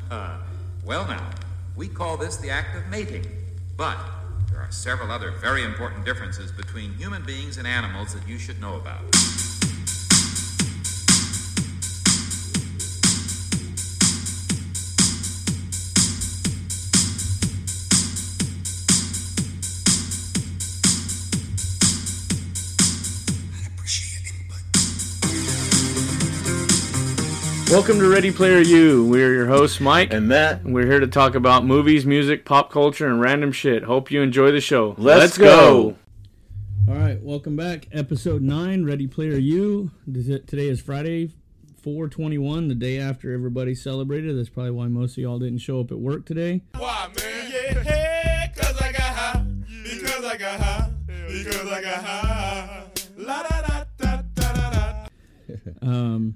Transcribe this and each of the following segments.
well, now, we call this the act of mating. But there are several other very important differences between human beings and animals that you should know about. Welcome to Ready Player U. We're your hosts, Mike. And Matt, We're here to talk about movies, music, pop culture, and random shit. Hope you enjoy the show. Let's go. All right, welcome back. Episode 9, Ready Player U. This is- Today is Friday, 421, the day after everybody celebrated. That's probably why most of y'all didn't show up at work today. Why, man? Yeah, hey, cause I got high. Because I got high. Because I got high. La da da da da da da. Um,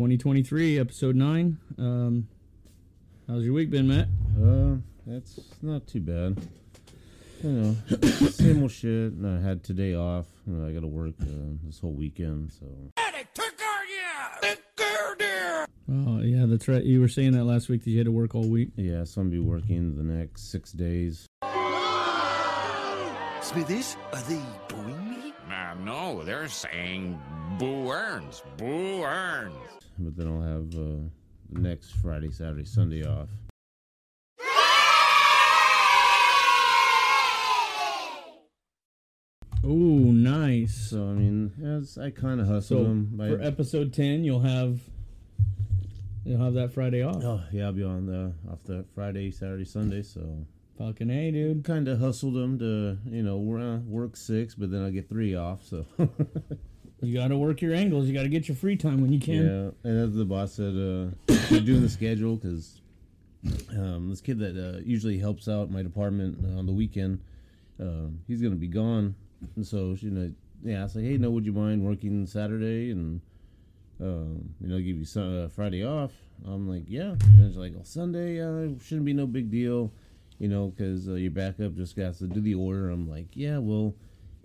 2023, episode 9. Um, how's your week been, Matt? uh, that's not too bad. You know, same old shit. And I had today off. You know, I got to work uh, this whole weekend, so Oh, yeah, that's right. You were saying that last week that you had to work all week. yeah, so I'm gonna be working the next six days. Smithers, are they booing me? Uh, no, they're saying Boo Earns. Boo Earns. But then I'll have uh, the next Friday, Saturday, Sunday off. Oh, nice. So I mean, as I kind of hustle So them. I, for episode 10, you'll have you'll have that Friday off. oh yeah, I'll be on the off the Friday, Saturday, Sunday. So Fucking A, dude. kind of hustled them to you know uh, work six, but then I get three off. So You got to work your angles. You got to get your free time when you can. yeah, and as the boss said, uh, we're doing the schedule because um, this kid that uh, usually helps out my department on the weekend, uh, he's gonna be gone, and so you know, yeah, I like, hey, no, would you mind working Saturday and um, you know, give you some, uh, Friday off? I'm like, yeah, and it's like, well, Sunday uh, shouldn't be no big deal, you know, because uh, your backup just has to do the order. I'm like, yeah, well.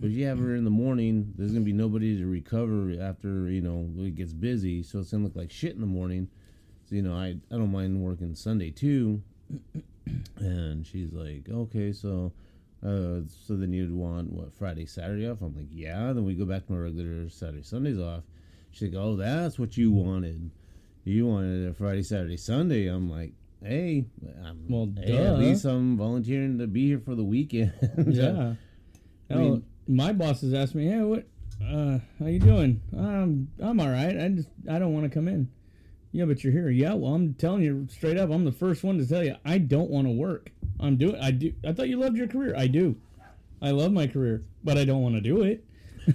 If you have her in the morning, there's gonna be nobody to recover after you know it gets busy, so it's gonna look like shit in the morning. So you know, I I don't mind working Sunday too. And she's like, okay, so uh, so then you'd want what Friday, Saturday off? I'm like, yeah. Then we go back to my regular Saturday, Sundays off. She's like, oh, that's what you wanted. You wanted a Friday, Saturday, Sunday. I'm like, hey, I'm, Well, hey, at least I'm volunteering to be here for the weekend. Yeah. I Oh, mean- my boss has asked me, "Hey, what? Uh, how you doing? Um, I'm all right. I just I don't want to come in. Yeah, but you're here. Yeah, well, I'm telling you straight up. I'm the first one to tell you I don't want to work. I'm doing. I do. I thought you loved your career. I do. I love my career, but I don't want to do it.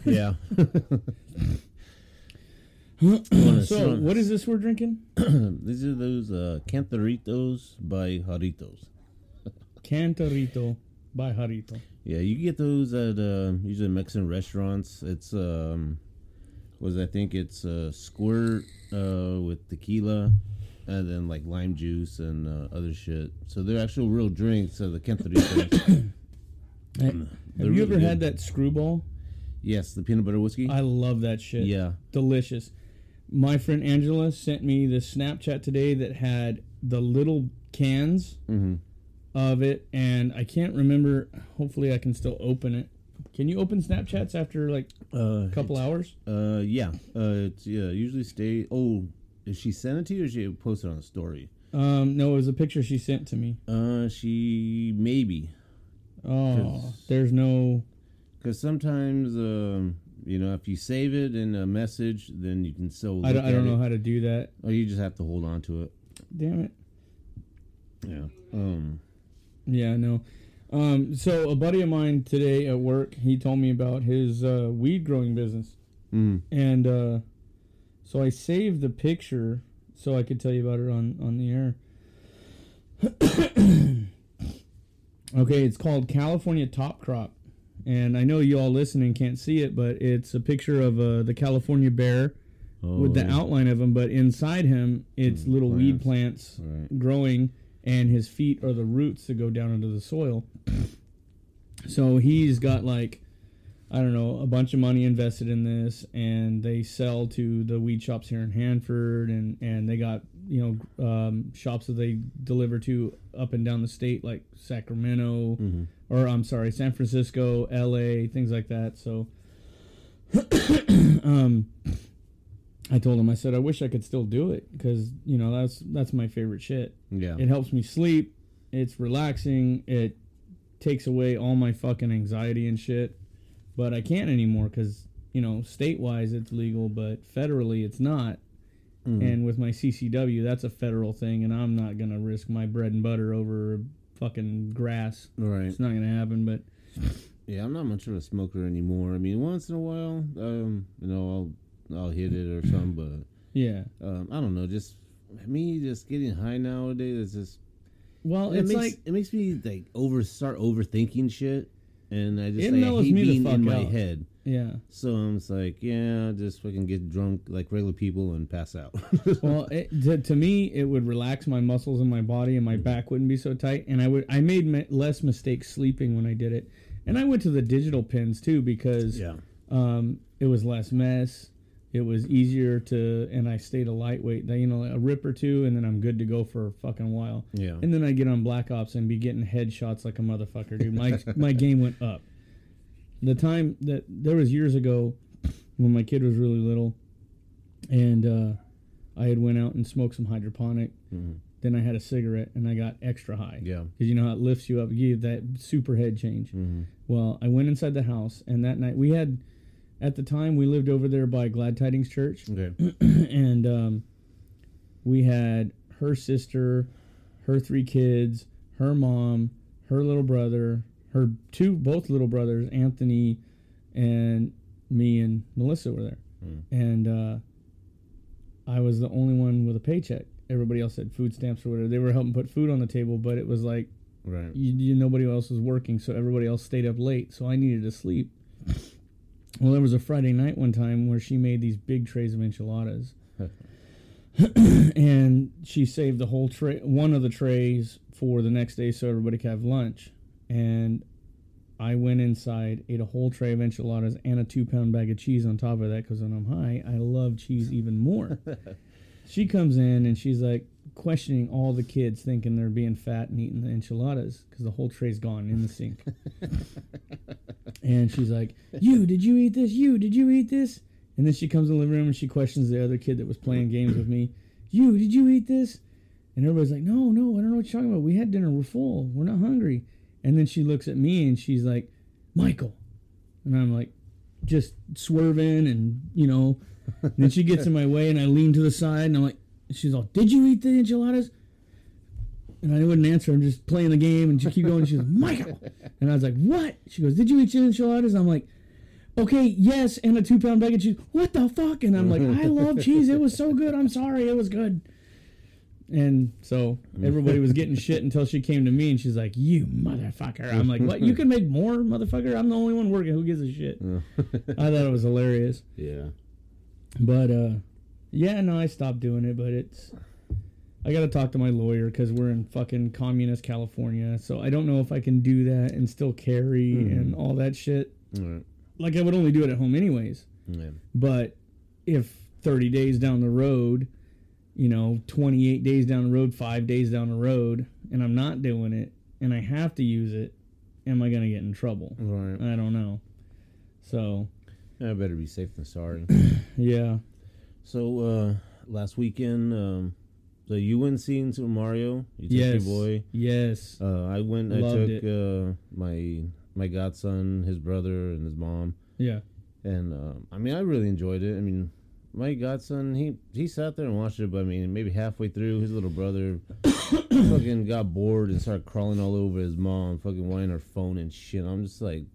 yeah. So, what is this we're drinking? These are those uh, Cantaritos by Jarritos. Cantarito by Harito. Yeah, you get those at uh, usually Mexican restaurants. It's um, was I think it's uh, squirt uh, with tequila, and then like lime juice and uh, other shit. So they're actual real drinks. So the Cantaritos. Hey, have you really ever had that Skrewball? yes, the peanut butter whiskey. I love that shit. yeah, delicious. My friend Angela sent me this Snapchat today that had the little cans hmm of it, and I can't remember. Hopefully, I can still open it. Can you open Snapchats after like uh, a couple hours? Uh, yeah. Uh, it's yeah. Usually stay. Oh, did she send it to you, or she posted on a story? Um, no, it was a picture she sent to me. Uh, she maybe. Oh, there's no. Because sometimes, um, you know, if you save it in a message, then you can still. I don't, I don't it. know how to do that. Oh, you just have to hold on to it. Damn it. Yeah. Um. Yeah, no. Um, so a buddy of mine today at work, he told me about his uh, weed growing business. Mm, and uh, so I saved the picture so I could tell you about it on on the air. okay, it's called California Top Crop, and I know you all listening can't see it, but it's a picture of uh, the California bear oh, with the yeah. outline of him, but inside him it's Mm, little weed plants. plants Right. growing, and his feet are the roots that go down into the soil. So he's got like I don't know, a bunch of money invested in this, and they sell to the weed shops here in Hanford, and and they got you know um, shops that they deliver to up and down the state, like Sacramento, or I'm sorry, San Francisco, L.A., things like that. So, um, I told him, I said, I wish I could still do it because you know that's that's my favorite shit. Yeah. It helps me sleep. It's relaxing. It takes away all my fucking anxiety and shit. But I can't anymore because you know state wise it's legal, but federally it's not. And with my CCW, that's a federal thing, and I'm not gonna risk my bread and butter over fucking grass. Right. It's not gonna happen. But Yeah, I'm not much of a smoker anymore. I mean, once in a while, um, you know, I'll I'll hit it or something, but yeah, um, I don't know. Just me, just getting high nowadays. is just well, it it's makes like it makes me like over start overthinking shit, and I just It like, I hate me being in my out. head. yeah. So I'm just like, yeah, just fucking get drunk like regular people and pass out. well, it, to, to me, it would relax my muscles in my body, and my back wouldn't be so tight. And I would, I made less mistakes sleeping when I did it. And I went to the digital pins too because yeah, um, it was less mess. It was easier to, and I stayed a lightweight. You know, a rip or two, and then I'm good to go for a fucking while. yeah, And then I get on Black Ops and be getting headshots like a motherfucker, dude. My my game went up. The time that there was years ago when my kid was really little, and uh, I had went out and smoked some hydroponic. Mhm. Then I had a cigarette and I got extra high. yeah. because you know how it lifts you up, give that super head change. hmm Well, I went inside the house, and that night we had, at the time we lived over there by Glad Tidings Church, Okay. and um, we had her sister, her three kids, her mom, her little brother, her two both little brothers, Anthony, and me and Melissa were there, Mm. and uh, I was the only one with a paycheck. Everybody else had food stamps or whatever. They were helping put food on the table, but it was like Right. you, you nobody else was working, so everybody else stayed up late. So I needed to sleep. Well, there was a Friday night one time where she made these big trays of enchiladas, and she saved the whole tray, one of the trays for the next day, so everybody could have lunch. And I went inside, ate a whole tray of enchiladas and a two-pound bag of cheese on top of that because when I'm high, I love cheese even more. she comes in and she's like questioning all the kids, thinking they're being fat and eating the enchiladas because the whole tray's gone in the sink. and she's like, "You did you eat this? You did you eat this?" And then she comes in the living room and she questions the other kid that was playing games with me. You did you eat this? And everybody's like, "No, no, I don't know what you're talking about. We had dinner. We're full. We're not hungry." And then she looks at me and she's like, "Michael," and I'm like, just swerving and you know. And then she gets in my way and I lean to the side and I'm like, she's all, "Did you eat the enchiladas?" And I wouldn't answer. I'm just playing the game, and she keep going. She's like, Michael, and I was like, "What?" She goes, "Did you eat the enchiladas?" I'm like, "Okay, yes," and a two pound bag of cheese. What the fuck? And I'm like, "I love cheese. It was so good. I'm sorry, it was good." And so everybody was getting shit until she came to me, and she's like, "You motherfucker!" I'm like, "What? You can make more, motherfucker? I'm the only one working. Who gives a shit?" I thought it was hilarious. Yeah. But uh yeah, no, I stopped doing it, but it's I got to talk to my lawyer cuz we're in fucking communist California. So I don't know if I can do that and still carry and all that shit. Right. Like I would only do it at home anyways. Yeah. But if 30 days down the road, you know, 28 days down the road, 5 days down the road and I'm not doing it and I have to use it, am I going to get in trouble? Right. I don't know. So, I better be safe than sorry. yeah. so uh last weekend, um so you went seeing Super Mario. You took Yes. your boy. Yes. Uh, I went. I Loved took uh, my my godson, his brother, and his mom. Yeah. And um, I mean, I really enjoyed it. I mean, my godson, he he sat there and watched it, but I mean, maybe halfway through, his little brother fucking got bored and started crawling all over his mom, fucking wanting her phone and shit. I'm just like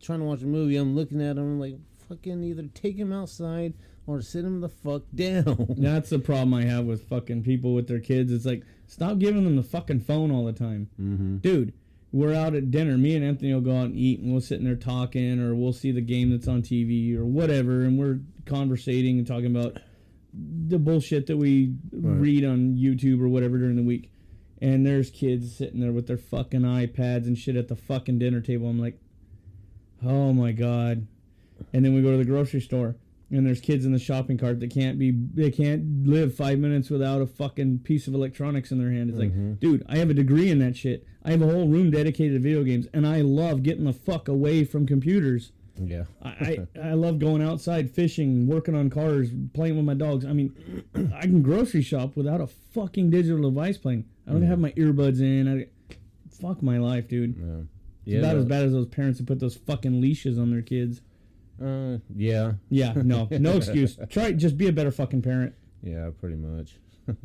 trying to watch a movie. I'm looking at him, I'm like, fucking either take him outside or sit him the fuck down. That's the problem I have with fucking people with their kids. It's like, stop giving them the fucking phone all the time. mm-hmm. Dude, we're out at dinner. Me and Anthony will go out and eat, and we'll sit in there talking, or we'll see the game that's on TV, or whatever, and we're conversating and talking about the bullshit that we read on YouTube or whatever during the week. And there's kids sitting there with their fucking iPads and shit at the fucking dinner table. I'm like, oh my God. And then we go to the grocery store, and there's kids in the shopping cart that can't be they can't live five minutes without a fucking piece of electronics in their hand. It's like, mm-hmm. dude, I have a degree in that shit. I have a whole room dedicated to video games, and I love getting the fuck away from computers. Yeah. I, I, I love going outside fishing, working on cars, playing with my dogs. I mean, I can grocery shop without a fucking digital device playing. I don't have my earbuds in. I, fuck my life, dude. Yeah. It's Yeah. about no, as bad as those parents who put those fucking leashes on their kids. Uh, yeah. Yeah, no, no excuse. Try just be a better fucking parent. Yeah, pretty much.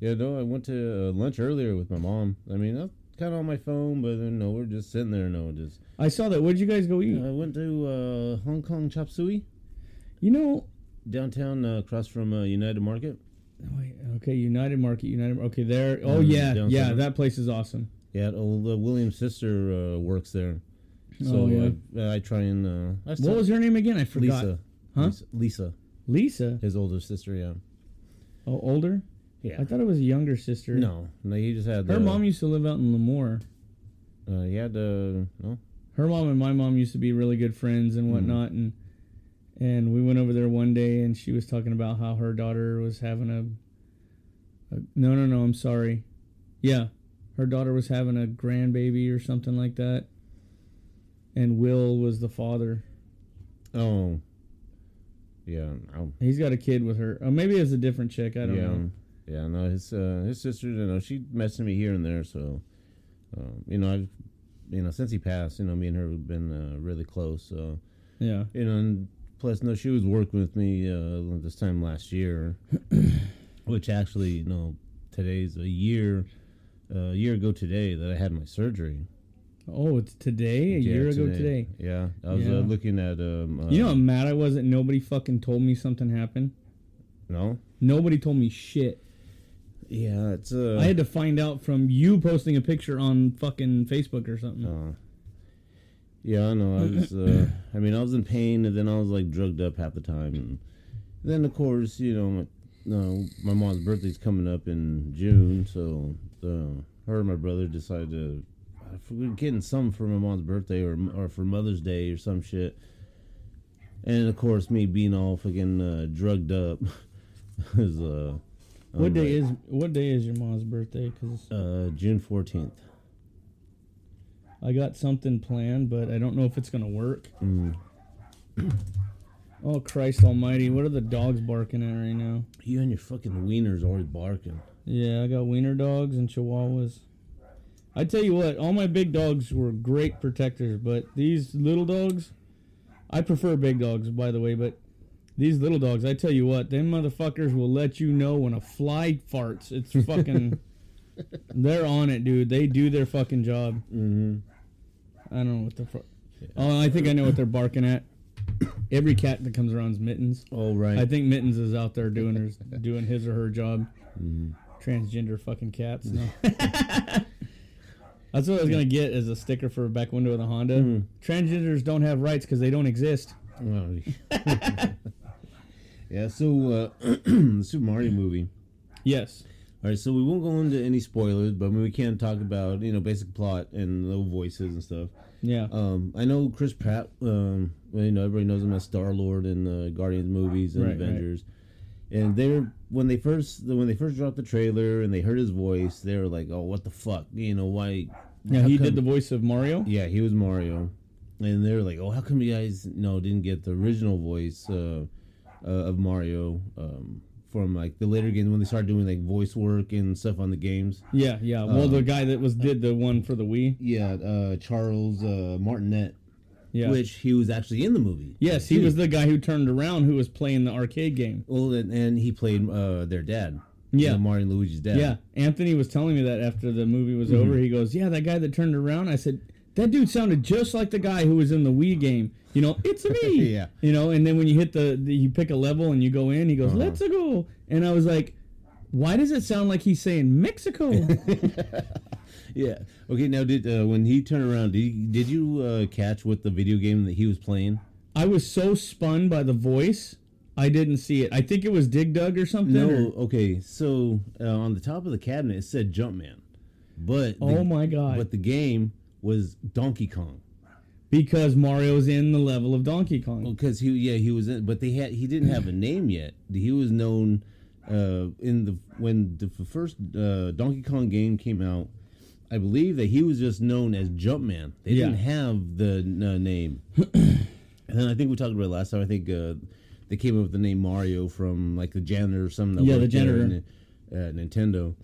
yeah, no, I went to uh, lunch earlier with my mom. I mean, I'm kind of on my phone, but then no, we're just sitting there. No, just I saw that. Where'd you guys go eat? I went to uh, Hong Kong Chop Suey You know, downtown, uh, across from uh, United Market. wait, okay, United Market, United. Okay, there. Oh Mm, yeah, down yeah, that place is awesome. Yeah, old William's sister uh, works there. So Oh, yeah. I, I try and uh, I What was her name again? I forgot. Lisa. Huh? Lisa. Lisa, Lisa. his older sister. Yeah. Oh, older. Yeah. I thought it was a younger sister. No, no, he just had Her uh, mom used to live out in Lemoore. Uh, he had uh, no. Her mom and my mom used to be really good friends Hmm. and whatnot, and and we went over there one day, and she was talking about how her daughter was having a, a no, no, no, I'm sorry, yeah, her daughter was having a grandbaby or something like that, and Will was the father. Oh. Yeah. Oh. He's got a kid with her. Or maybe it's a different chick. I don't yeah. know. Yeah. No, his uh, his sister. You know, she messaged me here and there. So, um, you know, I've, you know, since he passed, you know, me and her have been uh, really close. So, Yeah. you know, and plus, no, she was working with me uh, this time last year, which actually, you know, today's a year, uh, a year ago today that I had my surgery. Oh, it's today, a Yeah, year ago today. Yeah, I was Yeah. Uh, looking at um. Uh, You know how mad I was that nobody fucking told me something happened. no. Nobody told me shit. Yeah, it's uh. I had to find out from you posting a picture on fucking Facebook or something. Uh, yeah, I know. I was. Uh, I mean, I was in pain, and then I was like drugged up half the time, and then of course, you know, my, no, my mom's birthday's coming up in June, so uh, her and my brother decided to. Were getting some for my mom's birthday or or for Mother's Day or some shit, and of course, me being all fucking uh, drugged up is uh. what day like, is what day is your mom's birthday? Because uh June fourteenth? I got something planned, but I don't know if it's gonna work. Mm. Oh Christ Almighty! What are the dogs barking at right now? You and your fucking wieners always barking. Yeah, I got wiener dogs and chihuahuas. I tell you what, all my big dogs were great protectors, but these little dogs, I prefer big dogs, by the way, but these little dogs, I tell you what, them motherfuckers will let you know when a fly farts. It's fucking. they're on it, dude. They do their fucking job. Mm-hmm. I don't know what the fuck. Oh, I think I know what they're barking at. Every cat that comes around is Mittens. Oh right. I think Mittens is out there doing his doing his or her job. Mm-hmm. Transgender fucking cats. No. That's what I was gonna get as a sticker for a back window of the Honda. Mm-hmm. Transgenders don't have rights because they don't exist. Yeah. So uh, the Super Mario movie. Yes. All right. So we won't go into any spoilers, but we can talk about you know basic plot and little voices and stuff. Yeah. Um, I know Chris Pratt. Um, well, you know everybody knows him as Star Lord in the Guardians movies and Right, right. And they're when they first when they first dropped the trailer and they heard his voice, they were like, "Oh, what the fuck? You know why?" yeah. He come- did the voice of Mario. Yeah, he was Mario, and they were like, "Oh, how come you guys no didn't get the original voice uh, uh, of Mario um, from like the later games when they started doing like voice work and stuff on the games?" Yeah. Yeah. Well, Um, the guy that was did the one for the Wii. Yeah, uh, Charles uh, Martinet, Yeah. which he was actually in the movie. yes, he was the guy who turned around who was playing the arcade game. well, and, and he played uh, their dad. Yeah. uh, Mario and Luigi's dad. Yeah, Anthony was telling me that after the movie was Mm-hmm. over. He goes, "Yeah, that guy that turned around." I said, "That dude sounded just like the guy who was in the Wii game." You know, it's me. Yeah. You know, and then when you hit the, the you pick a level and you go in, he goes, Uh-huh. "Let's go," and I was like, "Why does it sound like he's saying Mexico?" yeah. Okay, now did uh, when he turned around, did you, did you uh, catch what the video game that he was playing? I was so spun by the voice, I didn't see it. I think it was Dig Dug or something. No, or- okay. So uh, on the top of the cabinet it said Jumpman, but Oh the, my God. But the game was Donkey Kong. because Mario's in the level of Donkey Kong. because he yeah he was in, but they had he didn't have a name yet. He was known uh, in the when the first uh, Donkey Kong game came out. I believe that he was just known as Jumpman. They Yeah. didn't have the uh, name. and then I think we talked about it last time. I think uh, they came up with the name Mario from like the janitor or something. That Yeah, the janitor. in, uh, Nintendo.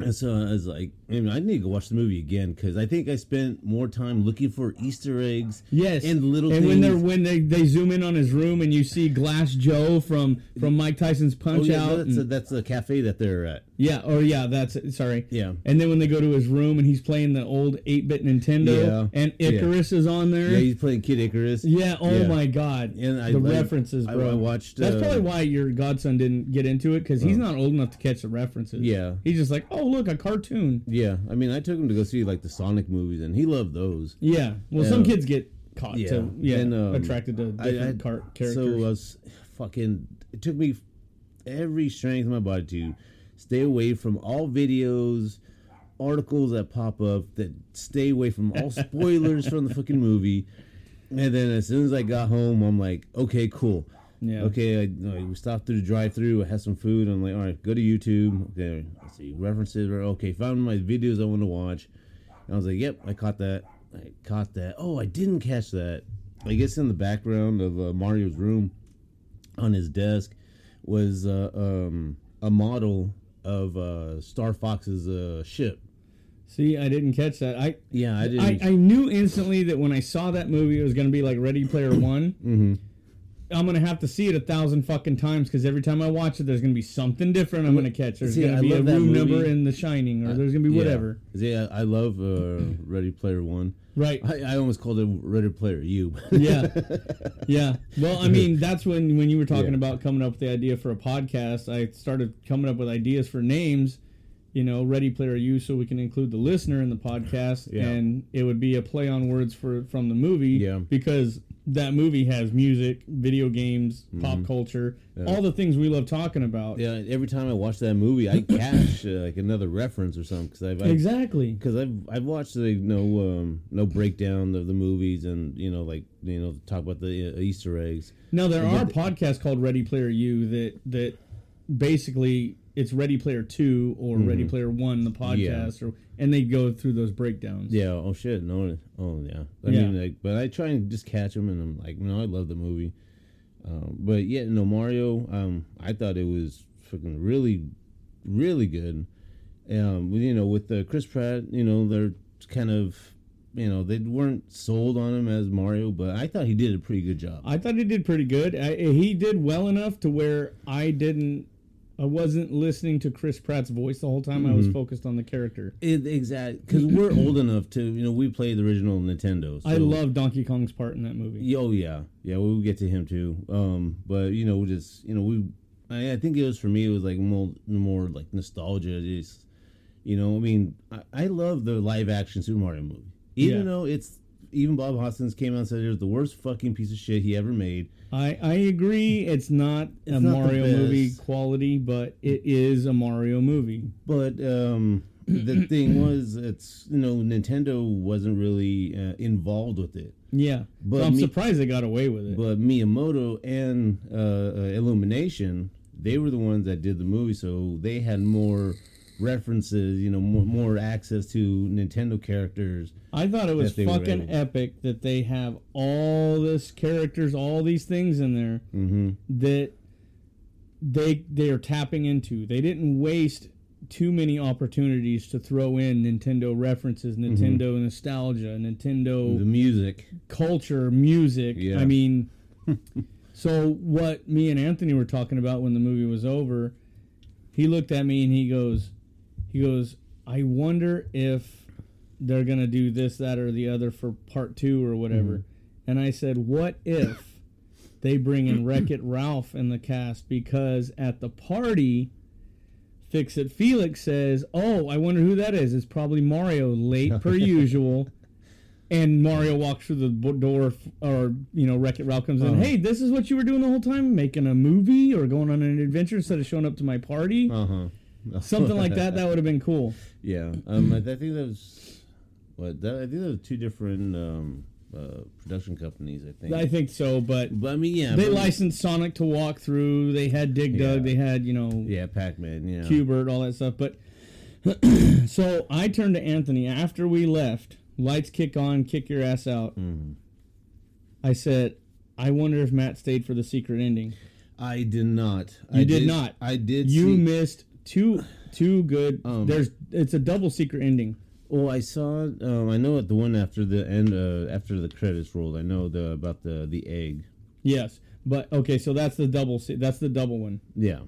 And so I was like, I, mean, I need to go watch the movie again because I think I spent more time looking for Easter eggs. Yes, and little and things. when they're when they, they zoom in on his room and you see Glass Joe from from Mike Tyson's Oh, Punch yeah, Out, that's, and- a, that's the cafe that they're at. Yeah, or yeah, that's it, sorry, Yeah. And then when they go to his room and he's playing the old eight bit Nintendo, Yeah. and Yeah. Icarus is on there. Yeah, he's playing Kid Icarus. Yeah, oh Yeah. my god. And I- the I- references, I- bro. I watched, That's uh, probably why your godson didn't get into it because he's not old enough to catch the references. Yeah. He's just like, oh, look, a cartoon. Yeah, I mean, I took him to go see like the Sonic movies, and he loved those. Yeah. Well, Yeah. some kids get caught Yeah. to, yeah, And, um, attracted to I- different I- car- characters. So I was fucking. It took me every strength of my body to stay away from all videos, articles that pop up that stay away from all spoilers from the fucking movie. And then as soon as I got home, I'm like, okay, cool. Yeah. Okay, I, I we stopped through the drive-through. I had some food. I'm like, all right, go to YouTube. Okay, let's see references. Or okay, found my videos I want to watch. And I was like, yep, I caught that. I caught that. Oh, I didn't catch that. I guess in the background of uh, Mario's room, on his desk, was uh, um, a model of uh, Star Fox's uh, ship. See, I didn't catch that. I Yeah, I I, didn't. I knew instantly that when I saw that movie, it was going to be like Ready Player One. mm-hmm. I'm going to have to see it a thousand fucking times because every time I watch it, there's going to be something different I'm going to catch. There's See, going I to be a room number in The Shining, or there's going to be whatever. Yeah, I love uh, Ready Player One. Right. I, I almost called it Ready Player You. yeah yeah well i mean that's when when you were talking Yeah. about coming up with the idea for a podcast i started coming up with ideas for names you know ready player You, so we can include the listener in the podcast Yeah. and it would be a play on words for from the movie Yeah. because that movie has music video games Mm-hmm. pop culture all the things we love talking about. Yeah, every time I watch that movie, I catch uh, like another reference or something because I've, I've exactly. because I've I've watched like no um no breakdown of the movies and you know like you know talk about the uh, Easter eggs. Now there But are the- podcasts called Ready Player U that that basically it's Ready Player Two or Ready Player One, the podcast, or and they go through those breakdowns. Yeah. Oh shit. No. Oh yeah. I Yeah. mean, like, but I try and just catch them, and I'm like, no, I love the movie. Um, but yeah, no Mario. Um, I thought it was fucking really, really good. Um, you know, with uh, Chris Pratt, you know, they're kind of, you know, they weren't sold on him as Mario, but I thought he did a pretty good job. I thought he did pretty good. I, he did well enough to where I didn't. I wasn't listening to Chris Pratt's voice the whole time. I Mm-hmm. was focused on the character. It, exactly, because we're old enough to, you know, we played the original Nintendo. I love Donkey Kong's part in that movie. Oh yeah, yeah. We'll get to him too. Um, but you know, we just you know, we. I, I think it was for me. It was like more, more like nostalgia. Just you know, I mean, I, I love the live action Super Mario movie, even Yeah. though it's even Bob Hoskins came out and said it was the worst fucking piece of shit he ever made. I, I agree. It's not a not Mario movie quality, but it is a Mario movie. But um, the thing was, it's you know, Nintendo wasn't really uh, involved with it. Yeah, But so I'm me- surprised they got away with it. But Miyamoto and uh, uh, Illumination, they were the ones that did the movie, so they had more references, you know, more, more access to Nintendo characters. I thought it was that they were fucking epic that they have all this characters, all these things in there Mm-hmm. that they they are tapping into. They didn't waste too many opportunities to throw in Nintendo references, Nintendo nostalgia, Nintendo The music. culture, music. Yeah. I mean, so what me and Anthony were talking about when the movie was over, he looked at me and he goes, he goes, I wonder if they're gonna do this, that, or the other for part two or whatever. And I said, what if they bring in Wreck It Ralph in the cast because at the party. Fix It Felix says, "Oh, I wonder who that is. It's probably Mario, late per usual." and Mario walks through the door, or you know, Wreck It Ralph comes in. Uh-huh. Hey, this is what you were doing the whole time, making a movie or going on an adventure instead of showing up to my party, Uh huh. Something like that. That would have been cool. Yeah. Um, I, I think that was. what that, I think were two different um, uh, production companies. I think. I think so, but but I mean, yeah, they licensed Sonic to walk through. They had Dig Dug. They had you know Yeah, Pac Man. Yeah. Qbert, all that stuff. But so I turned to Anthony after we left. Lights kick on, kick your ass out. Mm-hmm. I said, I wonder if Matt stayed for the secret ending. I did not. You I did not. I did. You see, missed two two good. Um, There's it's a double secret ending. Well, I saw. Um, I know at the one after the end, uh, after the credits rolled. I know the about the the egg. Yes, but okay, so that's the double. se- That's the double one. Yeah.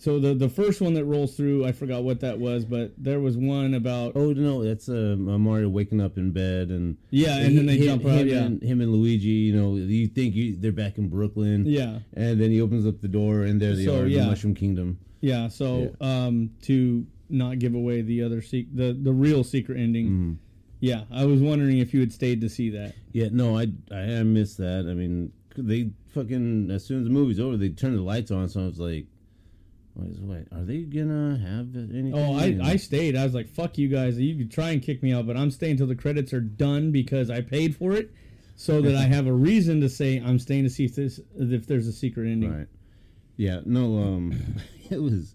So the the first one that rolls through, I forgot what that was, but there was one about Oh no, that's uh, Mario waking up in bed and yeah, and then they him, jump out. him Yeah, and, him and Luigi. You know, you think you, they're back in Brooklyn. yeah, And then he opens up the door, and there they So, are, yeah. the Mushroom Kingdom. Yeah. So um, to not give away the other sec- the the real secret ending. Mm-hmm. Yeah, I was wondering if you had stayed to see that. Yeah, no, I I, I missed that. I mean, they fucking as soon as the movie's over, they turn the lights on. So I was like, what is what? Are they gonna have anything? Oh, I, I stayed. I was like, fuck you guys. You could try and kick me out, but I'm staying until the credits are done because I paid for it so that I have a reason to say I'm staying to see if, this, if there's a secret ending. Right. Yeah. No. Um. it was.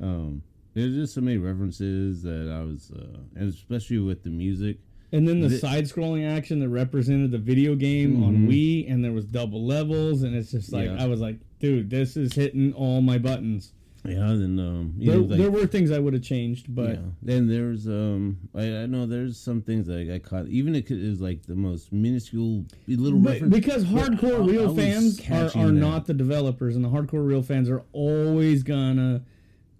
Um. There's just so many references that I was, uh, and especially with the music. And then the, The- side scrolling action that represented the video game on Wii, and there was double levels, and it's just like, Mm-hmm. Yeah. I was like, dude, this is hitting all my buttons. Yeah. Then um. There, know, like, there were things I would have changed, but yeah. Then there's um. I, I know there's some things that I caught. Even if it is like the most minuscule little But reference. because hardcore I- I real fans are, are that. not the developers, and the hardcore real fans are always gonna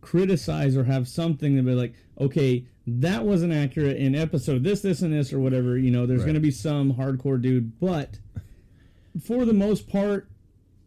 criticize or have something to be like, okay, that wasn't accurate in episode this, this, and this, or whatever. You know, there's Right. gonna be some hardcore dude, but for the most part,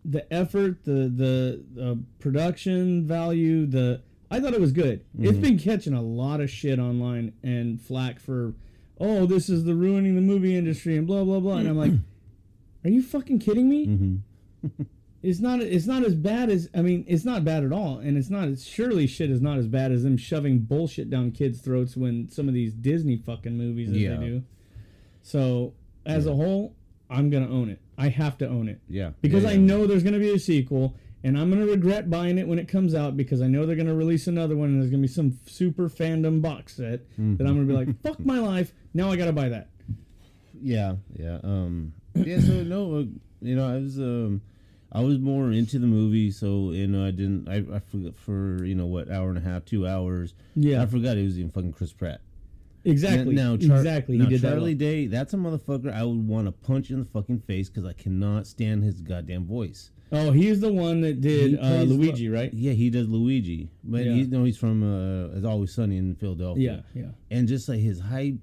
the effort, the the, the production value, the I thought it was good. Mm-hmm. It's been catching a lot of shit online and flack for, oh, this is the ruining the movie industry and blah blah blah. And I'm like, are you fucking kidding me? Mm-hmm. it's not. It's not as bad as. I mean, it's not bad at all, and it's not. It's surely shit is not as bad as them shoving bullshit down kids' throats when some of these Disney fucking movies as Yeah. they do. So as a whole, I'm gonna own it. I have to own it Yeah. because yeah, I know there's going to be a sequel, and I'm going to regret buying it when it comes out because I know they're going to release another one, and there's going to be some super fandom box set that I'm going to be like, "Fuck my life!" Now I got to buy that. Yeah, yeah. Um, yeah. So no, uh, you know, I was um, I was more into the movie, so you know, I didn't. I, I forgot for you know what hour and a half, two hours. Yeah. I forgot it was even fucking Chris Pratt. Exactly. Now, Char- exactly. Now, he did Charlie that. Day, that's a motherfucker I would want to punch in the fucking face because I cannot stand his goddamn voice. Oh, he's the one that did uh, Luigi, right? Yeah, he does Luigi, but Yeah. he you know he's from uh, It's Always Sunny in Philadelphia. Yeah, yeah. and just like his high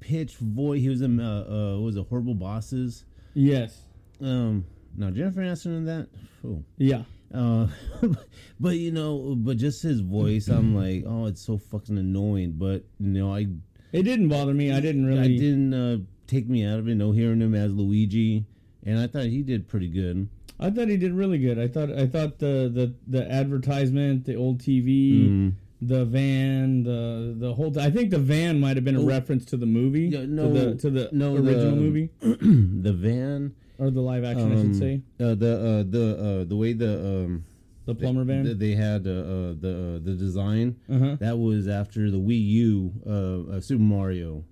pitched voice, he was in uh, uh, was it Horrible Bosses. Yes. Um, now Jennifer Aniston in that. Oh. Yeah. Uh, but you know, but just his voice, I'm like, oh, it's so fucking annoying. But you know, I It didn't bother me. I didn't really. I didn't uh, take me out of it. No, hearing him as Luigi, and I thought he did pretty good. I thought he did really good. I thought I thought the the, the advertisement, the old TV, Mm-hmm. the van, the the whole. I think the van might have been a reference to the movie, Oh. Yeah, no, to the to the no, original the- movie the van, or the live action, I um, should say, uh, the uh, the uh, the way the um, the plumber van. th- they had uh, uh, the uh, the design uh-huh. that was after the Wii U uh, uh, Super Mario.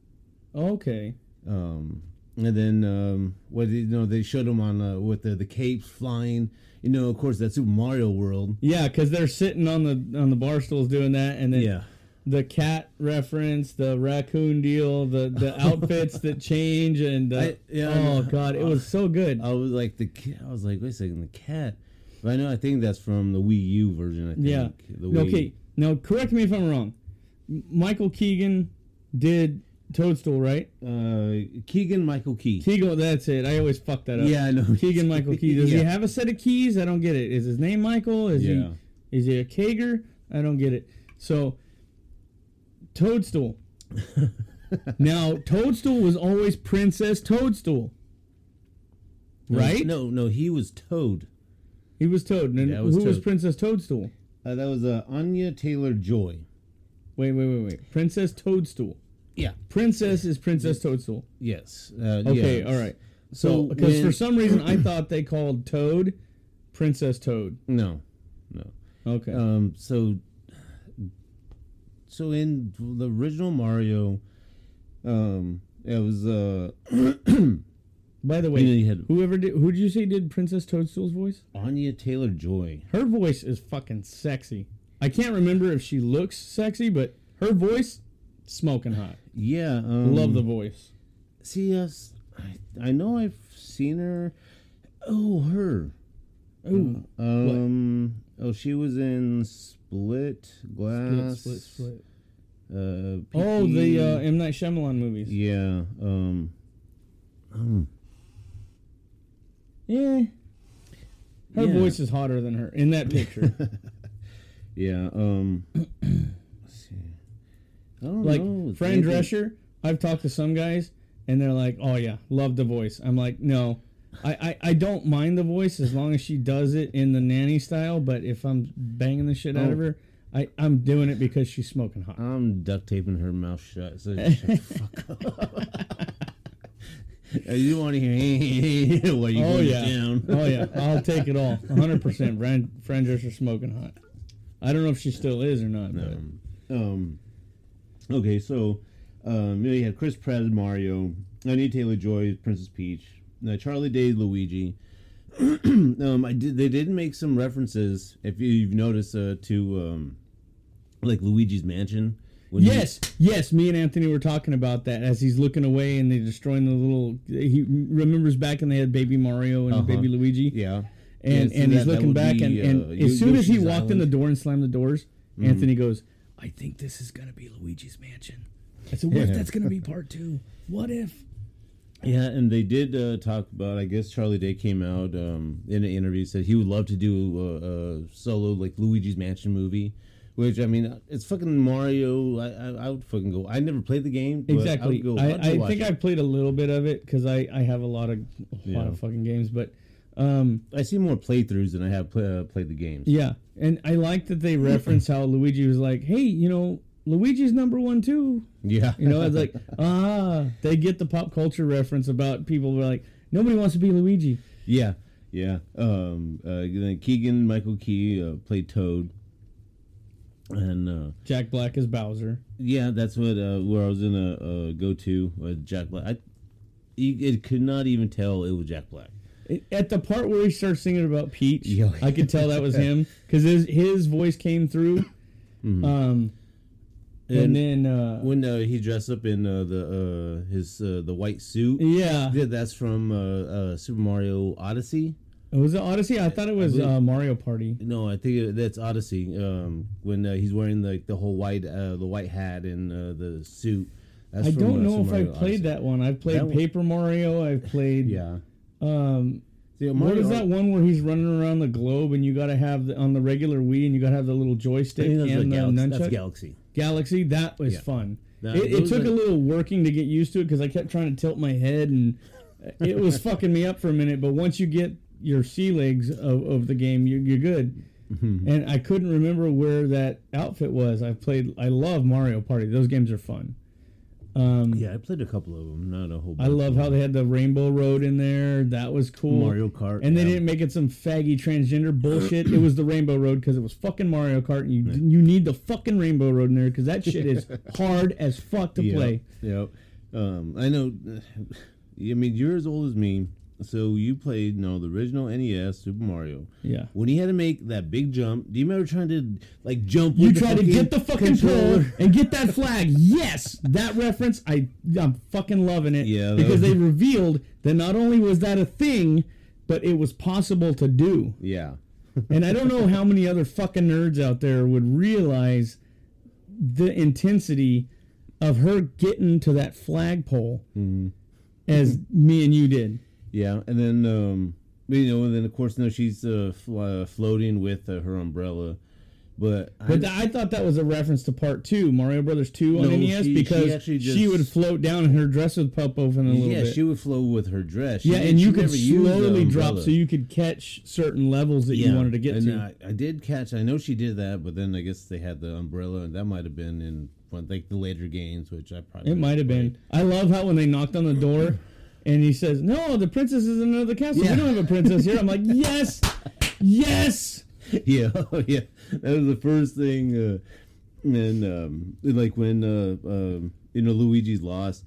Okay. um, and then um, what you know they showed them on uh, with the the capes flying. You know, of course, that Super Mario World. Yeah, because they're sitting on the on the bar stools doing that, and then the cat reference, the raccoon deal, the the outfits that change, and uh, I- yeah, oh god, it was so good. I was like the I was like, wait a second, the cat. But I know I think that's from the Wii U version. I think. Yeah. The Wii. Okay. Now, correct me if I'm wrong. Michael Keegan did Toadstool, right? Uh, Keegan Michael Key. Keegan, that's it. I always fuck that up. Yeah, I know. Keegan Michael Key. Does he have a set of keys? I don't get it. Is his name Michael? Is Yeah. he is he a Kager? I don't get it. So Toadstool. now, Toadstool was always Princess Toadstool. No, Right? No, no, he was Toad. He was Toad. And Yeah, was who was Princess Toadstool? Uh, that was uh, Anya Taylor Joy. Wait, wait, wait, wait. Princess Toadstool. Yeah. Princess is Princess Toadstool. Yes. Uh, Okay, yeah. all right. So So, because when- for some reason I thought they called Toad Princess Toad. No, no. Okay. Um. So. So in the original Mario, um, it was uh By the way, you know, you had- whoever did, who did you say did Princess Toadstool's voice? Anya Taylor Joy. Her voice is fucking sexy. I can't remember if she looks sexy, but her voice, smoking hot. Yeah. Um, Love the voice. See, yes, I, I know I've seen her. Oh, her. Ooh, Um. Oh, she was in Split, Glass. split, split, split. Uh, Oh, the uh, M Night Shyamalan movies. Yeah. Um. um, Yeah. Her Yeah. voice is hotter than her in that picture. Yeah. Um. let's see. I don't like know. Fran Drescher, I've talked to some guys and they're like, "Oh yeah, love the voice." I'm like, "No, I, I I don't mind the voice as long as she does it in the nanny style. But if I'm banging the shit out of Oh. her, I I'm doing it because she's smoking hot." I'm duct taping her mouth shut. So shut the fuck up. You want to hear while you Oh go yeah, down? oh yeah, I'll take it all, 100. percent Fran Fran Drescher smoking hot. I don't know if she still is or not. But Um, okay, so um, you, know, you had Chris Pratt as Mario, Anya Taylor Joy as Princess Peach, uh, Charlie Day Luigi. um, I did. They did make some references, if you've noticed, uh, to um, like Luigi's Mansion. When he- Yes, yes. Me and Anthony were talking about that as he's looking away and they're destroying the little. He remembers back and they had Baby Mario and Uh-huh. Baby Luigi. yeah, and Yeah, so and he's that- that looking back be, and, and uh, as soon as he Yoshi's walked in the door and slammed the doors, Mm-hmm. Anthony goes, "I think this is gonna be Luigi's Mansion." I said, "What if that's gonna be part two? What if?" Yeah, and they did uh, talk about. I guess Charlie Day came out um, in an interview said he would love to do a, a solo like Luigi's Mansion movie. Which I mean, it's fucking Mario. I, I, I would fucking go. I never played the game. Exactly. I, would go, I, I think it. I played a little bit of it because I, I have a lot of a lot Yeah. of fucking games, but um, I see more playthroughs than I have play, uh, played the games. yeah, and I like that they reference how Luigi was like, "Hey, you know, Luigi's number one too." Yeah, You know, it's like ah, they get the pop culture reference about people who are like, nobody wants to be Luigi. yeah, yeah. Um, uh, then Keegan Michael Key uh, played Toad, and uh, Jack Black is Bowser. yeah, that's what uh, where I was gonna uh, go to with Jack Black. I, you- it could not even tell it was Jack Black. At the part where he starts singing about Peach, I could tell that was him because his his voice came through. Um, and, then uh, when uh, he dressed up in uh, the uh, his uh, the white suit. yeah, Yeah, that's from uh, uh, Super Mario Odyssey. It was it Odyssey? I thought it was believe- uh, Mario Party. No, I think it, that's Odyssey. Um, when uh, he's wearing like the whole white uh, the white hat and uh, the suit. That's I from, don't know if Super I Mario played Odyssey. that one. I've played That one- Paper Mario. I've played. Yeah. Um, See, what Mario is that one where he's running around the globe and you got to have the, on the regular Wii and you got to have the little joystick and the the Galaxy. nunchuck? that's Galaxy. Galaxy, that was Yeah. fun. That- it it took are- a little working to get used to it because I kept trying to tilt my head and it was fucking me up for a minute. But once you get your sea legs of, of the game, you, you're good. Mm-hmm. And I couldn't remember where that outfit was. I played. I love Mario Party. Those games are fun. Um, Yeah, I played a couple of them, not a whole. I love how they had the Rainbow Road in there. That was cool. Mario Kart, and they yeah. didn't make it some faggy transgender bullshit. it was the Rainbow Road because it was fucking Mario Kart, and you you need the fucking Rainbow Road in there because that shit is hard as fuck to Yep, play. Yep. Um, I know. I mean, you're as old as me, so you played no the original NES Super Mario. Yeah. When he had to make that big jump, do you remember trying to like jump? You try to get the fucking pole and get that flag. Yes, that reference. I I'm fucking loving it. Yeah, because was- they revealed that not only was that a thing, but it was possible to do. Yeah. and I don't know how many other fucking nerds out there would realize the intensity of her getting to that flagpole mm-hmm. as me and you did. Yeah, and then um, you know, and then of course now she's uh, fl- uh, floating with uh, her umbrella, But, But th- I thought that was a reference to part two, Mario Brothers two on No, NES, she- she because she just- would float down and her dress would pop open a little yeah, bit. Yeah, she would flow with her dress. She yeah, did- and you could slowly drop so you could catch certain levels that you wanted to get and to. I, I did catch. I know she did that, but then I guess they had the umbrella, and that might have been in one like the later games, which I probably It might have been. I love how when they knocked on the door and he says, "No, the princess is in another castle. Yeah. We don't have a princess here." I'm like, "Yes, yes." yeah, oh, yeah. That was the first thing. Uh, and um, like when uh, um, you know Luigi's lost,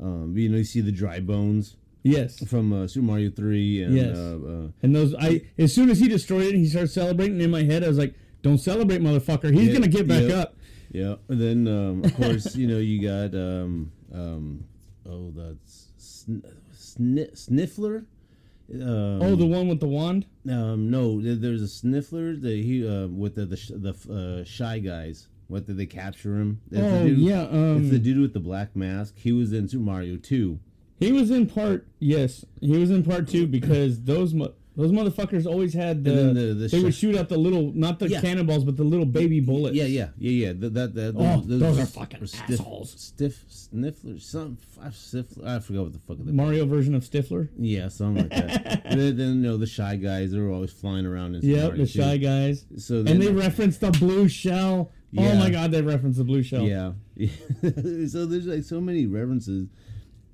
um, you know you see the dry bones Yes. from uh, Super Mario Three, and Yes. uh, uh, And those, I as soon as he destroyed it, he started celebrating. In my head, I was like, "Don't celebrate, motherfucker! He's Yeah, gonna get back yeah. up." yeah. And then um, of course you know you got um, um, oh that's sni- Sniffler. Um, Oh, the one with the wand. Um, no, there, there's a sniffler that he uh, with the the, sh- the uh, shy guys. What did they capture him? Oh, yeah, um, it's the dude with the black mask. He was in Super Mario Two. He was in part. Yes, he was in part two because those mo- those motherfuckers always had the. The- the they would shoot out the little, not the Yeah. cannonballs, but the little baby bullets. Yeah, yeah, yeah, yeah. That that, that Oh, those are fucking stiff, assholes. Stiff sniffler, some five sniffler. I forgot what the fuck. The Mario version of Stifler. Yeah, something like that. then, you know the shy guys. They were always flying around. In Super Yep, the shy 2. guys. So then, And they referenced the blue shell. Oh my god, they referenced the blue shell. Yeah. so there's like so many references.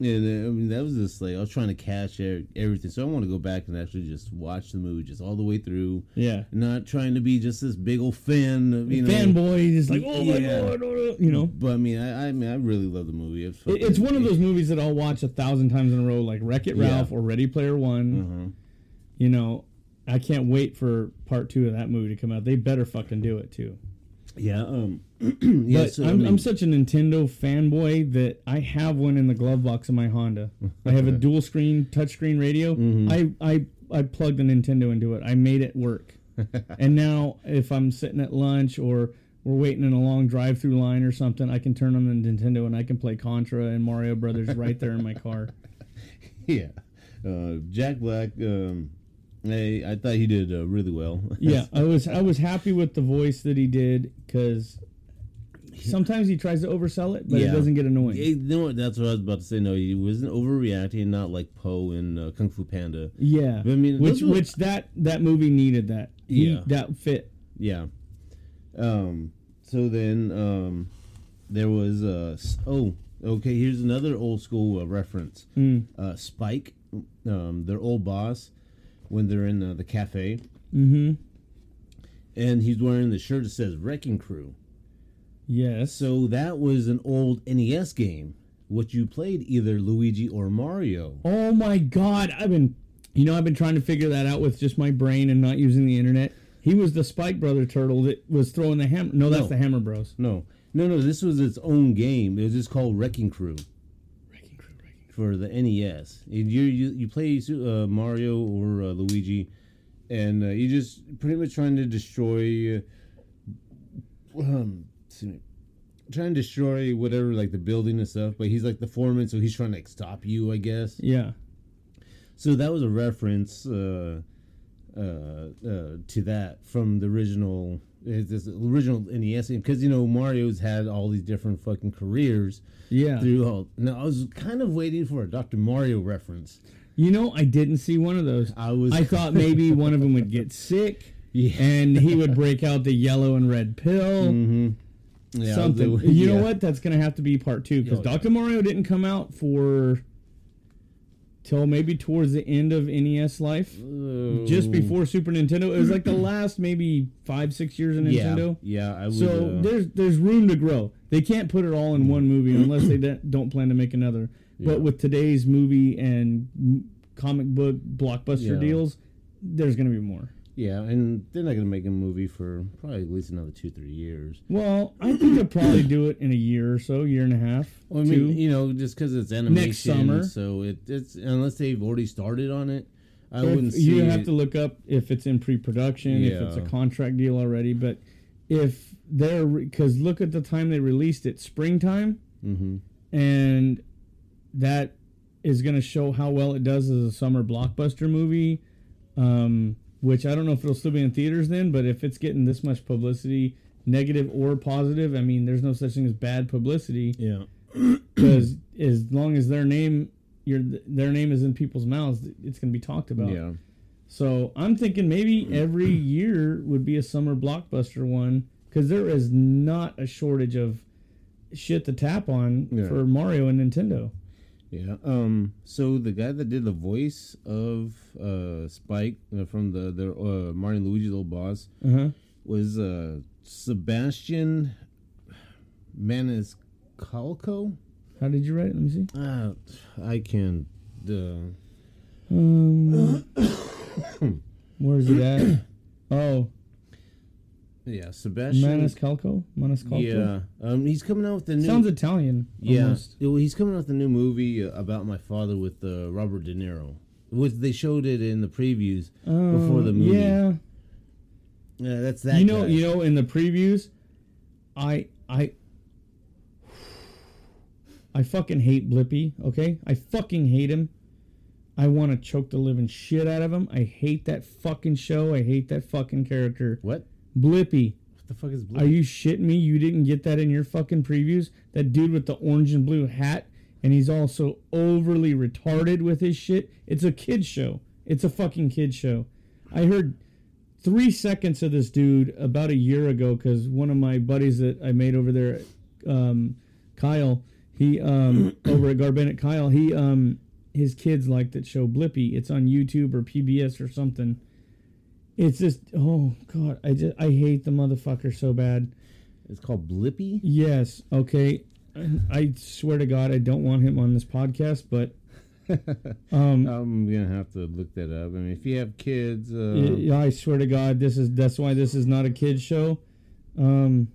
And uh, I mean, that was just like I was trying to catch everything. So I want to go back and actually just watch the movie just all the way through. Yeah. Not trying to be just this big old fan, of, you know. Fanboy, just like, oh my Yeah. god, oh, you know. But I mean, I, I mean, I really love the movie. It's, It- It's one of those movies that I'll watch a thousand times in a row, like Wreck It Yeah. Ralph or Ready Player One. Uh-huh. You know, I can't wait for part two of that movie to come out. They better fucking do it too. Yeah. Um. yeah. But so, I'm, I mean, I'm such a Nintendo fanboy that I have one in the glove box of my Honda. I have a dual screen touchscreen radio. Mm-hmm. I, I I plugged a Nintendo into it. I made it work. and now if I'm sitting at lunch or we're waiting in a long drive through line or something, I can turn on the Nintendo and I can play Contra and Mario Brothers right there in my car. yeah. Uh, Jack Black. Um. I I thought he did uh, really well. Yeah, I was I was happy with the voice that he did because sometimes he tries to oversell it, but it doesn't get annoying. Yeah, you know? That's what I was about to say. No, he wasn't overreacting, not like Po in uh, Kung Fu Panda. Yeah, But I mean, which were- which that that movie needed that. He, Yeah. that fit. Yeah. Um. So then, um, there was uh. Oh, okay. Here's another old school uh, reference. Mm. Uh, Spike, um, their old boss, when they're in uh, the cafe, Mm-hmm. and he's wearing the shirt that says "Wrecking Crew." Yes. So that was an old NES game, which you played either Luigi or Mario. oh my God, I've been, you know, I've been trying to figure that out with just my brain and not using the internet. He was the Spike Brother turtle that was throwing the hammer. No, that's No. the Hammer Bros. No, no, no. This was its own game. It was just called Wrecking Crew Wrecking Crew, Wrecking for the NES. And You you, you play uh, Mario or uh, Luigi, and uh, you just pretty much trying to destroy. Uh, um, trying to destroy whatever like the building and stuff. But he's like the foreman, so he's trying to like stop you, I guess. Yeah. So that was a reference uh, uh, uh, to that from the original. This original NES game because you know Mario's had all these different fucking careers Yeah. through all. Now I was kind of waiting for a Dr. Mario reference. You know, I didn't see one of those. I was. I thought maybe one of them would get sick. Yeah. And he would break out the yellow and red pill. Mhm. Yeah, something. the- you know what? That's going to have to be part two because Oh, yeah. Dr. Mario didn't come out for till maybe towards the end of NES life, just before Super Nintendo. It was like the last maybe five six years of Nintendo. yeah. I would. So uh, there's there's room to grow. They can't put it all in one movie unless they don't- don't plan to make another. Yeah. But with today's movie and comic book blockbuster Yeah. deals, there's going to be more. Yeah, and they're not gonna make a movie for probably at least another two, three years. Well, I think they'll probably do it in a year or so, year and a half. Well, I two. mean, you know, just because it's animation, summer. so it, it's unless they've already started on it, I If- wouldn't see. you have it- to look up if it's in pre-production, if it's a contract deal already. But if they're because look at the time they released it, springtime, Mhm. and that is going to show how well it does as a summer blockbuster movie. Um, which I don't know if it'll still be in theaters then, but if it's getting this much publicity, negative or positive, I mean, there's no such thing as bad publicity Yeah. because as long as their name, your their name is in people's mouths, it's going to be talked about. Yeah. So I'm thinking maybe every year would be a summer blockbuster one because there is not a shortage of shit to tap on Yeah. for Mario and Nintendo. Yeah. Um. So the guy that did the voice of uh Spike uh, from the the uh, Mario and Luigi's old boss Uh huh. was uh Sebastian Maniscalco. How did you write it? Let me see. Uh, I can. Uh, Um, where is it at? Oh, yeah, Sebastian. Maniscalco. Maniscalco. Yeah. Um. He's coming out with the new. Sounds Italian. Yeah, almost. He's coming out with a new movie about my father with uh, Robert De Niro. With they showed it in the previews before the Oh, movie. Yeah. Yeah, that's that. you know, guy. you know, in the previews, I, I, I fucking hate Blippi. Okay, I fucking hate him. I want to choke the living shit out of him. I hate that fucking show. I hate that fucking character. What? Blippi. What the fuck is blue? Are you shitting me? You didn't get that in your fucking previews? That dude with the orange and blue hat, and he's also overly retarded with his shit. It's a kid show. It's a fucking kid show. I heard three seconds of this dude about a year ago because one of my buddies that I made over there, um, Kyle, he um, over at Garbenet, Kyle, he um, his kids like that show Blippi. It's on YouTube or PBS or something. It's just oh god, I just I hate the motherfucker so bad. It's called Blippi. Yes, okay. I- swear to God, I don't want him on this podcast, but um, I'm gonna have to look that up. I mean, if you have kids, uh, y- I swear to God, this is that's why this is not a kids show. Um,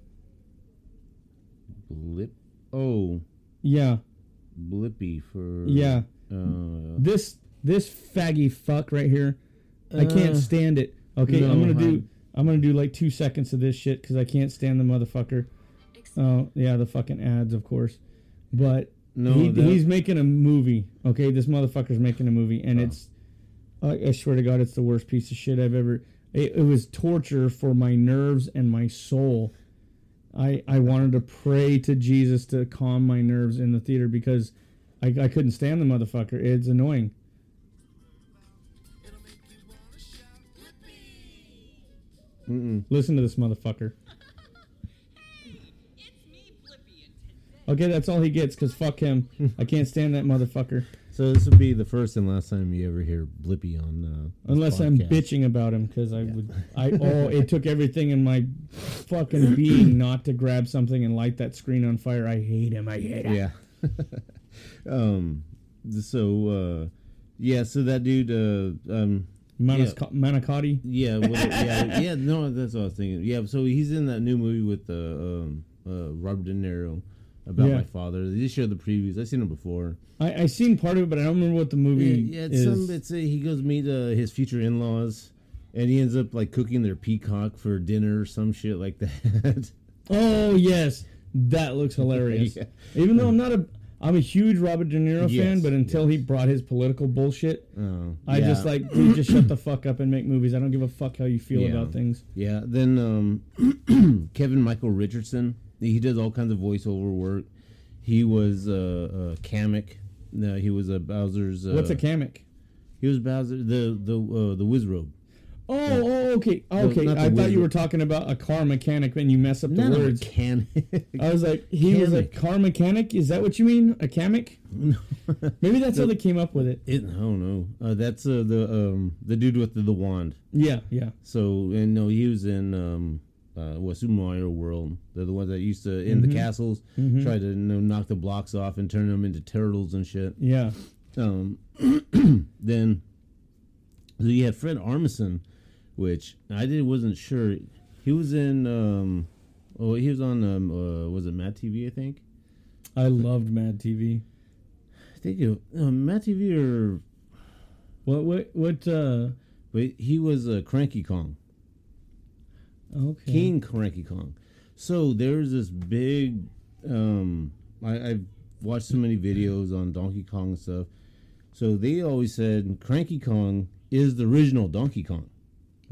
Blip. Oh, yeah, Blippi for yeah. Uh, This this faggy fuck right here, I can't Uh, stand it. Okay, no, I'm gonna huh? do I'm gonna do like two seconds of this shit because I can't stand the motherfucker. Oh yeah, the fucking ads, of course. But No, he, that- he's making a movie. Okay, this motherfucker's making a movie, and Oh. it's I, I swear to God, it's the worst piece of shit I've ever. It, it was torture for my nerves and my soul. I I wanted to pray to Jesus to calm my nerves in the theater because I, I couldn't stand the motherfucker. It's annoying. Mm-mm. Listen to this motherfucker. Okay, that's all he gets because fuck him. I can't stand that motherfucker So this would be the first and last time you ever hear Blippi on. Uh, this unless I'm bitching about him because I would. I oh, it took everything in my fucking being not to grab something and light that screen on fire. I hate him. I hate him. Yeah. um. So, uh, yeah. So that dude. Uh, um. Manis- Manicotti. Yeah. Yeah. Yeah. No, that's what I was thinking. Yeah. So he's in that new movie with uh, um, uh, Robert De Niro about Yeah. my father. They just showed the previews. I've seen him before. I I seen part of it, but I don't remember what the movie Yeah, it's is. some. It's a, he goes meet uh, his future in laws, and he ends up like cooking their peacock for dinner or some shit like that. Oh yes, that looks hilarious. Yeah. Even though I'm not a, I'm a huge Robert De Niro fan, but until he brought his political bullshit, Oh, I yeah. just like dude, just shut the fuck up and make movies. I don't give a fuck how you feel Yeah. about things. Yeah, then um, Kevin Michael Richardson. He does all kinds of voiceover work. He was uh, uh, Kamek. No, he was a Bowser's. Uh, What's a Kamek? He was Bowser, the the uh, the Wizrobe. Oh, oh, okay, okay. not the I thought you were talking about a car mechanic and you mess up the Not a words. mechanic. I was like, he was a car mechanic. Is that what you mean? A Kamek? Maybe that's how they came up with it. It, oh no, uh, that's uh, the um, the dude with the, the wand. Yeah, yeah. So and no, he was in um, uh, Super Mario World. They're the ones that used to in the castles try to you know, knock the blocks off and turn them into turtles and shit. Yeah. Um, then so you had Fred Armisen, which I did wasn't sure. He was in. Um, oh, he was on. Um, uh, was it Mad TV? I think. I loved Mad TV. I think it, uh, Mad TV or What what what uh but he was uh, Cranky Kong. okay. King Cranky Kong. So there's this big. Um, I, I've watched so many videos on Donkey Kong and stuff. So they always said Cranky Kong is the original Donkey Kong.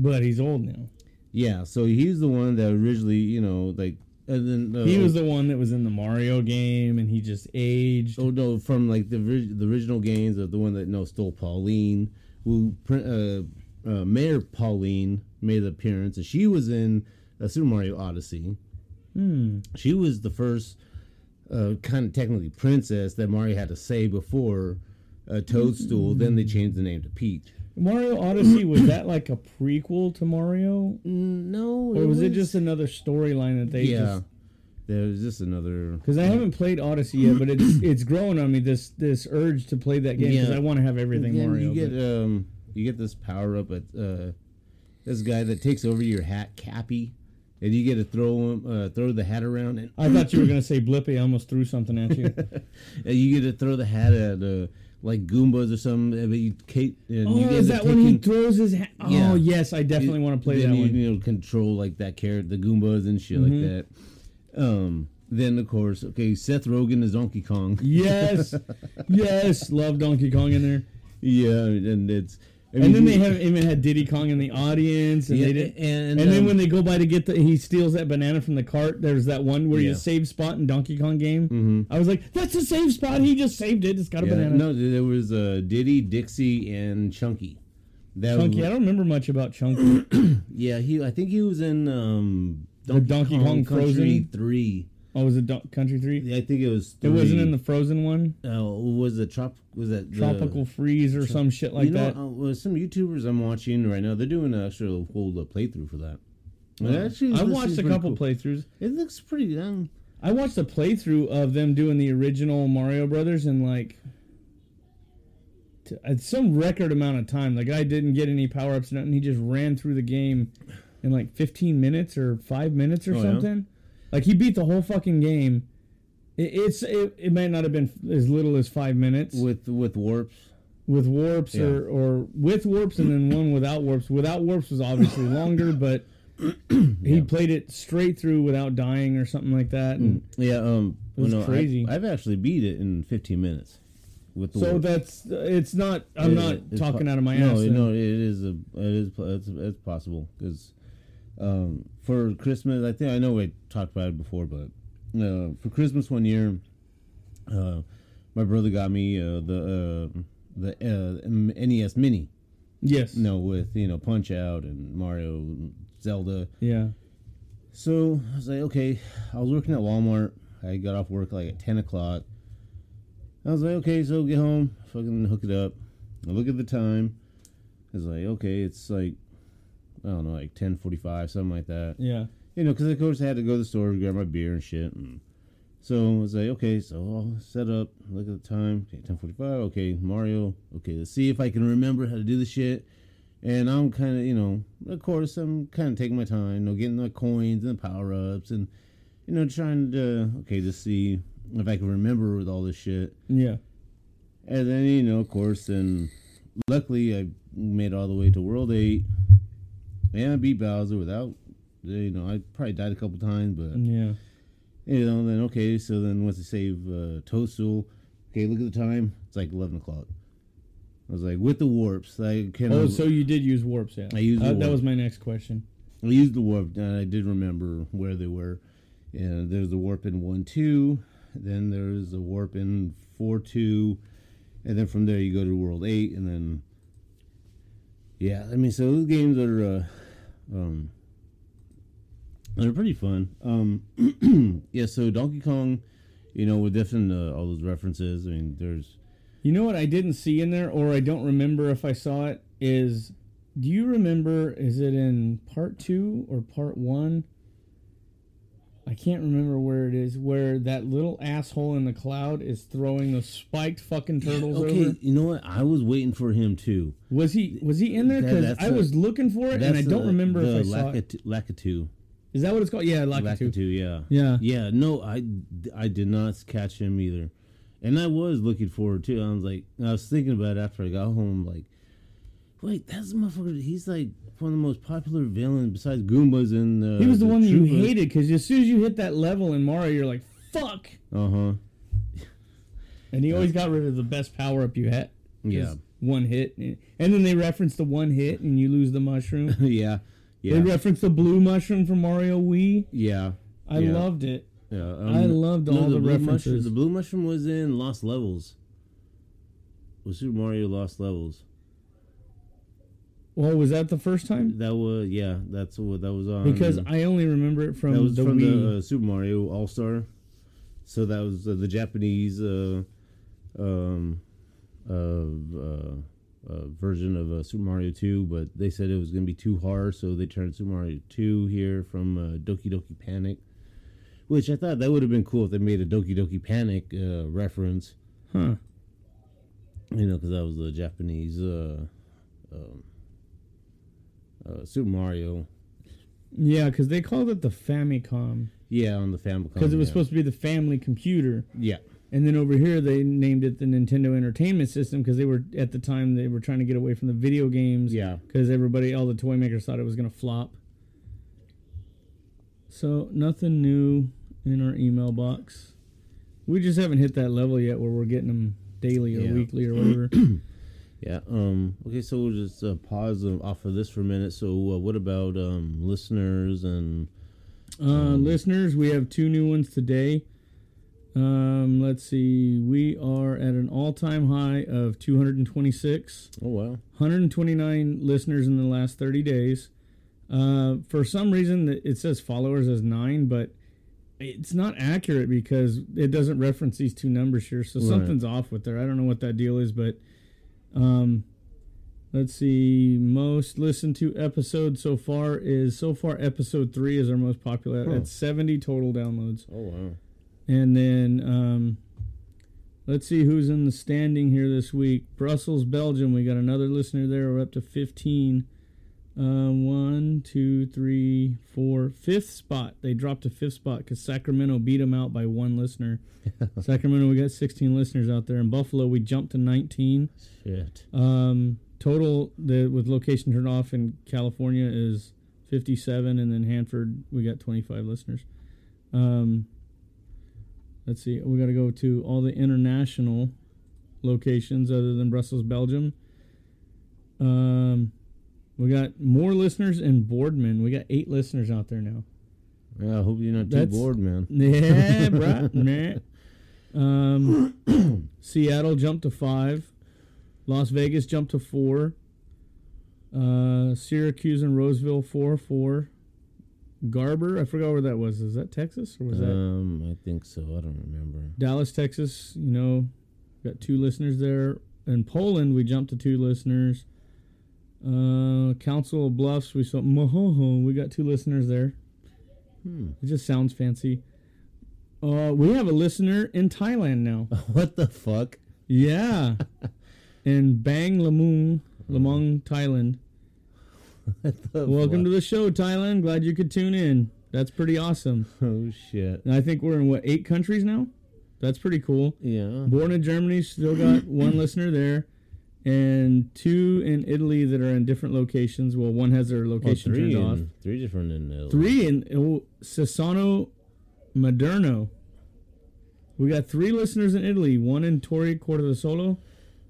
But he's old now. Yeah, so he's the one that originally, you know, like, and then uh, He was the one that was in the Mario game, and he just aged. Oh no, from like the the original games of the one that no stole Pauline, who uh, uh, Mayor Pauline made an appearance, and she was in uh, Super Mario Odyssey. Hmm. She was the first uh, kind of technically princess that Mario had to say before uh, Toadstool. Then they changed the name to Peach. Mario Odyssey was that like a prequel to Mario, Mm, no, or was it just another storyline that they yeah? just? There was just another. Because I haven't played Odyssey yet, but it's it's growing on me this this urge to play that game because Yeah. I want to have everything Then Mario. You get but- um, you get this power up at uh, this guy that takes over your hat, Cappy, and you get to throw him, uh, throw the hat around, and, I thought you were gonna say Blippi. I almost threw something at you. and you get to throw the hat at uh, like Goombas or something. But you, Kate, and oh, you is that when he throws his? Ha- oh Yeah. yes, I definitely want to play that you, one. You know, control like that character, the Goombas and shit like that. Um, then of course, okay, Seth Rogen is Donkey Kong. Yes, yes, love Donkey Kong in there. Yeah, and it's. I And then they have even had Diddy Kong in the audience, and Yeah, they did. and- And, then um, when they go by to get the, he steals that banana from the cart. There's that one where Yeah. you save spot in Donkey Kong game. I was like, that's a save spot. He just saved it. It's got a Yeah, banana. no, there was uh, Diddy, Dixie, and Chunky. That Chunky. was- I don't remember much about Chunky. Yeah, he. I think he was in um, The Donkey Kong Country Frozen? Three. Oh, was it Don- Country Three? Yeah, I think it was. It wasn't in the Frozen one. Uh, was it trop? Was that the- Tropical Freeze or some shit like you know, that. uh, well, some YouTubers I'm watching right now, they're doing an actual whole uh, playthrough for that. And actually, I watched a couple cool. playthroughs. It looks pretty. Um, I watched a playthrough of them doing the original Mario Brothers in like t- at some record amount of time. The guy didn't get any power ups, nothing. He just ran through the game in like 15 minutes or five minutes or Oh, yeah? Like he beat the whole fucking game. It, it's it, it might not have been as little as five minutes with, with warps. with warps. Yeah. or or with warps and then one without warps. Without warps was obviously longer, but. He played it straight through without dying or something like that, and Yeah. Um. It was well, no, I- crazy. I've actually beat it in 15 minutes. With So that's it's not. I'm It- not talking po- out of my no, ass. then. No, it is a, it is it's, it's possible because um, for Christmas, I think I know we talked about it before, but uh, for Christmas one year, uh, my brother got me uh, the uh, the uh, NES Mini. Yes. No, with you know Punch Out and Mario, and Zelda. Yeah. So I was like, okay. I was working at Walmart. I got off work like at ten o'clock. I was like, okay, so get home, fucking hook it up. I look at the time. I was like, okay, it's like I don't know, like ten forty-five, something like that. Yeah. You know, because of course I had to go to the store to grab my beer and shit. And so I was like, okay, so I'll set up. Look at the time. Okay, ten forty-five. Okay, Mario. Okay, let's see if I can remember how to do the shit. And I'm kind of, you know, of course, I'm kind of taking my time, you know, getting the coins and the power ups, and you know, trying to okay, to see if I can remember with all this shit. Yeah. And then, you know, of course, and luckily I made it all the way to World 8. And I beat Bowser without, you know, I probably died a couple times, but, Yeah. you know, then, okay, so then once I save uh, Toadstool, okay, look at the time, it's like 11 o'clock. I was like, with the warps, I can. Oh, so you did use warps, yeah? I used the Uh, That was my next question. I used the warp, and I did remember where they were. And there's a warp in 1 2, then there's a warp in 4 2, and then from there you go to World 8, and then. Yeah, I mean, so those games are. Uh, um, they're pretty fun. Um, yeah, so Donkey Kong, you know, with different uh, all those references. I mean, there's You know what I didn't see in there, or I don't remember if I saw it, is do you remember, is it in part two or part one? I can't remember where it is, where that little asshole in the cloud is throwing those spiked fucking turtles okay. over. You know what? I was waiting for him too. Was he was he in there? Because I a- was looking for it and I don't the- remember the if I saw it. Lakitu- Lakitu. Is that what it's called? Yeah, Lakitu. Lakitu, yeah. Yeah. Yeah, no, I, I did not catch him either. And I was looking forward to. I was like, I was thinking about it after I got home. Like, wait, that's the motherfucker. He's like one of the most popular villains besides Goombas and. Uh, He was the, one that you hated because as soon as you hit that level in Mario, you're like, fuck. Uh huh. And he always got rid of the best power up you had. Yeah. one hit, and then they reference the one hit and you lose the mushroom. yeah, yeah, They reference the blue mushroom from Mario Wii. yeah. I yeah. loved it. Yeah, I loved all the blue references. Mushroom, the blue mushroom was in Lost Levels. Was Super Mario Lost Levels? Well, was that the first time? That was yeah. That's what that was on. Because I only remember it from that was the from Wii. the uh, Super Mario All Star. So that was uh, the Japanese uh, um, uh, uh, uh, version of uh, Super Mario Two, but they said it was going to be too hard, so they turned Super Mario Two here from uh, Doki Doki Panic, which I thought that would have been cool if they made a Doki Doki Panic uh, reference. huh. You know, because that was the Japanese uh, um, uh, Super Mario. Yeah, because they called it the Famicom Yeah, on the Famicom. because it was yeah. supposed to be the family computer, Yeah. and then over here they named it the Nintendo Entertainment System because they were at the time they were trying to get away from the video games. Yeah. because everybody, all the toy makers thought it was gonna flop. So nothing new in our email box. We just haven't hit that level yet where we're getting them daily or Yeah. weekly or whatever. Yeah. Um. Okay. So we'll just uh, pause off of this for a minute. So, uh, what about um, listeners and Uh, listeners, we have two new ones today. Um, let's see. We are at an all-time high of 226. oh wow, 129 listeners in the last 30 days. Uh, for some reason, it says followers as nine, but it's not accurate because it doesn't reference these two numbers here. So Right. something's off with there. I don't know what that deal is, but um, let's see. Most listened to episode so far is so far episode three is our most popular Huh. at 70 total downloads. oh wow. And then um, let's see who's in the standing here this week. Brussels, Belgium. We got another listener there. We're up to 15. Uh, one, two, three, four, fifth spot. They dropped to fifth spot because Sacramento beat them out by one listener. Sacramento, we got 16 listeners out there. In Buffalo, we jumped to 19. Shit. Um, total the with location turned off in California is 57, and then Hanford we got 25 listeners. Um, let's see, we got to go to all the international locations other than Brussels, Belgium. Um, we got more listeners in Boardman. We got eight listeners out there now. Yeah. I hope you're not too bored, man. Yeah, bruh. Nah. Um, Seattle jumped to five. Las Vegas jumped to four. Uh, Syracuse and Roseville four four. Garber, I forgot where that was. Is that Texas or was that Um, I think so. I don't remember. Dallas, Texas? You know, got two listeners there. In Poland, we jumped to two listeners. Uh, Council of Bluffs, we saw Mohoho. We got two listeners there. Hmm. It just sounds fancy. Uh, we have a listener in Thailand now. what the fuck? Yeah, in Bang Lamung, Lamung, Thailand. Welcome fuck? to the show, Thailand. Glad you could tune in. That's pretty awesome. Oh shit. And I think we're in what eight countries now. That's pretty cool. Yeah. Born in Germany, still got one listener there, and two in Italy that are in different locations. Well, one has their Oh, location three turned off. in, three different in Italy. Three in oh, Sassano Moderno. We got three listeners in Italy. One in Torre Corte del Solo,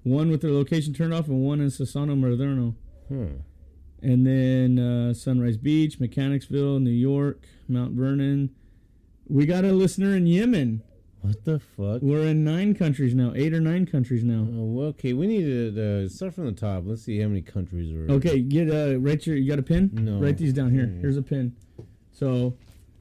one with their location turned off, and one in Sassano Moderno. Hmm. And then uh, Sunrise Beach, Mechanicsville, New York, Mount Vernon. We got a listener in Yemen. What the fuck? We're in nine countries now, eight or nine countries now. Oh, okay, we need to uh, start from the top. Let's see how many countries are. Okay, get uh, write your. You got a pen? No. Write these down here. Mm. Here's a pin. So,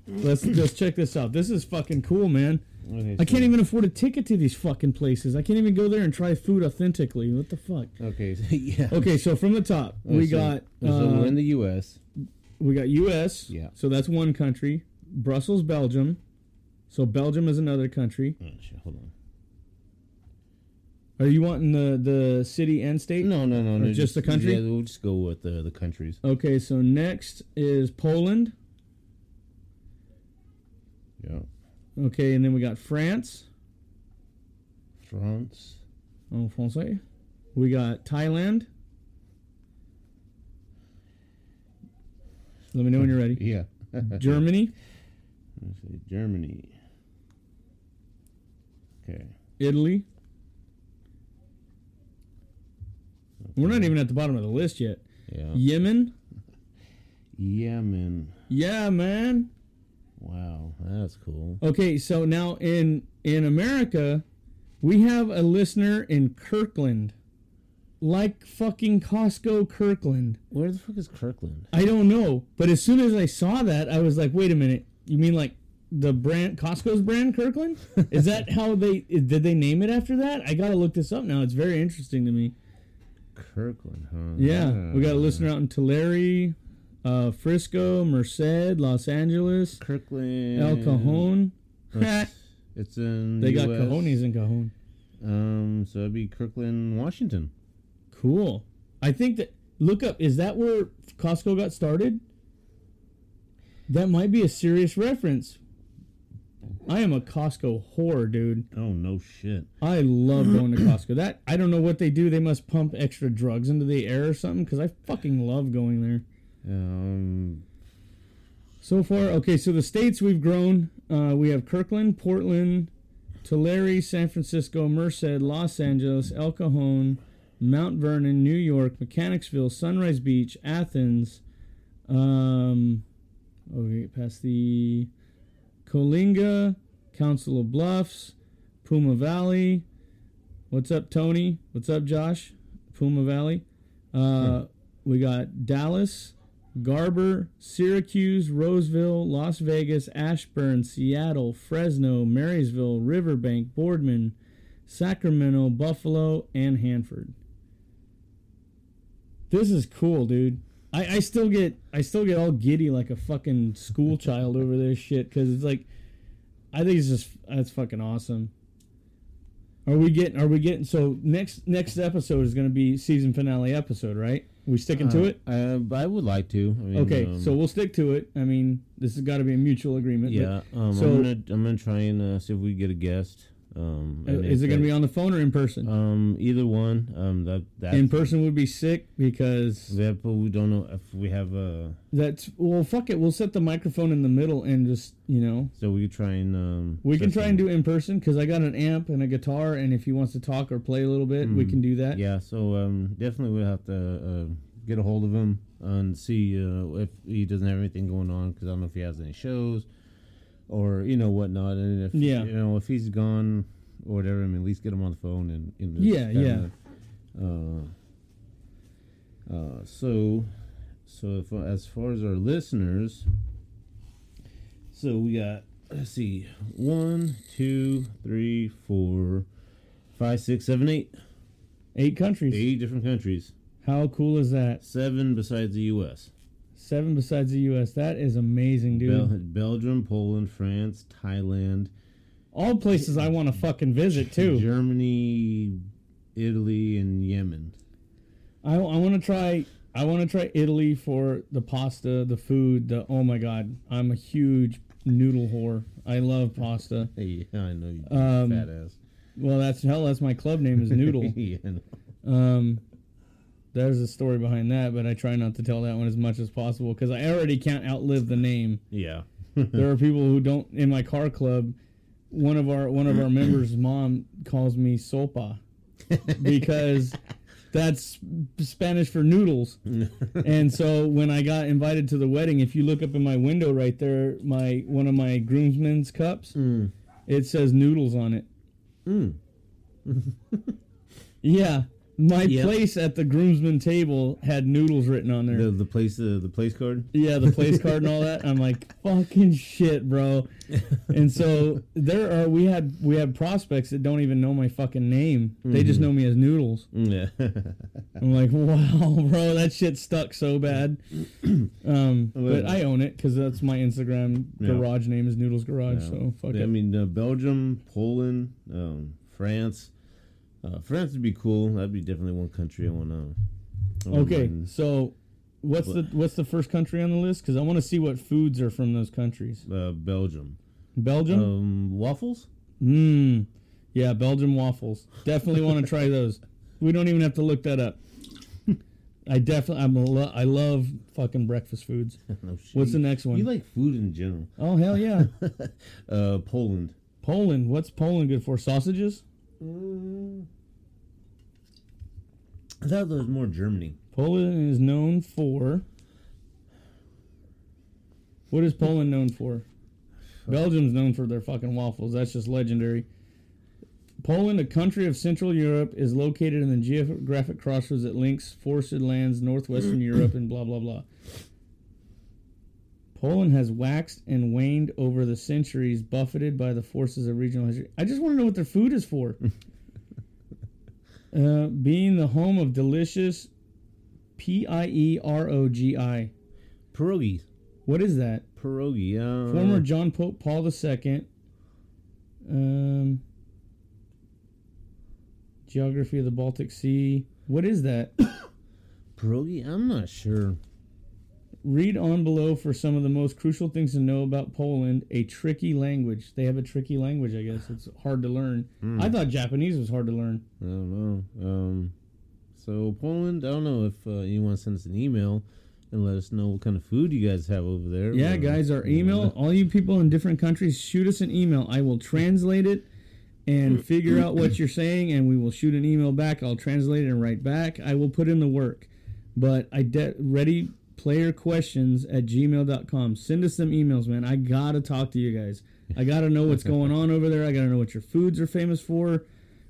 let's just check this out. This is fucking cool, man. Okay, I can't so- even afford a ticket to these fucking places. I can't even go there and try food authentically. What the fuck? Okay, so, yeah. Okay, so from the top, we so, got So uh, we're in the U.S. we got U.S. Yeah. So that's one country. Brussels, Belgium. So Belgium is another country. Oh, shit, hold on. Are you wanting the the city and state? No, no, no, no. just the country? Yeah, we'll just go with the the countries. Okay, so next is Poland. Yeah. Okay, and then we got France. France. En français. We got Thailand. Let me know when you're ready. Yeah. Germany, Germany. Okay. Italy, We're not even at the bottom of the list yet. Yeah. Yemen. Yemen. Yeah, man. Wow, that's cool. Okay, so now in in America, we have a listener in Kirkland. Like fucking Costco Kirkland. Where the fuck is Kirkland? I don't know, but as soon as I saw that, I was like, "Wait a minute! You mean like the brand Costco's brand Kirkland? Is that how they did they name it after that? I gotta look this up now. It's very interesting to me. Kirkland, huh? Yeah, we got a listener out in Tulare, uh, Frisco, Merced, Los Angeles, Kirkland. El Cajon. It's, it's in. they got US. cajones in Cajon. Um, so it'd be Kirkland, Washington. Cool. I think that look up. Is that where Costco got started? That might be a serious reference. I am a Costco whore, dude. Oh no shit. I love going to Costco. That I don't know what they do. They must pump extra drugs into the air or something because I fucking love going there. Um, So far, okay. So the states we've grown, uh, we have Kirkland, Portland, Tulare, San Francisco, Merced, Los Angeles, El Cajon, Mount Vernon, New York, Mechanicsville, Sunrise Beach, Athens. Um, okay, past the Coalinga, Council of Bluffs, Puma Valley. What's up, Tony? What's up, Josh? Puma Valley. Uh, We got Dallas, Garber, Syracuse, Roseville, Las Vegas, Ashburn, Seattle, Fresno, Marysville, Riverbank, Boardman, Sacramento, Buffalo, and Hanford. This is cool, dude. I, I still get I still get all giddy like a fucking school child over this shit because it's like I think it's just that's fucking awesome. Are we getting are we getting so next next episode is gonna be season finale episode, right? We sticking to it? Uh, I would like to. I mean, Okay, um, so we'll stick to it. I mean, this has got to be a mutual agreement. but- yeah, um, so- I'm gonna I'm gonna try and uh, see if we get a guest. Um, Uh, is it going to be on the phone or in person? Um, either one. Um, that that in person would be sick because That, but we don't know if we have uh that's well, fuck it. We'll set the microphone in the middle and just you know So we try and um. we can try and do in person because I got an amp and a guitar, and if he wants to talk or play a little bit, we Mm. can do that. Yeah, so um, definitely we'll have to uh, get a hold of him and see uh, if he doesn't have anything going on because I don't know if he has any shows or you know whatnot. And if Yeah. you know if he's gone or whatever, I mean, at least get him on the phone and, and just Yeah, kinda, Uh, uh, so so if, as far as our listeners, so we got let's see, one, two, three, four, five, six, seven, eight. Eight countries. Eight different countries. How cool is that? Seven besides the U.S. Seven besides the U.S. That is amazing, dude. Bel- Belgium, Poland, France, Thailand, All places I want to fucking visit too. Germany, Italy, and Yemen. I, I want to try. I want to try Italy for the pasta, the food. The oh my god, I'm a huge noodle whore. I love pasta. Hey, yeah, I know you Um, fat ass. Well, that's hell. That's my club name is Noodle. yeah. Um, there's a story behind that, but I try not to tell that one as much as possible because I already can't outlive the name. yeah. There are people who don't. In my car club, one of our one of our members' mom calls me sopa because that's Spanish for noodles. and so when I got invited to the wedding, if you look up in my window right there, my one of my groomsmen's cups, Mm. it says noodles on it. Mm. Yeah. My Yep. place at the groomsman table had noodles written on there. The the place uh, the place card. yeah, the place card and all that. I'm like, fucking shit, bro. And so there are we had we had prospects that don't even know my fucking name. They just know me as Noodles. Yeah. I'm like, wow, bro, that shit stuck so bad. Um, but I own it because that's my Instagram Yeah. garage name is Noodles Garage. Yeah. So fuck I it. mean, uh, Belgium, Poland, um, France. Uh, France would be cool. That'd be definitely one country I want to. Okay, so what's the what's the first country on the list? Because I want to see what foods are from those countries. Uh, Belgium. Belgium. Um, waffles. Mmm. Yeah, Belgium waffles. Definitely want to try those. We don't even have to look that up. I definitely I'm a lo- I love fucking breakfast foods. no shit. What's the next one? You like food in general. oh hell yeah. Uh, Poland. Poland. What's Poland good for? Sausages? Mm. I thought there was more Germany. Poland is known for. What is Poland known for? Belgium's known for their fucking waffles. That's just legendary. Poland, a country of Central Europe, is located in the geographic crossroads that links forested lands, northwestern Europe, and blah blah blah. Poland has waxed and waned over the centuries, buffeted by the forces of regional history. I just want to know what their food is for. uh, being the home of delicious P I E R O G I. Pierogi. What is that? Pierogi. Uh, Former John Pope Paul II. Um, geography of the Baltic Sea. What is that? pierogi. I'm not sure. Read on below for some of the most crucial things to know about Poland. A tricky language. They have a tricky language, I guess. It's hard to learn. I thought Japanese was hard to learn. I don't know. Um, so Poland. I don't know if uh, you want to send us an email and let us know what kind of food you guys have over there. Yeah, Uh, guys, our email, all you people in different countries, shoot us an email. I will translate it and figure out what you're saying, and we will shoot an email back. I'll translate it and write back. I will put in the work. But I de- ready player questions at gmail.com. Send us some emails, man. I got to talk to you guys. I got to know what's going on over there. I got to know what your foods are famous for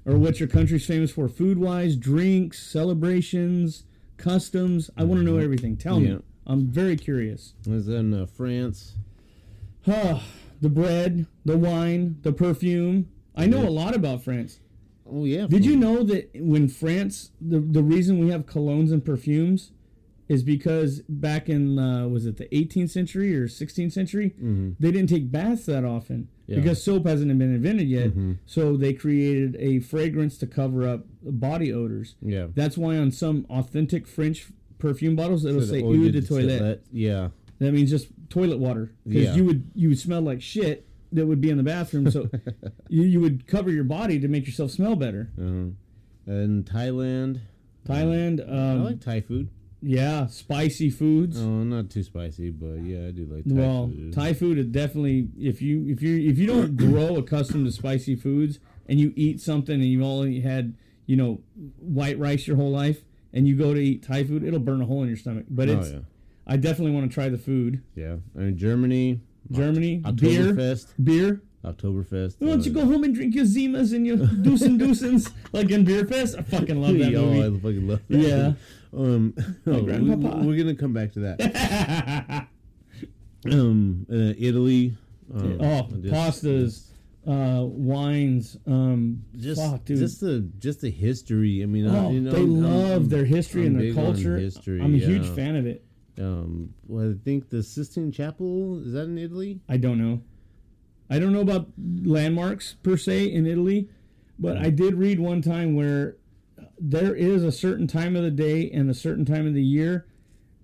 or what your country's famous for food wise, drinks, celebrations, customs. I want to know everything. Tell Yeah. me. I'm very curious. Was that in uh, France? Ah, the bread, the wine, the perfume. I know Yeah. a lot about France. Oh yeah. Did you know that when France, the the reason we have colognes and perfumes is because back in uh, was it the 18th century or 16th century, they didn't take baths that often Yeah. because soap hasn't been invented yet. So they created a fragrance to cover up body odors. Yeah. That's why on some authentic French perfume bottles it'll So say eau de toilette. toilette, Yeah. That means just toilet water because Yeah. you would you would smell like shit that would be in the bathroom. So you, you would cover your body to make yourself smell better. Uh, and Thailand. Thailand, I um, like Thai food. Yeah, spicy foods. Oh, not too spicy, but yeah, I do like Thai well, food. Thai food is definitely if you if you if you don't grow accustomed to spicy foods and you eat something and you've only had you know white rice your whole life and you go to eat Thai food, it'll burn a hole in your stomach. But Oh yeah, I definitely want to try the food. yeah. I mean Germany, Germany, beer, Oktoberfest, beer. Oktoberfest. Why don't uh, you go home and drink your Zimas and your Doosin Doosins like in Beer Fest? I fucking love that oh, I movie. fucking love that. Yeah. Um, oh, We, we're gonna come back to that. um, uh, Italy. Um, Oh, just- pastas, uh, wines. Um, Just, fuck, just the just the history. I mean, uh, oh, you know, they I'm- love I'm- their history I'm and their culture. history, I'm a huge fan of it. Um, well, I think the Sistine Chapel is that in Italy? I don't know. I don't know about landmarks per se in Italy, but I did read one time where there is a certain time of the day and a certain time of the year.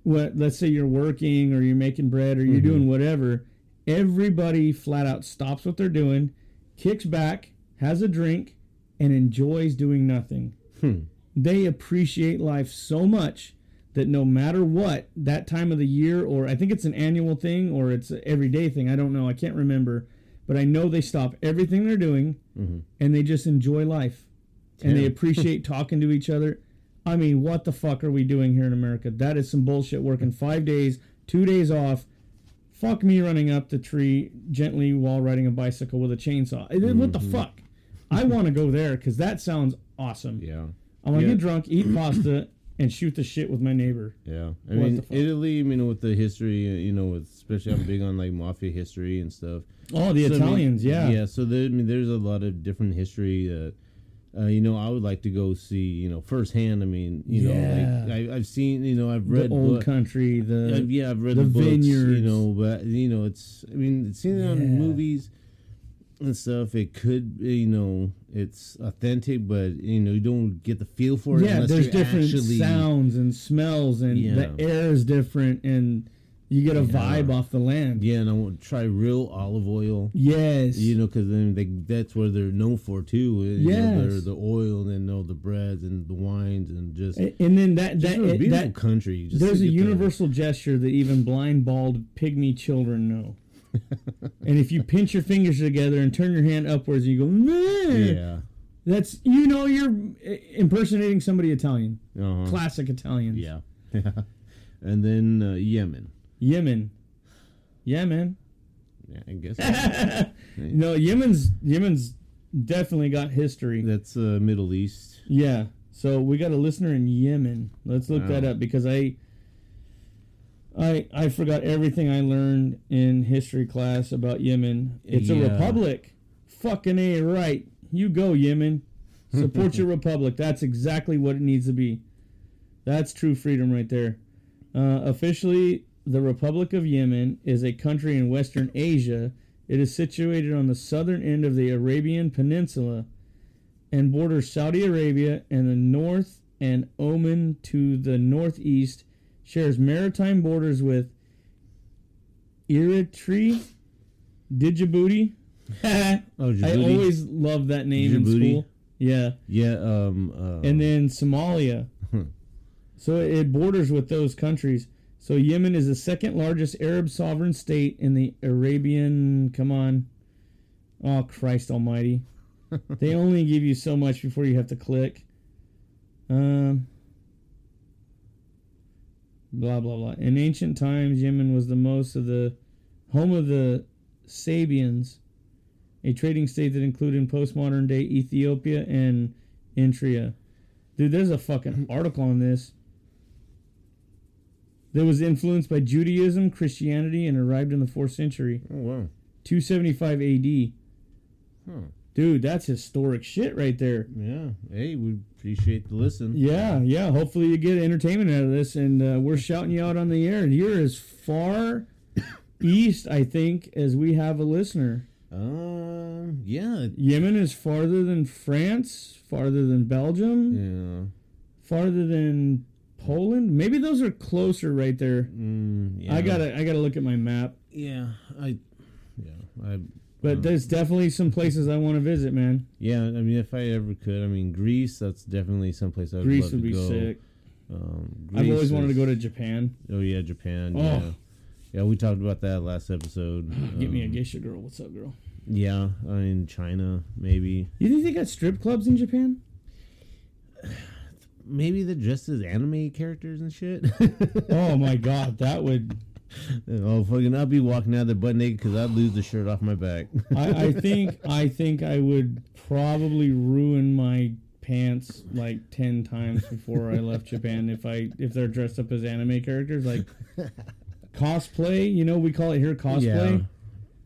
What let's say you're working or you're making bread or you're mm-hmm. doing whatever, everybody flat out stops what they're doing, kicks back, has a drink, and enjoys doing nothing. Hmm. They appreciate life so much that no matter what that time of the year or I think it's an annual thing or it's an everyday thing, I don't know, I can't remember, but I know they stop everything they're doing mm-hmm. and they just enjoy life. And they appreciate talking to each other. I mean, what the fuck are we doing here in America? That is some bullshit. Working five days, two days off. Fuck me running up the tree gently while riding a bicycle with a chainsaw. Eh, What the fuck? I want to go there because that sounds awesome. Yeah, I want to Yeah. get drunk, eat pasta, and shoot the shit with my neighbor. yeah. I What mean, the fuck? Italy. I mean, with the history, uh, you know, with, especially I'm big on like mafia history and stuff. Oh, the So, I mean, Italians, yeah. yeah. So there, I mean, there's a lot of different history that. Uh, you know, I would like to go see, you know, firsthand. I mean, you Yeah. know, like I, I've seen, you know, I've read The old book- country, the Uh, yeah, I've read the the, books, you know, but you know, it's. I mean, seeing it Yeah. on movies and stuff, it could, you know, it's authentic, but you know, you don't get the feel for it. yeah. There's different actually, sounds and smells, and Yeah. the air is different, and you get a vibe off the land. Yeah, and I want to try real olive oil. Yes, You know, because then they, that's where they're known for too. You know, the oil and then all the breads and the wines and just, and then that that it- beautiful that country. Just there's a universal gesture that even blind, bald, pygmy children know. and if you pinch your fingers together and turn your hand upwards, you go, "Meh," Yeah, That's you know you're uh, impersonating somebody Italian, Uh-huh. classic Italians. Yeah. and then uh, Yemen. Yemen. Yemen. Yeah, I guess No, Yemen's Yemen's definitely got history. that's uh, Middle East. Yeah. So we got a listener in Yemen. Let's look that up because I I I forgot everything I learned in history class about Yemen. It's a republic. Fucking A right. You go, Yemen. Support your republic. That's exactly what it needs to be. That's true freedom right there. Uh, officially, the Republic of Yemen is a country in Western Asia. It is situated on the southern end of the Arabian Peninsula and borders Saudi Arabia and the north and Oman to the northeast. Shares maritime borders with Eritrea, Djibouti. I Oh, Djibouti. always love that name in school. Yeah Yeah. Um. Uh, and then Somalia. so it borders with those countries. So Yemen is the second largest Arab sovereign state in the Arabian. Come on. Oh, Christ Almighty. they only give you so much before you have to click. Um. Blah blah blah. In ancient times, Yemen was the most of the home of the Sabaeans, a trading state that included in postmodern day Ethiopia and Eritrea. Dude, there's a fucking article on this. That was influenced by Judaism, Christianity, and arrived in the fourth century, oh wow. 275 AD. Huh. Dude, that's historic shit right there. Yeah. Hey, we appreciate the listen. Yeah, yeah. Hopefully you get entertainment out of this, and uh, we're shouting you out on the air. You're as far east, I think, as we have a listener. Um. Yeah. Yemen is farther than France, farther than Belgium, Yeah. farther than Poland. Maybe those are closer right there. Mm, yeah. I gotta, I gotta look at my map. Yeah. I. Yeah. I. But there's definitely some places I want to visit, man. Yeah. I mean, if I ever could, I mean, Greece. That's definitely someplace I'd Greece love would be go. sick. Um, I've always wanted to go to Japan. Oh yeah, Japan. Oh. Yeah. Yeah, we talked about that last episode. Get me a Um, geisha girl. What's up, girl? Yeah, I mean China, maybe. You think they got strip clubs in Japan? Maybe they're dressed as anime characters and shit. Oh my god, that would. oh fucking! I'll be walking out there butt naked because I'd lose the shirt off my back. I, I think I think I would probably ruin my pants like ten times before I left Japan if I if they're dressed up as anime characters like cosplay. You know we call it here cosplay.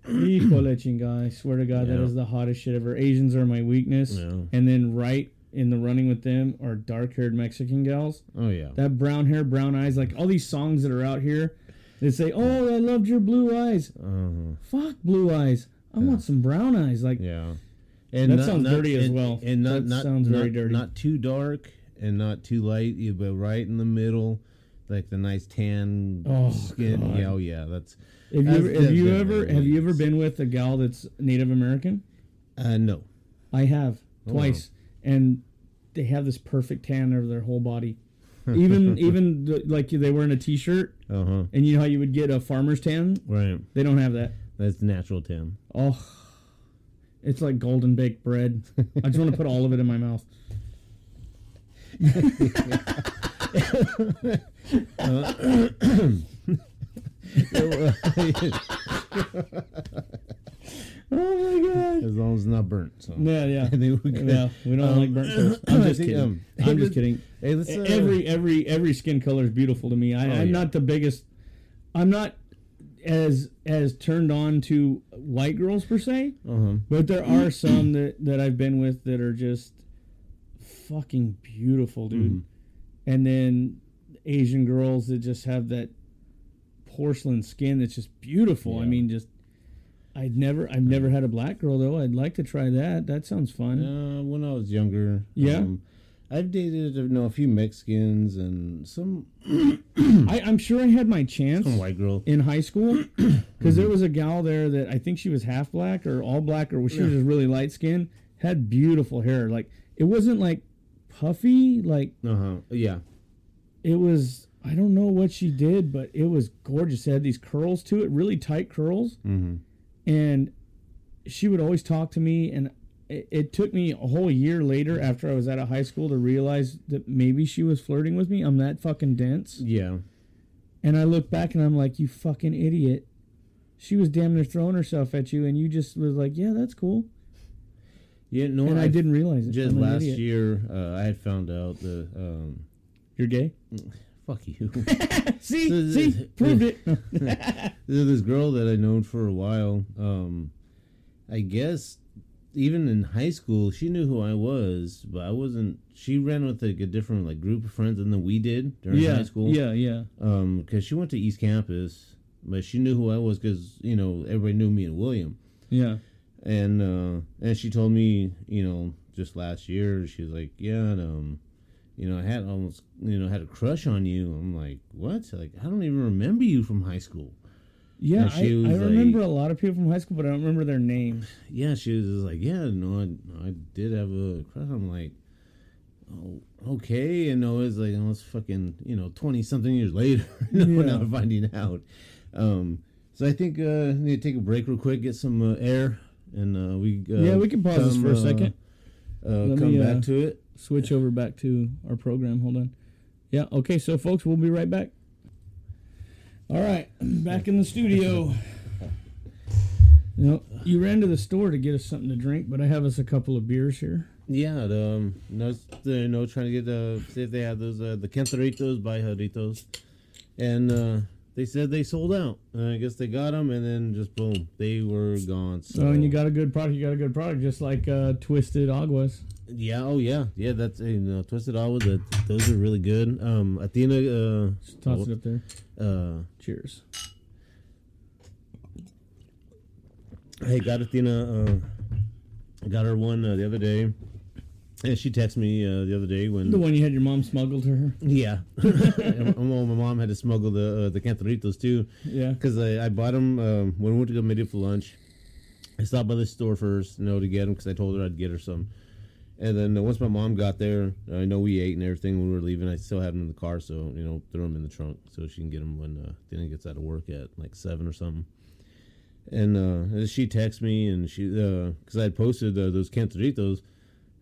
Chinga, I swear to God, that Yeah. is the hottest shit ever. Asians are my weakness, Yeah. and then right in the running with them are dark-haired Mexican gals. Oh yeah. That brown hair, brown eyes, like all these songs that are out here. They say, "Oh, I loved your blue eyes." Uh-huh. Fuck blue eyes. I want some brown eyes. Like Yeah. And that sounds dirty as well. And not That not sounds very dirty. Not too dark and not too light, yeah, but right in the middle, like the nice tan Oh, skin. God. Yeah, oh yeah. That's Have you That's- ever, have you ever have you ever been with a gal that's Native American? uh no. I have Oh, twice, and they have this perfect tan over their whole body. Even even the, like they were wearing a t-shirt, Uh huh. and you know how you would get a farmer's tan. Right. They don't have that. That's natural tan. Oh, it's like golden baked bread. I just want to put all of it in my mouth. Oh my god. as long as it's not burnt. So. Yeah, yeah. I think we're good. Yeah, we don't Um, like burnt toast. I'm just think, kidding. um, I'm just kidding. Hey, let's uh, every every every skin color is beautiful to me. I, Oh, I'm yeah. not the biggest. I'm not as as turned on to white girls per se, Uh-huh. but there are some that that I've been with that are just fucking beautiful, dude. Mm-hmm. And then Asian girls that just have that porcelain skin that's just beautiful. I mean, just I'd never I've never had a black girl though. I'd like to try that. That sounds fun. Uh, when I was younger, Yeah? um, I've dated you know a few Mexicans and some I, I'm sure I had my chance. some white girl. in high school because there was a gal there that I think she was half black or all black or she was just really light skinned had beautiful hair like it wasn't like puffy like Uh huh. Yeah. it was I don't know what she did but it was gorgeous it had these curls to it really tight curls Mm-hmm. And she would always talk to me and it, it took me a whole year later after I was out of high school to realize that maybe she was flirting with me. I'm that fucking dense. Yeah. And I look back and I'm like, you fucking idiot. She was damn near throwing herself at you, and you just was like, yeah, that's cool. Yeah, no, and I, didn't realize it. Just last idiot. year, uh, I had found out that um, You're gay? Fuck you. See? See? Proved it. There's this girl that I known for a while. Um, I guess even in high school, she knew who I was, but I wasn't. She ran with like a different like group of friends than we did during yeah. high school. Yeah, yeah. Um, because she went to East Campus, but she knew who I was because you know everybody knew me and William. Yeah. and uh and she told me you know just last year she was like yeah and, um you know i had almost you know had a crush on you. I'm like what? Like i don't even remember you from high school. Yeah, I, I remember like- a lot of people from high school, but I don't remember their names. yeah she was like yeah no i, I did have a crush. I'm like oh okay. And no it's like almost fucking you know 20 something years later no Yeah. now finding out. Um so i think uh need to take a break real quick get some uh, air and uh we uh, Yeah, we can pause this for a uh, second. uh, Let come me, back uh, to it Switch over back to our program. Hold on. Yeah, okay, so folks, we'll be right back. All right, back in the studio. You know, you ran to the store to get us something to drink, but I have us a couple of beers here. Yeah, the, um, no, you know, trying to get uh, see if they have those uh, the Cantaritos by Jarritos, and uh, they said they sold out. Uh, I guess they got them, and then just boom, they were gone. So, So, and you got a good product. You got a good product, just like uh, Twisted Aguas. Yeah, oh yeah, yeah. That's you know, twisted olive. That those are really good. Um, Athena, uh, Just toss it up there. uh, Cheers. Hey, got Athena. Uh, I got her one uh, the other day, and she texted me uh, the other day when The one you had your mom smuggled to her. Yeah, And my mom had to smuggle the uh, the cantaritos too Yeah. because I, I bought them um, when we went to go meet for lunch. I stopped by the store first, you know, to get them because I told her I'd get her some. And then uh, once my mom got there, I know we ate and everything when we were leaving. I still had them in the car, so you know, throw them in the trunk so she can get them when uh, Dana gets out of work at like seven or something. And uh, she texted me, and she because I had posted uh, those cantaritos,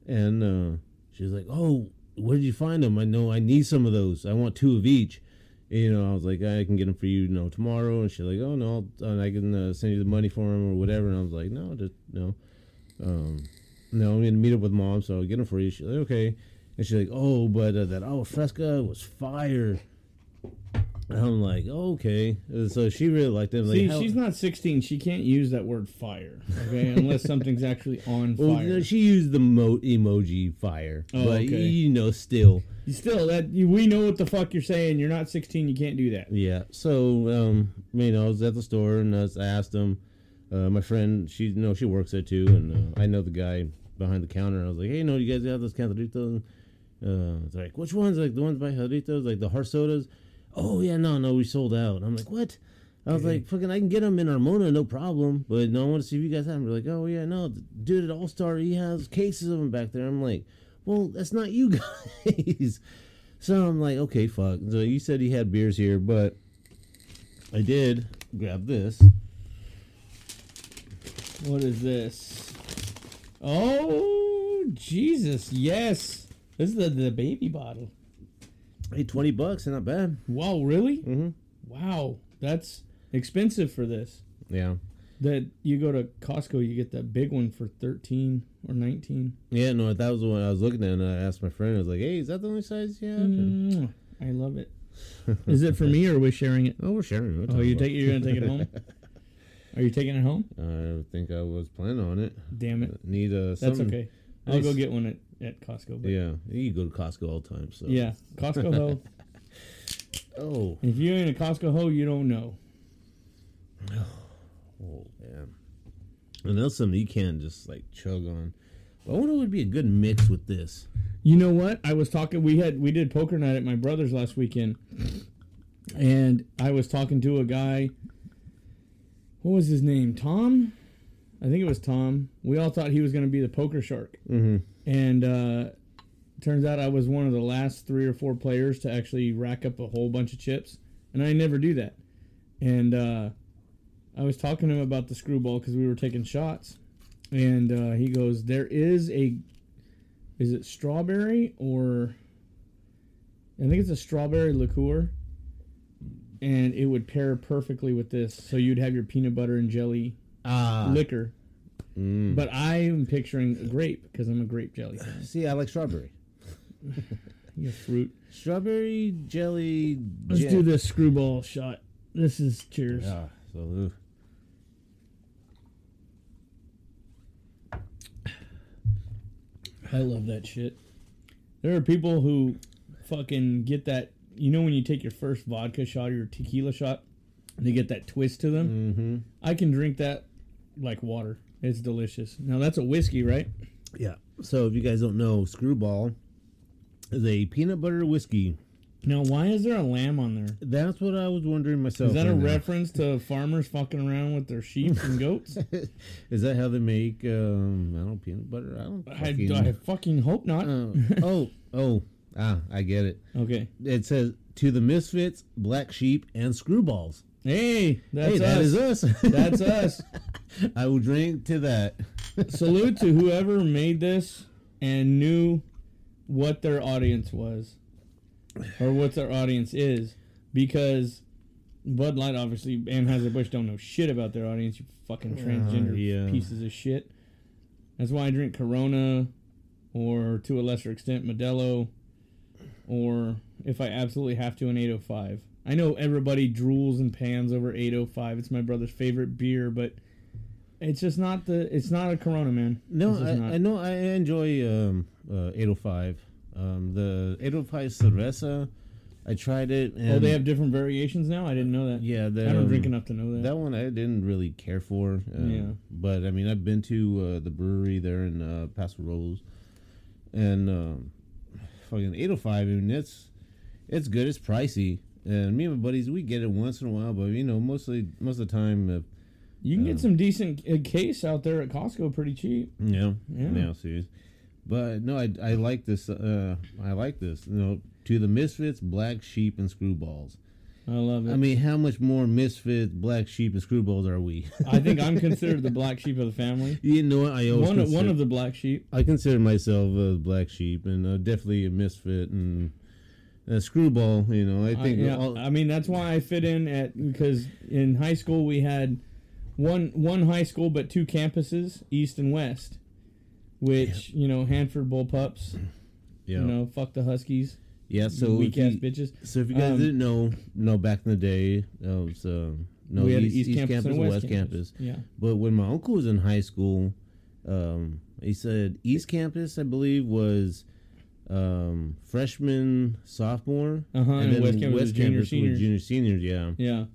and uh, she was like, "Oh, where did you find them? I know I need some of those. I want two of each." You know, I was like, "I can get them for you, you know, tomorrow." And she's like, "Oh no, I can uh, send you the money for them or whatever." And I was like, "No, just no, um, no, I'm gonna meet up with mom, so I'll get them for you." She's like, "Okay," and she's like, "Oh, but uh, that fresca was fire." And I'm like, oh, "Okay," Uh, so she really liked them. Like, See, she's not 16. She can't use that word fire, okay? Unless something's actually on Well, fire. no, she used the mo- emoji fire, Oh, but okay. you know, still. You Still, that you, we know what the fuck you're saying. You're not 16. You can't do that. Yeah. So, um, you know, I was at the store and I, was, I asked him. Uh, my friend, she you know she works there too, and uh, I know the guy behind the counter. I was like, hey, no, you guys have those cantaritos? Uh, it's like, which ones? Like the ones by Jarritos, like the hard sodas? Oh yeah, no, no, we sold out. I'm like, what? I was like, fucking, I can get them in Armona, no problem. But no, I want to see if you guys have them. They're like, oh yeah, no, dude at All Star, he has cases of them back there. I'm like, well, that's not you guys. So I'm like, okay, fuck. So you said he had beers here, but I did grab this. What is this? Oh, Jesus. Yes. This is the, the baby bottle. Hey, twenty bucks, not bad. Wow, really? Mm-hmm. Wow. That's expensive for this. Yeah, That you go to Costco, you get that big one for 13 or 19. yeah. No, that was the one I was looking at, and I asked my friend. I was like, "Hey, is that the only size you have?" Mwah. I love it. Is it for me or are we sharing it? Oh, we're sharing. What Oh, you take you're gonna take it home? Are you taking it home? I think I was planning on it. Damn it. Need a. That's something- okay. I'll go get one at, at Costco. But Yeah, you go to Costco all the time. So yeah, Costco ho. Oh, If you ain't a Costco ho, you don't know. oh man. And that's something you can't just like chug on. But I wonder what would be a good mix with this. You know what? I was talking. We had we did poker night at my brother's last weekend, and I was talking to a guy. What was his name? Tom. I think it was Tom. We all thought he was going to be the poker shark, Mm-hmm. and uh, turns out I was one of the last three or four players to actually rack up a whole bunch of chips, and I never do that. And uh, I was talking to him about the Skrewball because we were taking shots, and uh, he goes, "There is a, is it strawberry or? I think it's a strawberry liqueur, and it would pair perfectly with this. So you'd have your peanut butter and jelly Ah, liquor. mm. But I am picturing a grape because I'm a grape jelly fan. see, I like strawberry. You fruit. Strawberry jelly. Let's jam. do this Skrewball shot. This is cheers. Ah, so. I love that shit. There are people who fucking get that. You know when you take your first vodka shot or your tequila shot, they get that twist to them. Mm-hmm. I can drink that like water. It's delicious. Now that's a whiskey, right? Yeah. So if you guys don't know, Skrewball is a peanut butter whiskey. Now why is there a lamb on there? That's what I was wondering myself. Is that a now. reference to farmers fucking around with their sheep and goats? Is that how they make um, I don't know peanut butter? I don't. I, fucking- I fucking hope not. Uh, oh, oh, ah, I get it. okay. It says to the misfits, black sheep, and screwballs. Hey, that's hey, us. that is us. That's us. I will drink to that. Salute to whoever made this and knew what their audience was or what their audience is because Bud Light obviously and Anheuser-Busch don't know shit about their audience, you fucking transgender yeah. pieces of shit. That's why I drink Corona or to a lesser extent Modelo or if I absolutely have to an 805. I know everybody drools and pans over 805. It's my brother's favorite beer, but it's just not the it's not a Corona, man. No, I. I know I enjoy um, uh, 805. Um, the 805 Cerveza, I tried it. And Oh, they have different variations now. I didn't know that. Yeah, the, I don't drink um, enough to know that. That one I didn't really care for. Um, Yeah. But I mean, I've been to uh, the brewery there in uh, Paso Robles, and um, fucking 805. I mean, it's it's good. It's pricey, and me and my buddies we get it once in a while. But you know, mostly most of the time, uh, you can get some decent uh, case out there at Costco pretty cheap. know, Yeah. yeah, serious. But no, I, I like this. Uh, I like this. You know, to the misfits, black sheep, and screwballs. I love it. I mean, how much more misfits, black sheep, and screwballs are we? I think I'm considered the black sheep of the family. you know what? I always One, consider- one of the black sheep. I consider myself a black sheep and uh, definitely a misfit and a screwball. You know, I I, think yeah, all, I mean that's why I fit in at because in high school we had one one high school but two campuses, east and west, which you know Hanford Bullpups. yeah, You know, fuck the Huskies, yeah. So weak ass bitches. so if you guys Um, didn't know, no, back in the day, uh, it was um, no we had East, East, East campus, and West, West campus. Yeah. But when my uncle was in high school, um, he said East Campus, I believe, was um, freshman, sophomore, Uh huh. And, West Campus was junior, was seniors. junior, seniors. Yeah, Yeah. and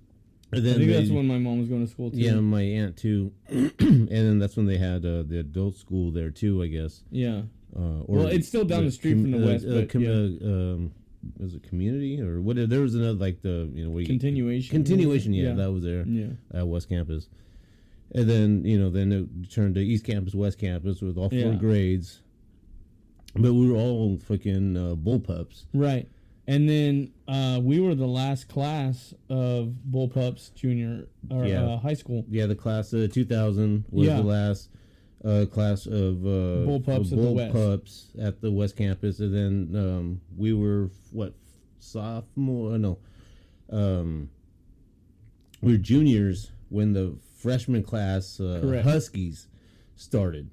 I then think that's when my mom was going to school too. Yeah, my aunt too, and then that's when they had uh, the adult school there too, I guess. Yeah. Uh, or Well, it's still down the street from the uh, west, uh, but com- yeah. uh, um, was it community or what? There was another like the you know Continuation. continuation. Yeah, Yeah. that was there Yeah. at West Campus, and then you know then it turned to East Campus, West Campus with all four Yeah. grades. But we were all fucking uh, bullpups. Right. And then uh, we were the last class of Bullpups Junior or Yeah. uh, high school. Yeah, the class of 2000 was the last uh, class of uh, Bullpups of at the West. At the West Campus, and then um, we were what sophomore? No, um, we were juniors when the freshman class uh, Huskies started.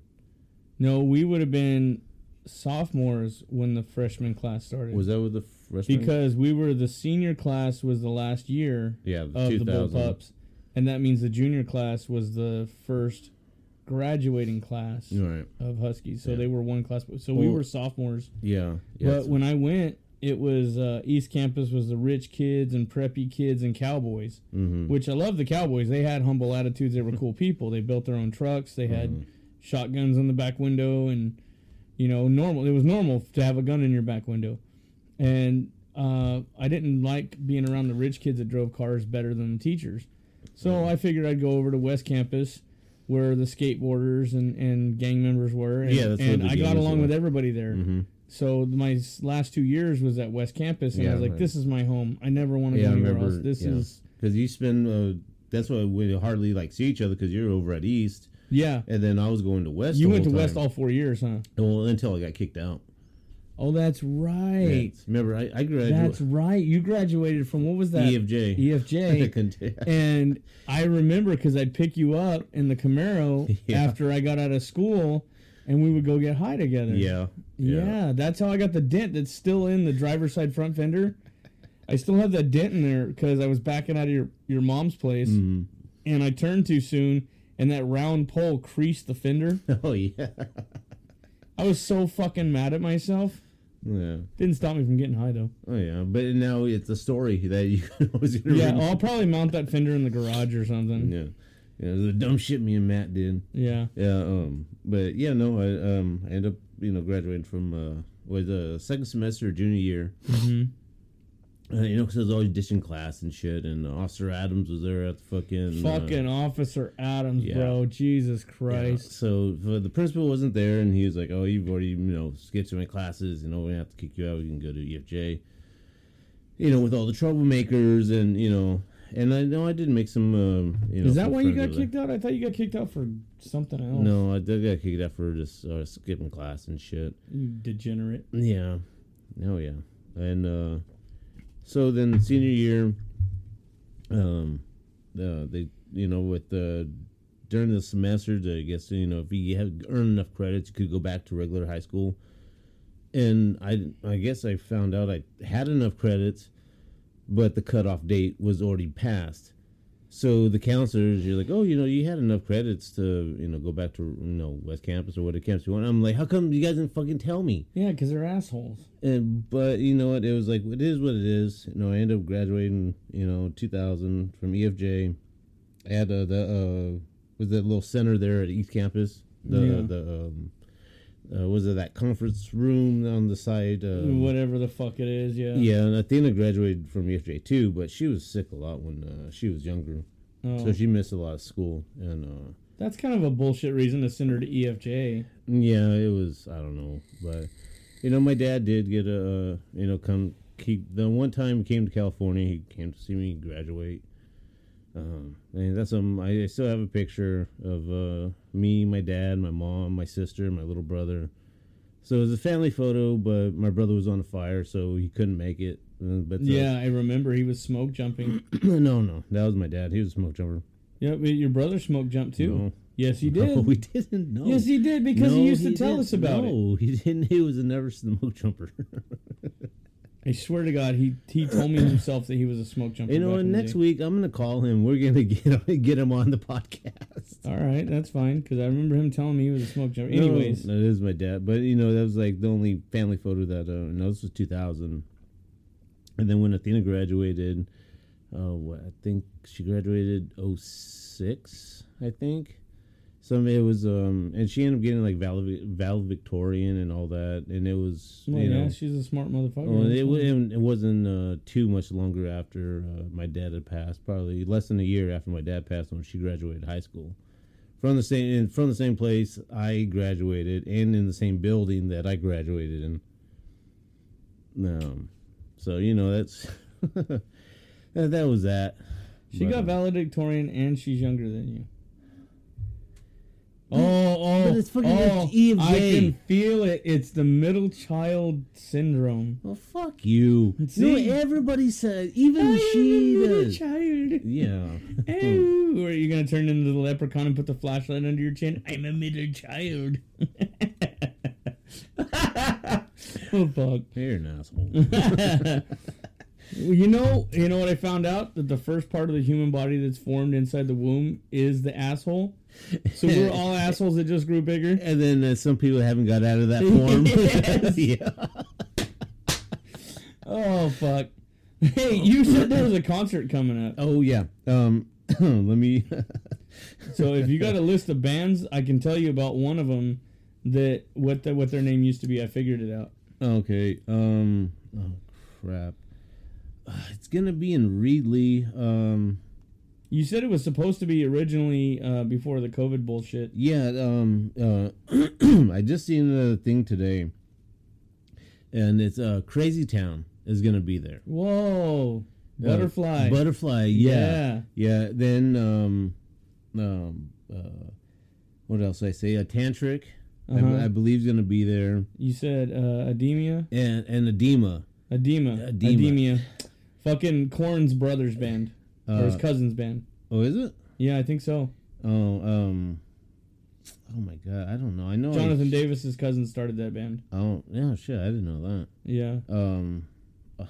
No, we would have been sophomores when the freshman class started. Was that with the freshman? because we were the senior class was the last year yeah, of the 2000. Bullpups, and that means the junior class was the first graduating class Right. of Huskies. So Yeah. they were one class. So we were sophomores. Yeah. yeah But when I went, it was uh, East Campus was the rich kids and preppy kids and cowboys, hmm which I love the cowboys. They had humble attitudes. They were cool people. They built their own trucks. They had Mm-hmm. shotguns in the back window, and you know, normal. It was normal to have a gun in your back window, and uh, I didn't like being around the rich kids that drove cars better than the teachers. So I figured I'd go over to West Campus. Where the skateboarders and, and gang members were, and, Yeah, that's and I got along were. with everybody there. hmm So my last two years was at West Campus, and I was like, right. "This is my home. I never want to Yeah, go anywhere remember, else. This yeah. is Because you spend, uh, that's why we hardly like see each other because you're over at East. Yeah. and then I was going to West. You went to whole West all four years, huh? well until I got kicked out. Oh, that's right. Yeah. Remember, I, I graduated. That's right. You graduated from what was that? EFJ. EFJ. And I remember because I'd pick you up in the Camaro Yeah. after I got out of school, and we would go get high together. yeah, Yeah, that's how I got the dent that's still in the driver's side front fender. I still have that dent in there because I was backing out of your, your mom's place Mhm. and I turned too soon and that round pole creased the fender. Oh yeah, I was so fucking mad at myself. yeah. Didn't stop me from getting high though. Oh yeah, but now it's a story that you was gonna Yeah, read. I'll probably mount that fender in the garage or something. yeah, yeah. The dumb shit me and Matt did. Yeah. Yeah, um, but yeah, no, I um, I end up you know graduating from uh, was a second semester junior year. Mhm. Uh, you know, because I was always ditching class and shit, and uh, Officer Adams was there at the fucking uh, Fucking Officer Adams, yeah. bro. Jesus Yeah, Christ. so uh, the principal wasn't there, and he was like, "Oh, you've already you know skipped so many classes. You know, we have to kick you out. You can go to EFJ." You know, with all the troublemakers, and you know, and I know I did make some. Um, you know, Is that why you got kicked out? I thought you got kicked out for something else. No, I did get kicked out for just uh, skipping class and shit. You degenerate. Yeah. Oh yeah. And uh so then senior year um uh, they you know with the during the semester I guess you know if you had earned enough credits you could go back to regular high school. And I I guess I found out I had enough credits but the cutoff date was already passed. So the counselors, you're like, oh, you know, you had enough credits to, you know, go back to, you know, West Campus or whatever campus you want. I'm like, how come you guys didn't fucking tell me? Yeah, because they're assholes. And but you know what? It was like it is what it is. You know, I ended up graduating. You know, 2000 from EFJ. I had uh, the uh, was that little center there at East Campus. The Yeah. the um, uh, was it that conference room on the side? Uh, Whatever the fuck it is, yeah. Yeah, and Athena graduated from EFJ too, but she was sick a lot when uh, she was younger, Oh, so she missed a lot of school. And uh, that's kind of a bullshit reason to send her to EFJ. Yeah, it was. I don't know, but you know, my dad did get a. Uh, you know, come keep the one time he came to California. He came to see me graduate. Um, and that's um. I, I still have a picture of uh, me, my dad, my mom, my sister, my little brother. So it was a family photo, but my brother was on a fire, so he couldn't make it. Uh, But uh, Yeah, I remember he was smoke jumping. no, no, that was my dad. He was a smoke jumper. yeah, but your brother smoke jumped too. No. Yes, he did. No, we didn't know. Yes, he did because he No, used to tell us about it. No, he didn't. He was a never smoke jumper. I swear to God, he he told me himself that he was a smoke jumper. You know, next week I'm gonna call him. We're gonna get get him on the podcast. All right, that's fine because I remember him telling me he was a smoke jumper. Anyways, no, that is my dad. But you know, that was like the only family photo that. Uh, no, this was 2000. And then when Athena graduated, uh, what I think she graduated 06, I think. Some it was um, and she ended up getting like val- valedictorian and all that, and it was well, you yeah, know. she's a smart motherfucker. Well, it, it wasn't uh, too much longer after uh, my dad had passed. Probably less than a year after my dad passed when she graduated high school. From the same in- from the same place I graduated, and in the same building that I graduated in. Um, so you know that's that, that was that. she But, got uh, valedictorian and she's younger than you. Oh, oh, but it's fucking- oh, it's E of can feel it. It's the middle child syndrome. Well, fuck you. See? No, everybody said, even she middle does. child. Yeah. Oh, are you gonna turn into the leprechaun and put the flashlight under your chin? I'm a middle child. oh fuck. You're an asshole. You know, you know what I found out that the first part of the human body that's formed inside the womb is the asshole. So we're all assholes that just grew bigger. And then uh, some people haven't got out of that form. Yeah. Oh fuck. Hey, you said there was a concert coming up. Oh yeah. Um, let me. So if you got a list of bands, I can tell you about one of them that what the, what their name used to be. I figured it out. okay. Um. Oh crap. Uh, it's gonna be in Reedley. Um. You said it was supposed to be originally uh, before the COVID bullshit. Yeah. Um. Uh. I just seen the thing today, and it's uh Crazy Town is gonna be there. Whoa, Uh, butterfly. Butterfly. Yeah. Yeah. Then um. Um. Uh. what else did I say? A tantric, I- Uh-huh. I, believe is gonna be there, You said uh, Edemia, and and Adema. Adema, Adema. Edemia, fucking Korn's brother's band or his Uh, cousin's band. Oh, is it? Yeah, I think so. Oh, um, oh my god, I don't know. I know I- Jonathan Davis's cousin started that band. Oh, yeah, shit, I didn't know that. Yeah. Um, ugh,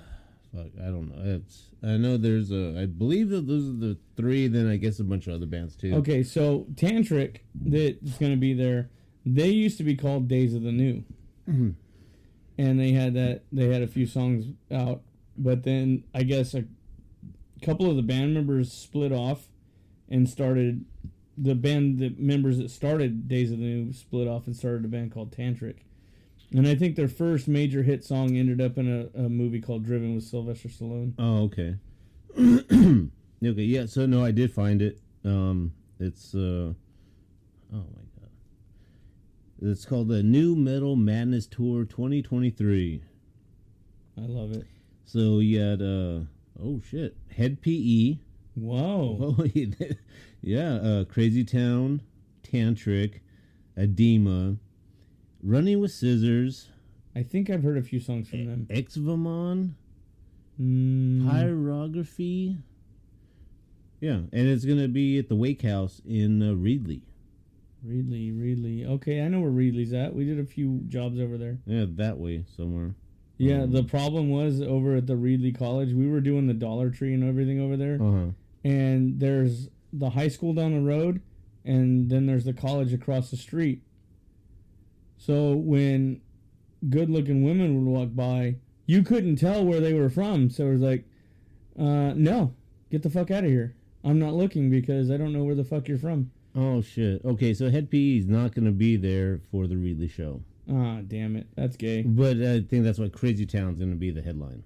fuck, I don't know. It's I know there's a. I believe that those are the three. Then I guess a bunch of other bands too. Okay, so Tantric that's going to be there. They used to be called Days of the New, Mm-hmm. and they had that. They had a few songs out, but then I guess a couple of the band members split off and started the band. The members that started Days of the New split off and started a band called Tantric. And I think their first major hit song ended up in a, a movie called Driven with Sylvester Stallone. Oh, okay. okay, yeah. So no, I did find it. Um, it's uh, oh my god, it's called the New Metal Madness Tour 2023. I love it. So you had uh, oh shit, Hed PE. Whoa. Oh, yeah. Uh, Crazy Town, Tantric, Adema, Running with Scissors, I think I've heard a few songs from them. Exvamon, Mm, Pyrography. Yeah, and it's gonna be at the Wake House in uh, Reedley. Reedley, Reedley. Okay, I know where Reedley's at. We did a few jobs over there. Yeah, that way somewhere. Yeah, the problem was over at the Reedley College, we were doing the Dollar Tree and everything over there. Uh huh. And there's the high school down the road, and then there's the college across the street. So when good looking women would walk by, you couldn't tell where they were from. So it was like, uh, no, get the fuck out of here. I'm not looking because I don't know where the fuck you're from. Oh shit. Okay, so Hed PE is not gonna be there for the Reedley show, Ah, damn it. That's gay. but I think that's why Crazy Town's gonna be the headline.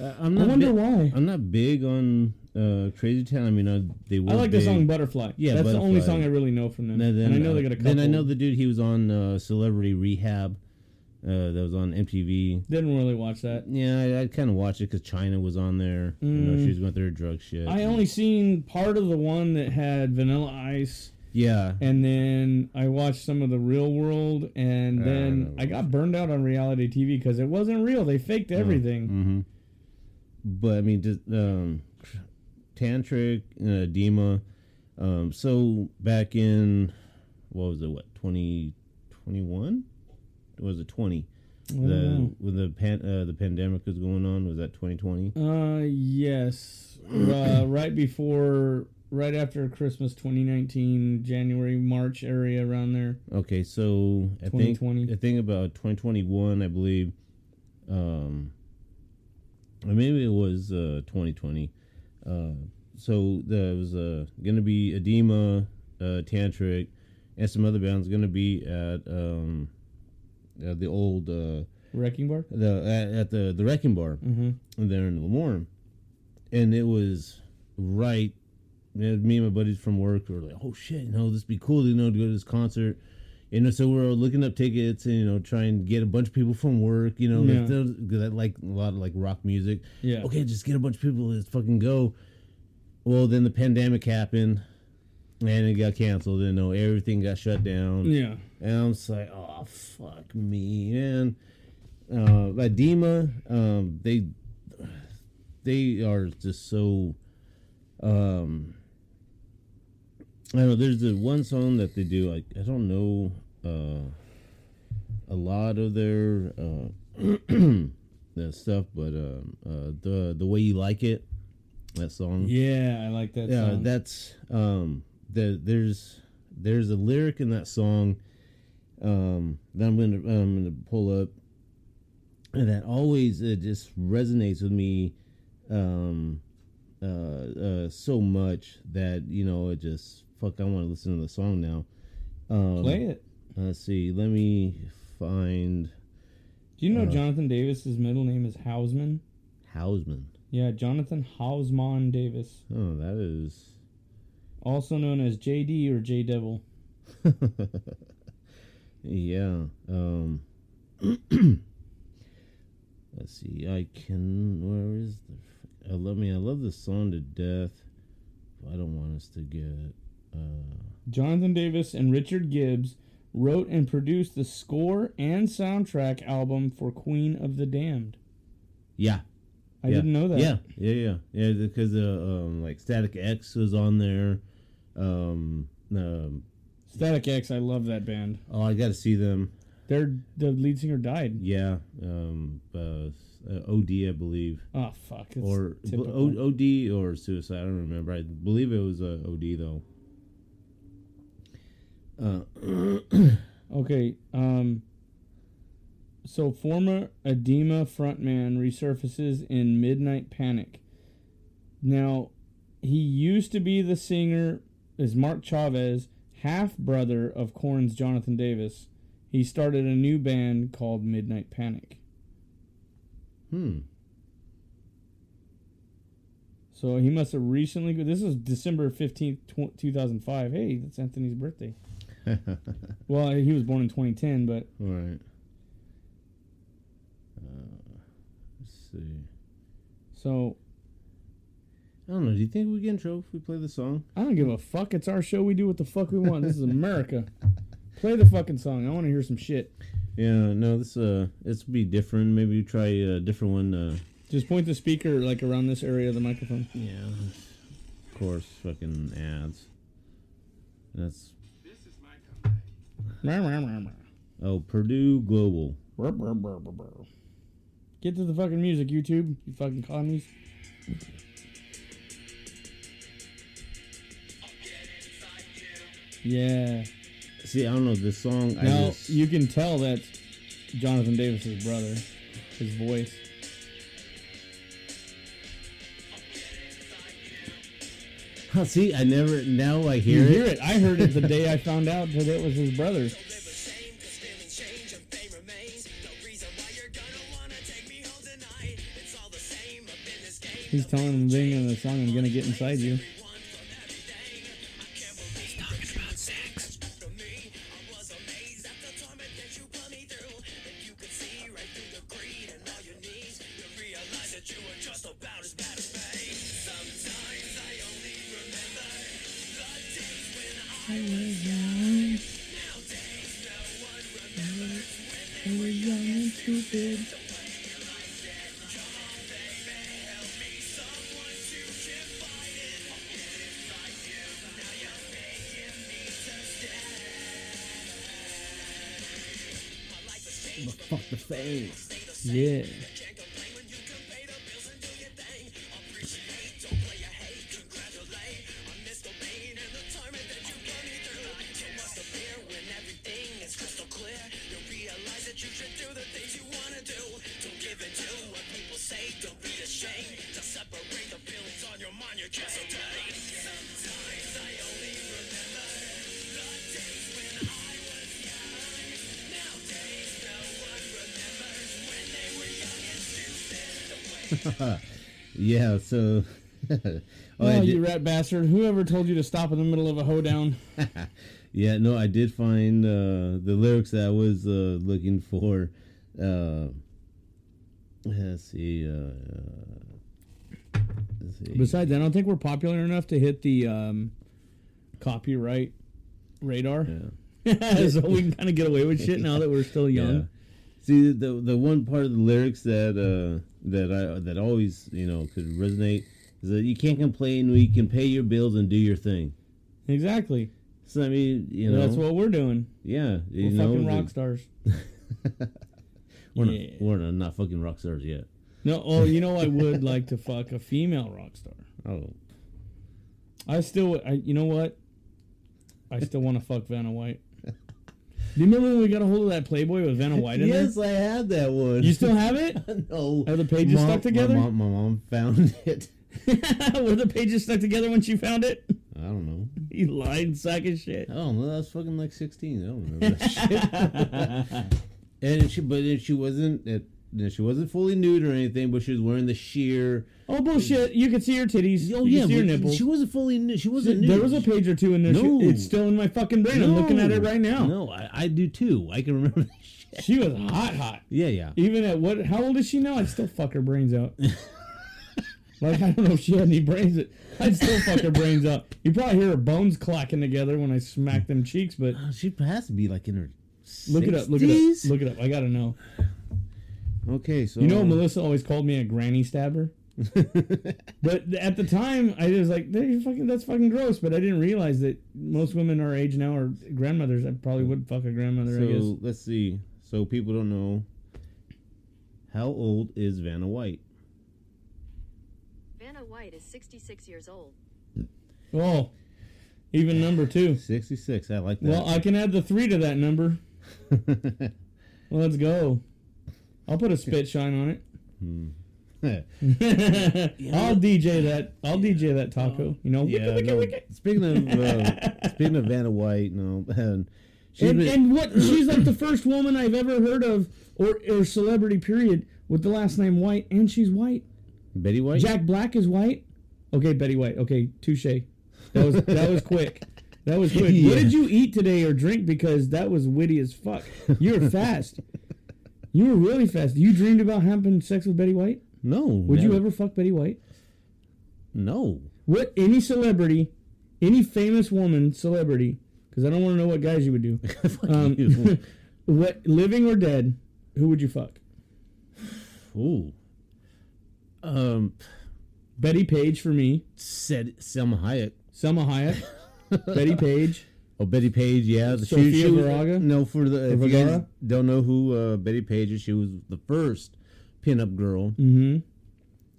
Uh, I'm I not. wonder bi- why. I'm not big on uh, Crazy Town. I mean, uh, they were. I like the song Butterfly. Yeah, that's the only song I really know from them. And then, and I know uh, they got a couple. Then I know the dude he was on uh, Celebrity Rehab. Uh, that was on MTV. Didn't really watch that. Yeah, I, I kind of watched it because Chyna was on there. You know, Mm. she was going through her drug shit. I only seen part of the one that had Vanilla Ice, yeah. and then I watched some of the Real World, and then. I got burned out on reality TV because it wasn't real. They faked everything. hmm But I mean, just um, tantric, uh, Dima. Um, so back in what was it? What twenty twenty one? Was it twenty? The know. when the pan, uh, the pandemic was going on, was that twenty twenty? Uh, yes. uh, right before, right after Christmas 2019, January, March area around there. Okay, so I think 2020. I think about 2021, I believe. Um, or maybe it was uh 2020. Uh, so there was uh gonna be Adema, uh, Tantric, and some other bands gonna be at um uh, the old uh Wrecking Bar? the at, at the the Wrecking Bar Mm-hmm. there in Lemoore, and it was right. And Me and my buddies from work were like, "Oh shit, you know, this be cool, you know, to go to this concert." You know, so we're looking up tickets and you know, trying to get a bunch of people from work. You know, Yeah. I like a lot of like rock music. Yeah. Okay, just get a bunch of people. Let's fucking go. Well, then the pandemic happened, and it got canceled. You know, everything got shut down. Yeah. And I'm just like, oh fuck me, man. Uh, Adema, um, they they are just so. Um, I know. There's the one song that they do. Like I don't know uh, a lot of their uh, stuff, but um, uh, the the way you like it, that song Yeah, I like that yeah song. that's um the, there's there's a lyric in that song um that i'm gonna i'm gonna pull up and that always it just resonates with me um uh, uh so much that you know it just fuck i want to listen to the song now um Play it. let's see let me find Do you know uh, Jonathan Davis's middle name is Howsmon? howsmon Yeah, Jonathan Howsmon Davis, oh that is also known as JD or J Devil. yeah. Um Let's see. I can where is the I love me. I love the song to death. I don't want us to get Jonathan Davis and Richard Gibbs wrote and produced the score and soundtrack album for Queen of the Damned. Yeah. I yeah. didn't know that. Yeah, yeah, yeah, yeah. Because uh, um, like Static X was on there. Um, um, Static X, I love that band. oh, I got to see them. Their the lead singer died. Yeah. Um, uh, uh, OD, I believe, Oh fuck. Or typical. OD or suicide. I don't remember. I believe it was uh, OD though. Uh, Okay. Um. So former Adema frontman resurfaces in Midnight Panic. Now, he used to be the singer is Mark Chavez, half brother of Korn's Jonathan Davis. He started a new band called Midnight Panic. hmm. So he must have recently. This is December fifteenth, two thousand five. Hey, that's Anthony's birthday. Well, he was born in twenty ten, but All right. Uh, let's see. so I don't know. Do you think we get in trouble if we play the song? I don't give a fuck. It's our show. We do what the fuck we want. This is America. Play the fucking song. I want to hear some shit. Yeah. No. This uh, this will be different. Maybe you try a different one. Uh, Just point the speaker like around this area of the microphone. yeah. Of course, fucking ads. That's oh Purdue Global. Get to the fucking music, YouTube. You fucking commies. Yeah. See, I don't know this song. I Now just you can tell that's Jonathan Davis's brother. His voice. see. I never. Now I hear You hear hear it. it. I heard it the day I found out that it was his brother. He's telling him in the song, I'm gonna get inside you. Don't fuck the face. Yeah. Yeah. So. oh, you rat bastard. Whoever told you to stop in the middle of a hoedown? yeah. No, I did find uh, the lyrics that I was uh, looking for. Uh, let's see. Uh, uh, let's see. Besides, I don't think we're popular enough to hit the um, copyright radar. Yeah. so we can kind of get away with shit now that we're still young. Yeah. See the the one part of the lyrics that uh that I that always you know could resonate is that you can't complain when you can pay your bills and do your thing. Exactly. So I mean, you know, That's what we're doing. yeah, We're know, fucking rock stars. We're Yeah. not we're not, not fucking rock stars yet. No, oh, you know, I would like to fuck a female rock star. Oh, I still, I, you know what? I still want to fuck Vanna White. Do you remember when we got a hold of that Playboy with Vanna White in it? yes, I had that one. You still have it? no. Are the pages Mom- stuck together? My mom, my mom found it. Were the pages stuck together when she found it? I don't know. You lying sack of shit. I don't know. I was fucking like sixteen. I don't remember that shit. and she, but then she wasn't. It, then she wasn't fully nude or anything, but she was wearing the sheer. Oh bullshit! You could see her titties. Oh you yeah, could see her nipples. she wasn't fully nude. She wasn't nude. there was a page or two in there. She- No. it's still in my fucking brain. I'm looking at it right now. No, I, I do too. I can remember that shit. She was hot, hot. Yeah, yeah. Even at what? How old is she now? I'd still fuck her brains out. Like I don't know if she had any brains. That, I'd still fuck her brains up. You probably hear her bones clacking together when I smack them cheeks. But Uh, She has to be like in her. look it up. Look it up. Look it up. I gotta know. Okay, so You know, Melissa always called me a granny stabber. But at the time, I was like, fucking, "That's fucking gross." But I didn't realize that most women our age now are grandmothers. I probably would fuck a grandmother. I guess. So let's see. So people don't know. How old is Vanna White? Vanna White is 66 years old. Oh, even number two. Sixty-six. I like that. Well, I can add the three to that number. Let's go. I'll put a spit shine on it. I'll DJ that. I'll DJ that taco. You know. yeah. wicka, wicka, no, wicka. Speaking of uh, speaking of Vanna White, no, and And, been- and what? She's like the first woman I've ever heard of, or or celebrity period, with the last name White, and she's white. Betty White. Jack Black is white. Okay, Betty White. Okay, touche. That was that was quick. That was quick. Yeah. What did you eat today or drink? Because that was witty as fuck. You're fast. You were really fast. You dreamed about having sex with Betty White? No. Would you ever fuck Betty White? No. What any celebrity, any famous woman celebrity? Because I don't want to know what guys you would do. Um, what living or dead? Who would you fuck? Ooh. Um. Bettie Page for me. Said Salma Hayek. Salma Hayek. Bettie Page. Oh, Bettie Page, yeah. The, Sophia was- Vergara? No, for the if you guys Vergara? don't know who uh, Bettie Page is, she was the first pinup girl, Mm-hmm.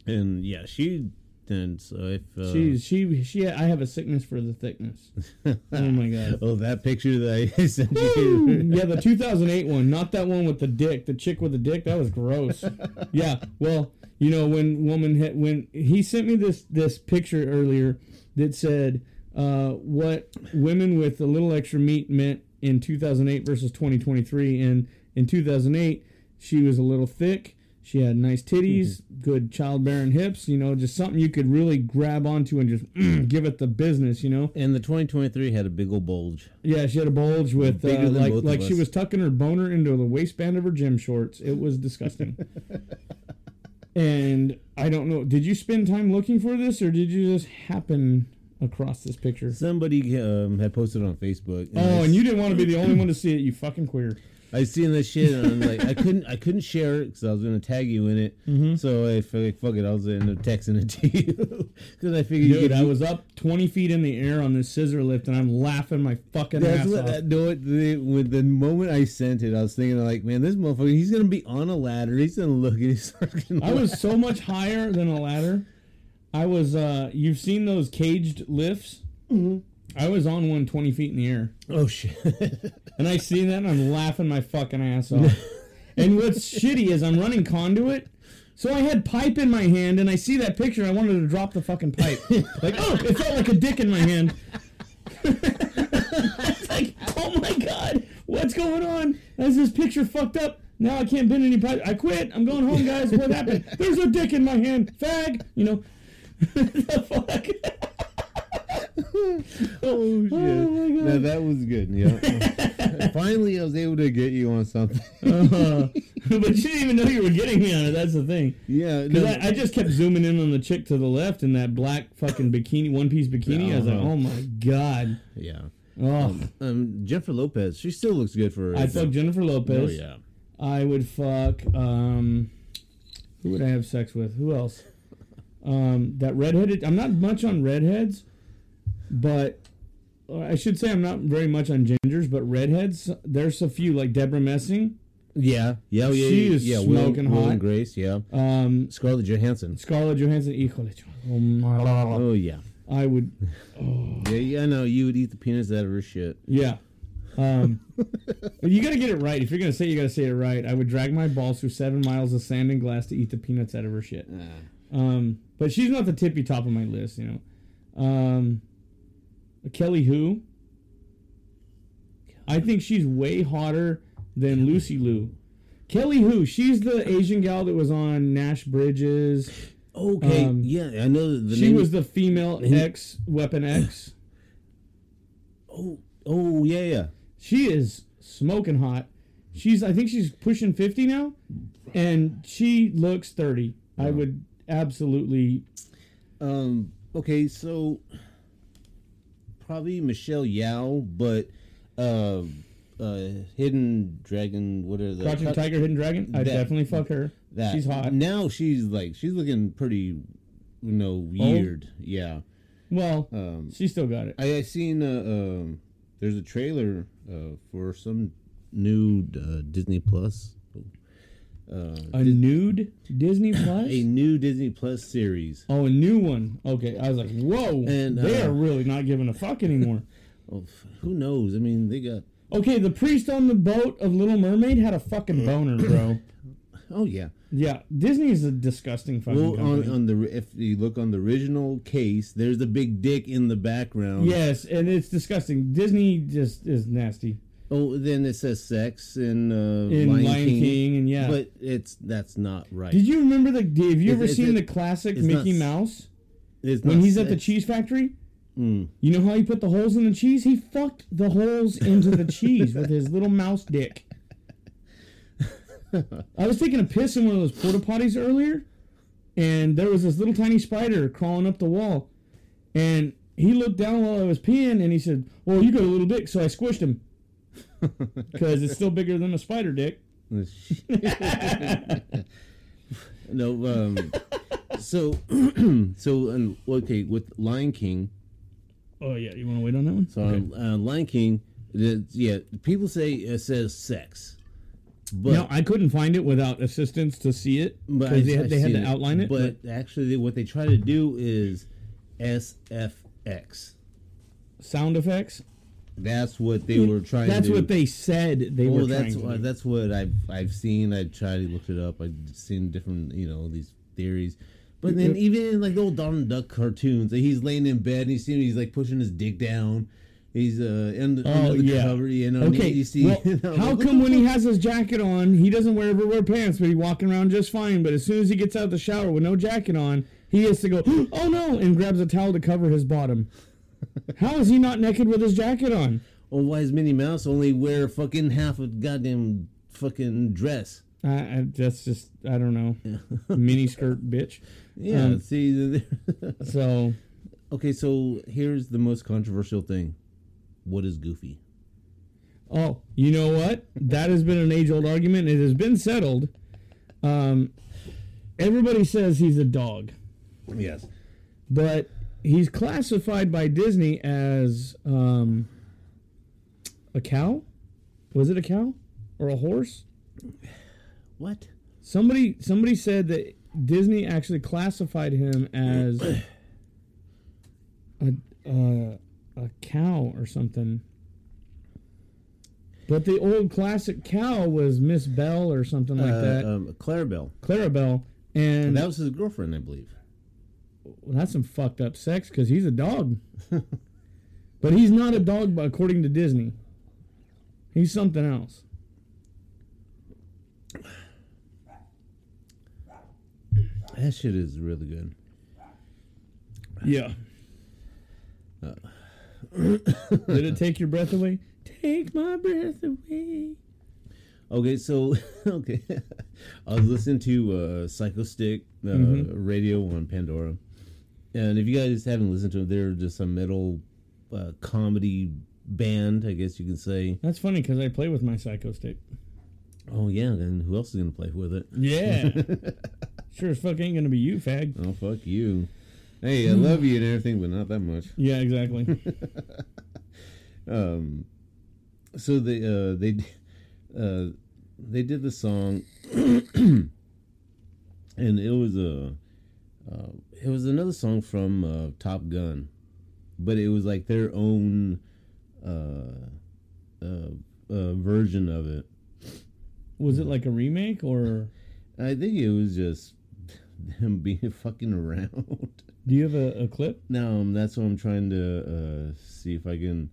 and yeah, she. And so if uh, She's she she. I have a sickness for the thickness. oh my god. oh that picture that I sent you, Yeah, the 2008 one, not that one with the dick, the chick with the dick. That was gross. yeah, well, you know when woman hit when he sent me this this picture earlier that said uh, what women with a little extra meat meant in 2008 versus 2023. And in 2008, she was a little thick. She had nice titties, good childbearing hips. You know, just something you could really grab onto and just give it the business. You know. and the 2023 had a big old bulge. Yeah, she had a bulge with uh, like like she was tucking her boner into the waistband of her gym shorts. It was disgusting. and I don't know. Did you spend time looking for this, or did you just happen across this picture? Somebody um, had posted on Facebook. Oh, I, and you didn't want to be the only one to see it. You fucking queer. I seen this shit, and I'm like, I couldn't, I couldn't share it because I was gonna tag you in it. Mm-hmm. So I figured, fuck it, I was end up texting it to you because I figured you Dude, could I was up 20 feet in the air on this scissor lift, and I'm laughing my fucking That's ass what. off. I, know what? The, when the moment I sent it, I was thinking like, man, this motherfucker, he's gonna be on a ladder. He's gonna look and he's gonna I was so much higher than a ladder. I was. uh You've seen those caged lifts? Mm-hmm. I was on one 20 feet in the air. Oh shit! And I see that and I'm laughing my fucking ass off. and what's shitty is I'm running conduit. So I had pipe in my hand and I see that picture and I wanted to drop the fucking pipe. Like, oh, it felt like a dick in my hand. it's like, oh my god, what's going on? Is this picture fucked up? Now I can't bend any pipe. I quit. I'm going home, guys. What happened? There's a dick in my hand. Fag. You know. The fuck? oh shit! Oh, my God. Now that was good. Yeah. Finally, I was able to get you on something. Uh, but you didn't even know you were getting me on it. That's the thing. yeah. Because No, I, I just kept zooming in on the chick to the left in that black fucking bikini, one piece bikini. I was like, Uh-huh. oh my god. yeah. Oh, Um, Jennifer Lopez, she still looks good for. her I'd age, fuck. Jennifer Oh Lopez. yeah. I would fuck. Um, who would I have sex with? Who else? Um, that redheaded. I'm not much on redheads, but uh, I should say I'm not very much on gingers. But redheads, there's a few like Debra Messing, Yeah. Yeah. oh, yeah. She yeah, is yeah. smoking Will, Will hot. and Grace. Yeah. um, Scarlett Johansson. Scarlett Johansson. Híjole, oh my- Oh yeah. I would. Yeah. Yeah. I know you would eat the peanuts out of her shit. Yeah. Um, you got to get it right. If you're to say it, you got to say it right. I would drag my balls through seven miles of sand and glass to eat the peanuts out of her shit. Um, but she's not the tippy top of my list, you know. Um, Kelly Hu. I think she's way hotter than Lucy Liu. Kelly Hu, she's the Asian gal that was on Nash Bridges. Okay. Um, yeah. I know the she name. was the female X, Weapon X. Oh. Oh yeah. Yeah. She is smoking hot. She's I think she's pushing 50 now and she looks 30. I would absolutely Um. Okay, so probably Michelle Yeoh, but uh, uh, Hidden Dragon. What are the Crouching Tiger, Hidden Dragon. I definitely fuck her. That She's hot. now. She's like she's looking pretty, you know, weird. Yeah. Well, Um. she still got it. I, I seen uh, um, there's a trailer uh, for some new uh, Disney Plus. Uh, A nude Disney Plus. a new Disney Plus series. oh, a new one. Okay, I was like, whoa. And, they uh, are really not giving a fuck anymore. Oh, f- who knows? I mean, they got. Okay, the priest on the boat of Little Mermaid had a fucking boner, bro. Oh yeah. Yeah, Disney is a disgusting fucking Well, on, company. on the if you look on the original case, there's a big dick in the background. yes, and it's disgusting. Disney just is nasty. Oh, then it says sex in, uh, In Lion, Lion King. King, and yeah. but it's that's not right. Did you remember the? Have you ever seen the classic not Mickey s- Mouse It's when not he's at the cheese factory? Mm. You know how he put the holes in the cheese? He fucked the holes into the cheese with his little mouse dick. I was taking a piss in one of those porta potties earlier, and there was this little tiny spider crawling up the wall. And he looked down while I was peeing, and he said, "Well, you got a little dick," so I squished him because it's still bigger than a spider dick. no, um, so so um, okay with Lion King. Oh yeah, you want to wait on that one? So on uh, Lion King, the, yeah, people say it says sex, but no, I couldn't find it without assistance to see it because they they had to outline it. But actually, what they try to do is SFX. sound effects. That's what they were trying. That's to what they said they well, were trying that's to what, that's what I've I've seen. I tried to look it up. I've seen different you know these theories. But then even in like the old Donald Duck cartoons, like, he's laying in bed and you see him, he's like pushing his dick down. He's uh under, Oh, under the yeah. cover, you know. Okay, you see. well, you know, how come when he has his jacket on, he doesn't wear ever wear pants, but he's walking around just fine? But as soon as he gets out of the shower with no jacket on, he has to go, oh no, and grabs a towel to cover his bottom. How is he not naked with his jacket on? Well, why does Minnie Mouse only wear fucking half a goddamn fucking dress? I, I, that's just I don't know, mini skirt bitch. Yeah, Um, see. So okay, so here's the most controversial thing. What is Goofy? Oh, you know what? That has been an age old argument. It has been settled. Um, everybody says he's a dog, Yes. but he's classified by Disney as um, a cow. Was it a cow or a horse? What? Somebody somebody said that Disney actually classified him as a uh, a cow or something. But the old classic cow was Miss Bell or something like uh, that, Um, Clarabelle. Clarabelle, and That was his girlfriend, I believe. Well, that's some fucked up sex because he's a dog. but he's not a dog, but according to Disney, he's something else. That shit is really good. Yeah. Did it take your breath away? Take my breath away. Okay, so okay, I was listening to uh, Psychostick uh, Mm-hmm. radio on Pandora, and if you guys haven't listened to them, they're just a metal uh, comedy band, I guess you can say. That's funny because I play with my psycho stick. Oh yeah, then who else is gonna play with it? Yeah. sure as fuck ain't gonna be you, fag. Oh fuck you! Hey, I love you and everything, but not that much. Yeah, exactly. um so they uh they uh they did the song and it was a uh, it was another song from uh, Top Gun but it was like their own uh uh, uh version of it Was it like a remake or I think it was just them being fucking around do you have a, a clip? Now um, that's what I'm trying to uh, see if I can,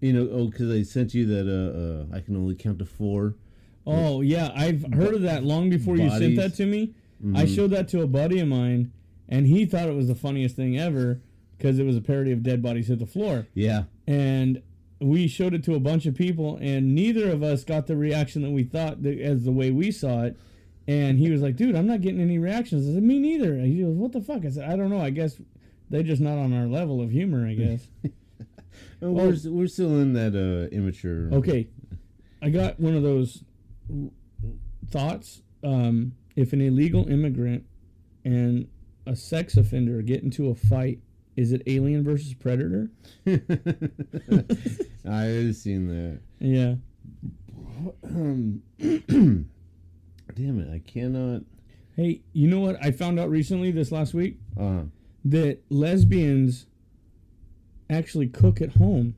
you know, oh, because I sent you that uh, uh, I can only count to four. Oh yeah, I've heard of that long before you sent that to me. I showed that to a buddy of mine, and he thought it was the funniest thing ever because it was a parody of Dead Bodies Hit the Floor. Yeah, and we showed it to a bunch of people and neither of us got the reaction that we thought that, as the way we saw it And he was like, "Dude, I'm not getting any reactions." I said, "Me neither." He goes, "What the fuck?" I said, "I don't know. I guess they're just not on our level of humor. I guess." Oh, we're we're still in that uh, immature. Okay, I got one of those thoughts. Um, if an illegal immigrant and a sex offender get into a fight, is it Alien versus Predator? I've seen that. Yeah. Um, damn it! I cannot. Hey, you know what? I found out recently this last week Uh, that lesbians actually cook at home.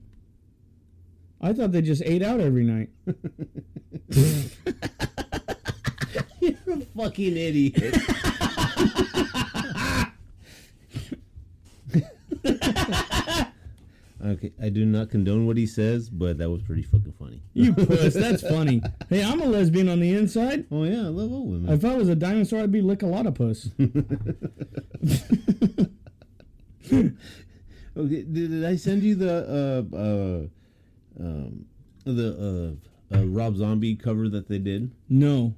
I thought they just ate out every night. you're a fucking idiot. okay, I do not condone what he says, but that was pretty fucking funny. You puss, that's funny. Hey, I'm a lesbian on the inside. Oh yeah, I love all women. If I was a dinosaur, I'd be lick a lot of puss. Okay, did, did I send you the uh uh um the uh, uh Rob Zombie cover that they did? No.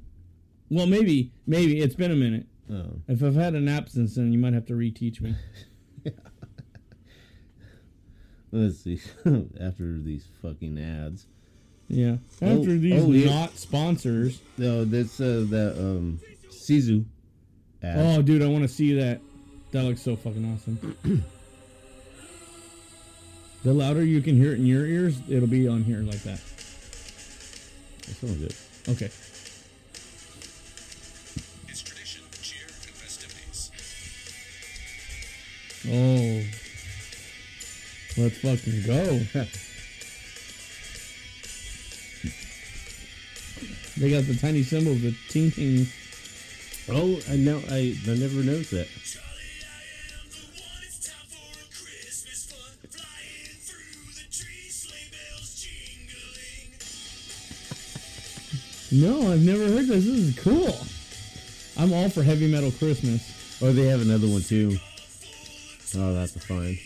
Well, maybe, maybe it's been a minute. Oh. If I've had an absence, then you might have to reteach me. Let's see. After these fucking ads. Yeah. Oh, After these oh, yeah. not sponsors. No, that's uh that um Sizu ad. Oh, dude, I want to see that. That looks so fucking awesome. the louder you can hear it in your ears, it'll be on here like that. That sounds good. Okay. Oh. Let's fucking go. they got the tiny symbols, the ting. Oh, I know. I I never noticed that. No, I've never heard this. This is cool. I'm all for heavy metal Christmas. Oh, they have another one too. Oh, that's a fine.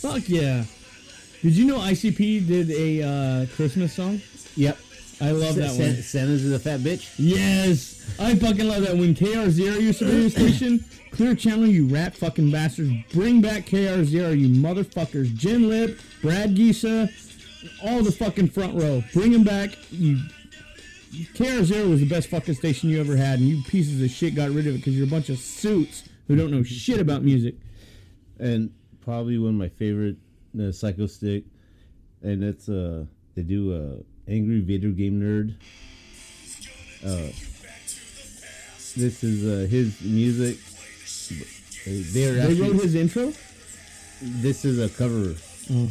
Fuck yeah. Did you know ICP did a uh, Christmas song? Yep. I love that one. Santa's a fat bitch. Yes, I fucking love that. When KR0 used to be the station, clear channel, you rat fucking bastards. Bring back KR0, you motherfuckers. Jen Lip, Brad Gisa, all the fucking front row. Bring them back. You. KR0 was the best fucking station you ever had, and you pieces of shit got rid of it because you're a bunch of suits who don't know shit about music. and probably one of my favorite uh, Psychostick, and it's uh they do uh angry video game nerd. Uh, this is uh, his music. They actually, wrote his intro. this is a cover. Oh.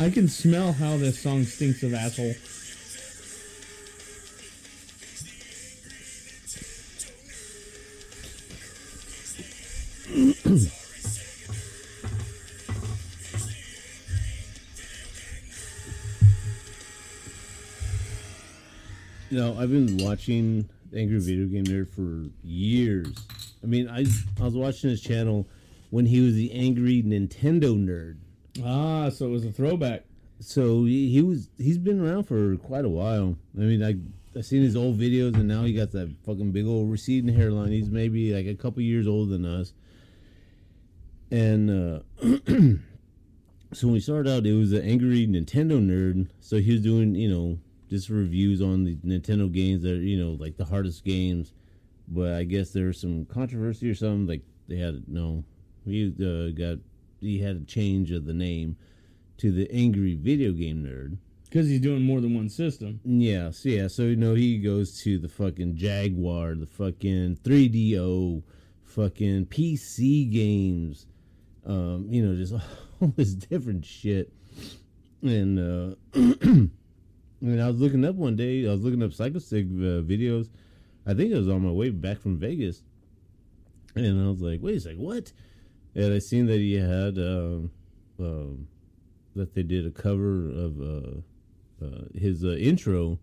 I can smell how this song stinks of asshole. You know, I've been watching Angry Video Game Nerd for years. I mean, I I was watching his channel when he was the angry Nintendo nerd. Ah, so it was a throwback. So he, he was he's been around for quite a while. I mean, I I seen his old videos, and now he got that fucking big old receding hairline. He's maybe like a couple years older than us. And uh, so when we started out, it was an angry Nintendo nerd. So he was doing you know just reviews on the Nintendo games that are, you know like the hardest games. But I guess there was some controversy or something. Like they had no, he uh, got he had a change of the name to the angry video game nerd. Because he's doing more than one system. Yeah, so yeah, so you know he goes to the fucking Jaguar, the fucking 3DO, fucking PC games, um, you know, just all this different shit. And uh and I was looking up one day, I was looking up Psychostick uh, videos. I think I was on my way back from Vegas. And I was like, wait a second, what? And I seen that he had um, um, that they did a cover of uh, uh, his uh, intro.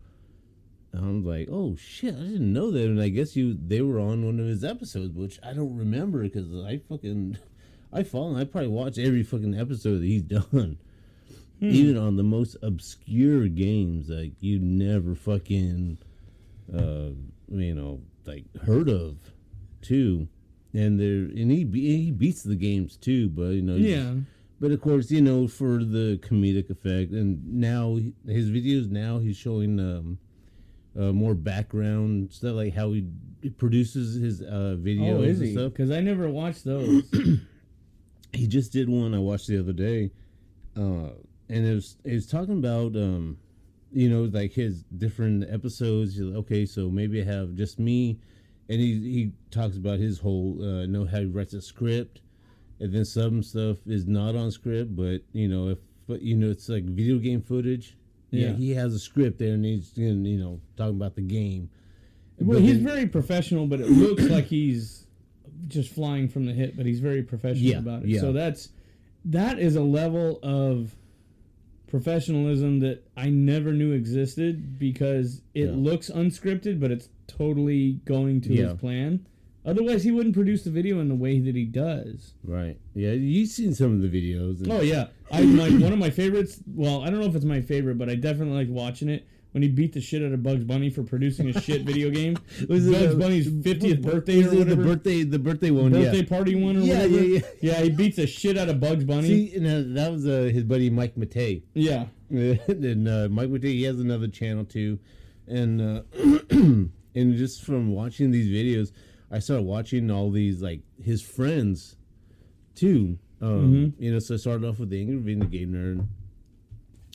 I'm like, oh shit, I didn't know that. And I guess you they were on one of his episodes, which I don't remember because I fucking I follow. I probably watch every fucking episode that he's done. Even on the most obscure games, like you never fucking, uh, you know, like heard of, too. And there, and he he beats the games too, but you know, Yeah. But of course, you know, for the comedic effect, and now his videos now he's showing um, uh, more background stuff, like how he produces his uh, videos Oh, is and he? stuff. Because I never watched those. He just did one I watched the other day, uh, and it was it was talking about um, you know like his different episodes. Like, okay, so maybe I have just me, and he he talks about his whole uh, know how he writes a script, and then some stuff is not on script, but you know if but you know it's like video game footage. Yeah, Yeah. he has a script there, and he's you know talking about the game. well, But he's then- very professional, but it looks like he's just flying from the hip. But he's very professional Yeah, about it. yeah. So that's that is a level of professionalism that I never knew existed because it Yeah. looks unscripted, but it's totally going to Yeah. his plan. Otherwise, he wouldn't produce the video in the way that he does. right. Yeah, you've seen some of the videos. and- Oh yeah, I my one of my favorites. Well, I don't know if it's my favorite, but I definitely like watching it when he beat the shit out of Bugs Bunny for producing a shit video game. Was it Bugs the- Bunny's fiftieth birthday Was or whatever. The birthday, the birthday one. birthday yeah. party one or Yeah, whatever. yeah, yeah. he beats the shit out of Bugs Bunny. See, uh, that was uh, his buddy Mike Matei. yeah, and uh, Mike Matei, he has another channel too, and uh, and just from watching these videos, I started watching all these like his friends, too. Um, You know, so I started off with the Angry Video Game Nerd,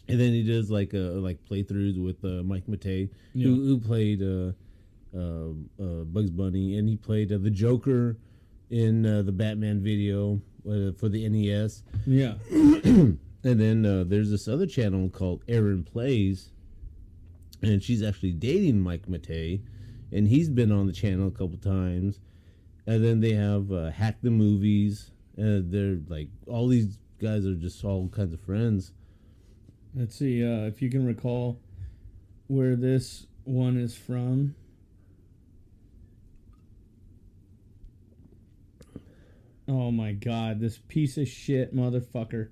and then he does like uh like playthroughs with uh, Mike Matei, Yeah. who, who played uh, uh, uh, Bugs Bunny, and he played uh, the Joker in uh, the Batman video uh, for the NES. yeah. And then uh, there's this other channel called Erin Plays, and she's actually dating Mike Matei, and he's been on the channel a couple times. And then they have uh, Hack the Movies, and they're like all these guys are just all kinds of friends. Let's see uh, if you can recall where this one is from. Oh my god, this piece of shit motherfucker.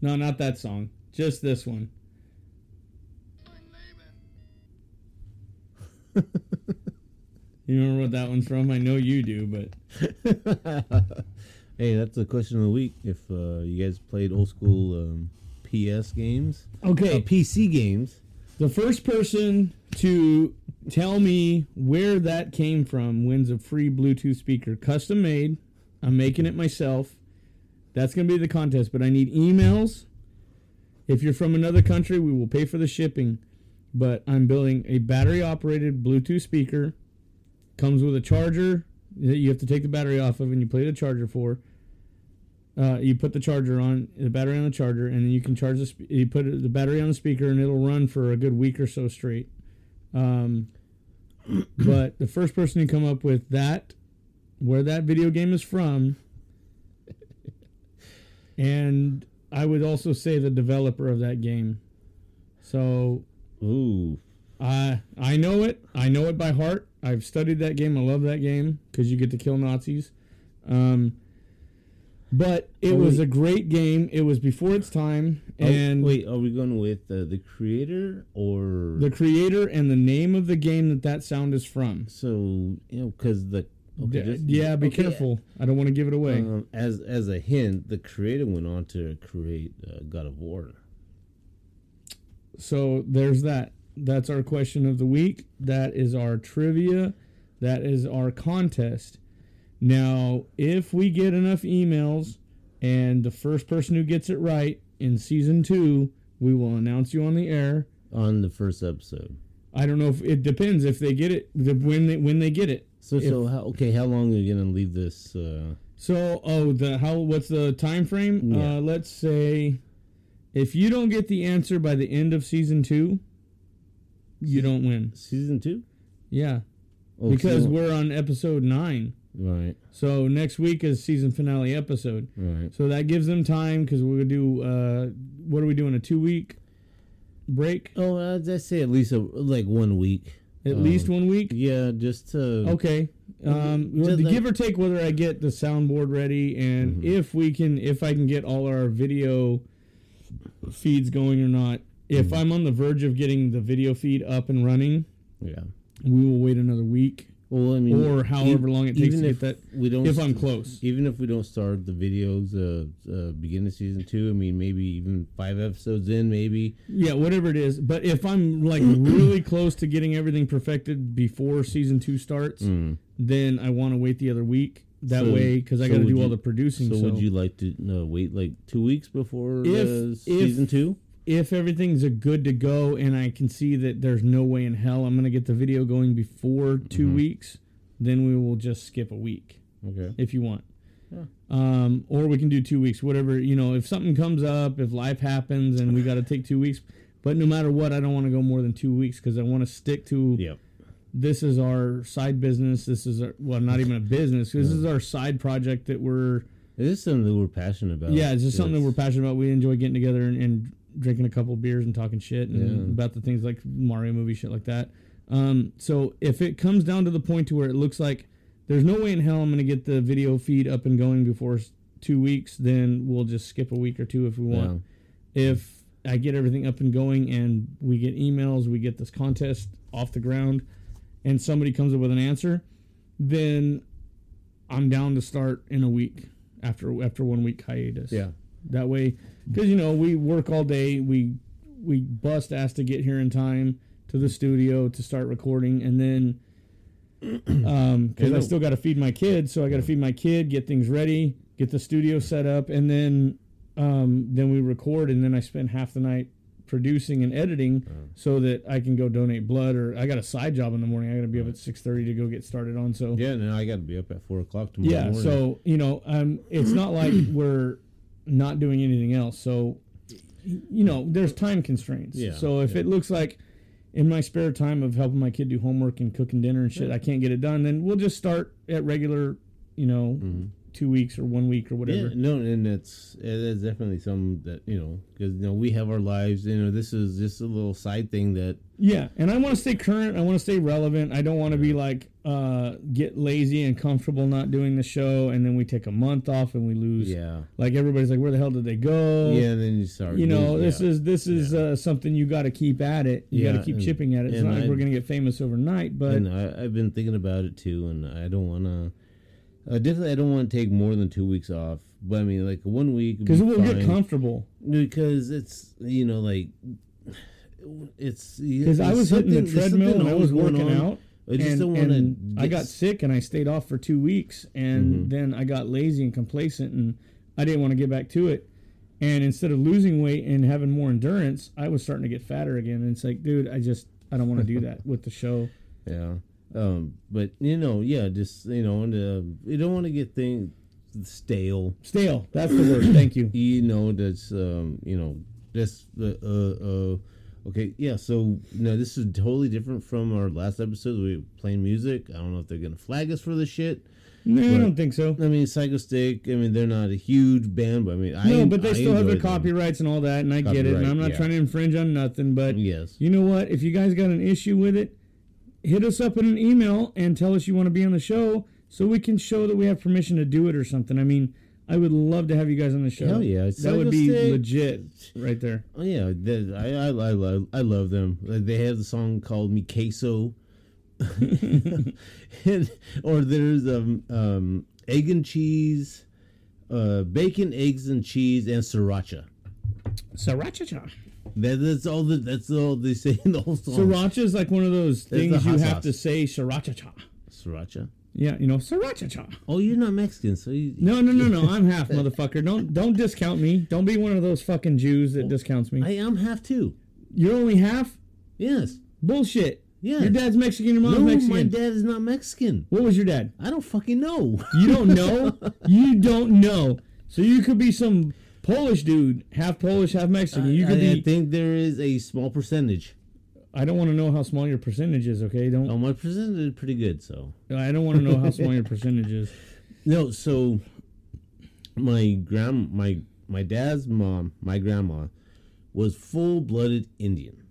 no, not that song. Just this one. You remember what that one's from? I know you do, but hey, that's the question of the week. If uh, you guys played old school um, PS games, okay. uh, PC games, The first person to tell me where that came from wins a free Bluetooth speaker, custom made. I'm making it myself. That's going to be the contest, but I need emails. If you're from another country, we will pay for the shipping. But I'm building a battery operated Bluetooth speaker. Comes with a charger that you have to take the battery off of and you play the charger for. Uh, you put the charger on the battery on the charger, and then you can charge the. Sp- you put the battery on the speaker, and it'll run for a good week or so straight. Um, but the first person to come up with that, where that video game is from, and I would also say the developer of that game. So ooh, I I know it. I know it by heart. I've studied that game. I love that game because you get to kill Nazis. Um, but it Oh, was a great game. It was before its time, Oh, and wait, are we going with uh, the creator or the creator and the name of the game that that sound is from. So you know, because the okay, D- just- yeah, be okay, careful. I don't want to give it away. Um, as as a hint, the creator went on to create uh, God of War. So there's that. That's our question of the week. That is our trivia. That is our contest. Now, if we get enough emails and the first person who gets it right in season two, we will announce you on the air. on the first episode. I don't know if it depends if they get it the, when they when they get it. So If- so how, okay, how long are you gonna leave this? Uh, So, oh, the how? What's the time frame? Yeah. Uh, let's say, if you don't get the answer by the end of season two, you don't win. season two? Yeah, Oh, because so- we're on episode nine. right, So next week is season finale episode. right. So that gives them time because we're gonna do. Uh, what are we doing? A two week break? Oh, I'd I'd say at least a, like one week. At Um, least one week. Yeah, just to Okay. Um, Just well, give or take whether I get the soundboard ready and Mm-hmm. if we can, if I can get all our video feeds going or not. If Mm-hmm. I'm on the verge of getting the video feed up and running, yeah. we will wait another week Well, I mean, or however e- long it takes to get that. we don't, If I'm close. even if we don't start the videos, uh, uh, beginning of season two. I mean, maybe even five episodes in, maybe. Yeah, whatever it is. But if I'm like really close to getting everything perfected before season two starts, then I want to wait the other week. That Mm. So- way, because I so got to do all you- the producing. So, So, would you like to uh, wait like two weeks before If- uh, if- season two? If everything's a good to go and I can see that there's no way in hell I'm going to get the video going before 2 Mm-hmm. weeks, then we will just skip a week Okay. if you want. Um, or we can do two weeks, whatever. You know, if something comes up, if life happens and we got to take two weeks. But no matter what, I don't want to go more than two weeks because I want to stick to Yep. this is our side business. This is our, well, not even a business. This is our side project that we're It is something that we're passionate about. yeah, it's just something that we're passionate about. We enjoy getting together and, and drinking a couple beers and talking shit and Yeah. about the things like Mario movie shit like that. Um, so if it comes down to the point to where it looks like there's no way in hell I'm going to get the video feed up and going before two weeks, then we'll just skip a week or two if we want. If I get everything up and going and we get emails, we get this contest off the ground, and somebody comes up with an answer, then I'm down to start in a week after after one week hiatus. Yeah. That way, because you know we work all day, we we bust ass to get here in time to the studio to start recording, and then um because I still got to feed my kid, so I got to feed my kid, get things ready, get the studio set up, and then um then we record, and then I spend half the night producing and editing so that I can go donate blood or I got a side job in the morning. I got to be up at 6:30 to go get started on so Yeah, no, I got to be up at four o'clock tomorrow yeah morning. so you know um it's not like we're not doing anything else. So you know there's time constraints. Yeah, so if yeah. it looks like in my spare time of helping my kid do homework and cooking dinner and shit i can't get it done then we'll just start at regular you know mm-hmm. Two weeks or one week or whatever. Yeah, no, and it's it's definitely something that you know because you know we have our lives. You know, this is just a little side thing that Yeah, and I want to stay current. I want to stay relevant. I don't want to be like uh, get lazy and comfortable not doing the show, and then we take a month off and we lose. yeah Like everybody's like, where the hell did they go? yeah. And then you start You know, this yeah. is this is uh, something you got to keep at it. You got to keep and- chipping at it. It's not like we're gonna get famous overnight, but and I, I've been thinking about it too, and I don't want to. Uh, definitely, I don't want to take more than two weeks off. But I mean, like one week because be we'll get comfortable. because it's you know like it's Because I was hitting the treadmill and I was working out. I just and, don't want to. I got sick and I stayed off for two weeks, and Mm-hmm. then I got lazy and complacent, and I didn't want to get back to it. And instead of losing weight and having more endurance, I was starting to get fatter again. And it's like, dude, I just I don't want to do that with the show. Yeah. Um. But you know, yeah, just you know, and uh, you don't want to get things stale. Stale. That's the word. Thank you. You know, that's um. You know, just uh, uh, uh Okay, yeah. So no, this is totally different from our last episode. We were playing music. I don't know if they're gonna flag us for this shit. No, I don't think so. I mean, Psychostick. I mean, they're not a huge band, but I mean, I No, but they I still have their enjoy them. copyrights and all that, and I get it. And I'm not yeah. trying to infringe on nothing, but Yes. you know what? If you guys got an issue with it, hit us up in an email and tell us you want to be on the show so we can show that we have permission to do it or something. I mean, I would love to have you guys on the show. Hell yeah, that would be Stick. legit right there. Oh yeah, I I I love I love them. Like, They have the song called "Me Queso," and, or there's um um egg and cheese, uh bacon, eggs and cheese, and sriracha. Sriracha. That, that's all. The, that's all they say in the whole song. Sriracha is like one of those That's the things you hot have sauce. to say sriracha. Sriracha. Yeah, you know, sriracha. Oh, you're not Mexican, so you. No, no, no, no. I'm half, motherfucker. Don't don't discount me. Don't be one of those fucking Jews that oh, discounts me. I am half too. You're only half? Yes. Bullshit. Yeah. Your dad's Mexican, your mom's No, Mexican. my dad is not Mexican. What was your dad? I don't fucking know. You don't know? you don't know. So you could be some Polish dude, half Polish, half Mexican. You I, could I be think there is a small percentage. I don't want to know how small your percentage is. Okay, don't. Oh, my percentage is pretty good. So I don't want to know how small your percentage is. no, so my grand my my dad's mom, my grandma, was full blooded Indian.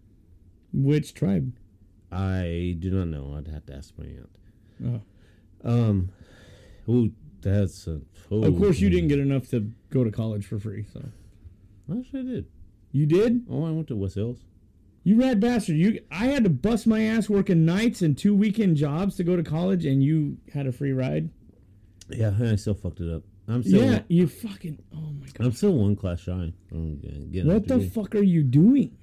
Which tribe? I do not know. I'd have to ask my aunt. Oh. Um, oh, that's a. Oh, Of course, you didn't get enough to go to college for free. So Actually, I did. you did. Oh, I went to West Hills. You rad bastard. You. I had to bust my ass working nights and two weekend jobs to go to college, and you had a free ride. Yeah, I still fucked it up. I'm still. yeah, you fucking. Oh my god. I'm still one class shy. I'm What the fuck are you doing?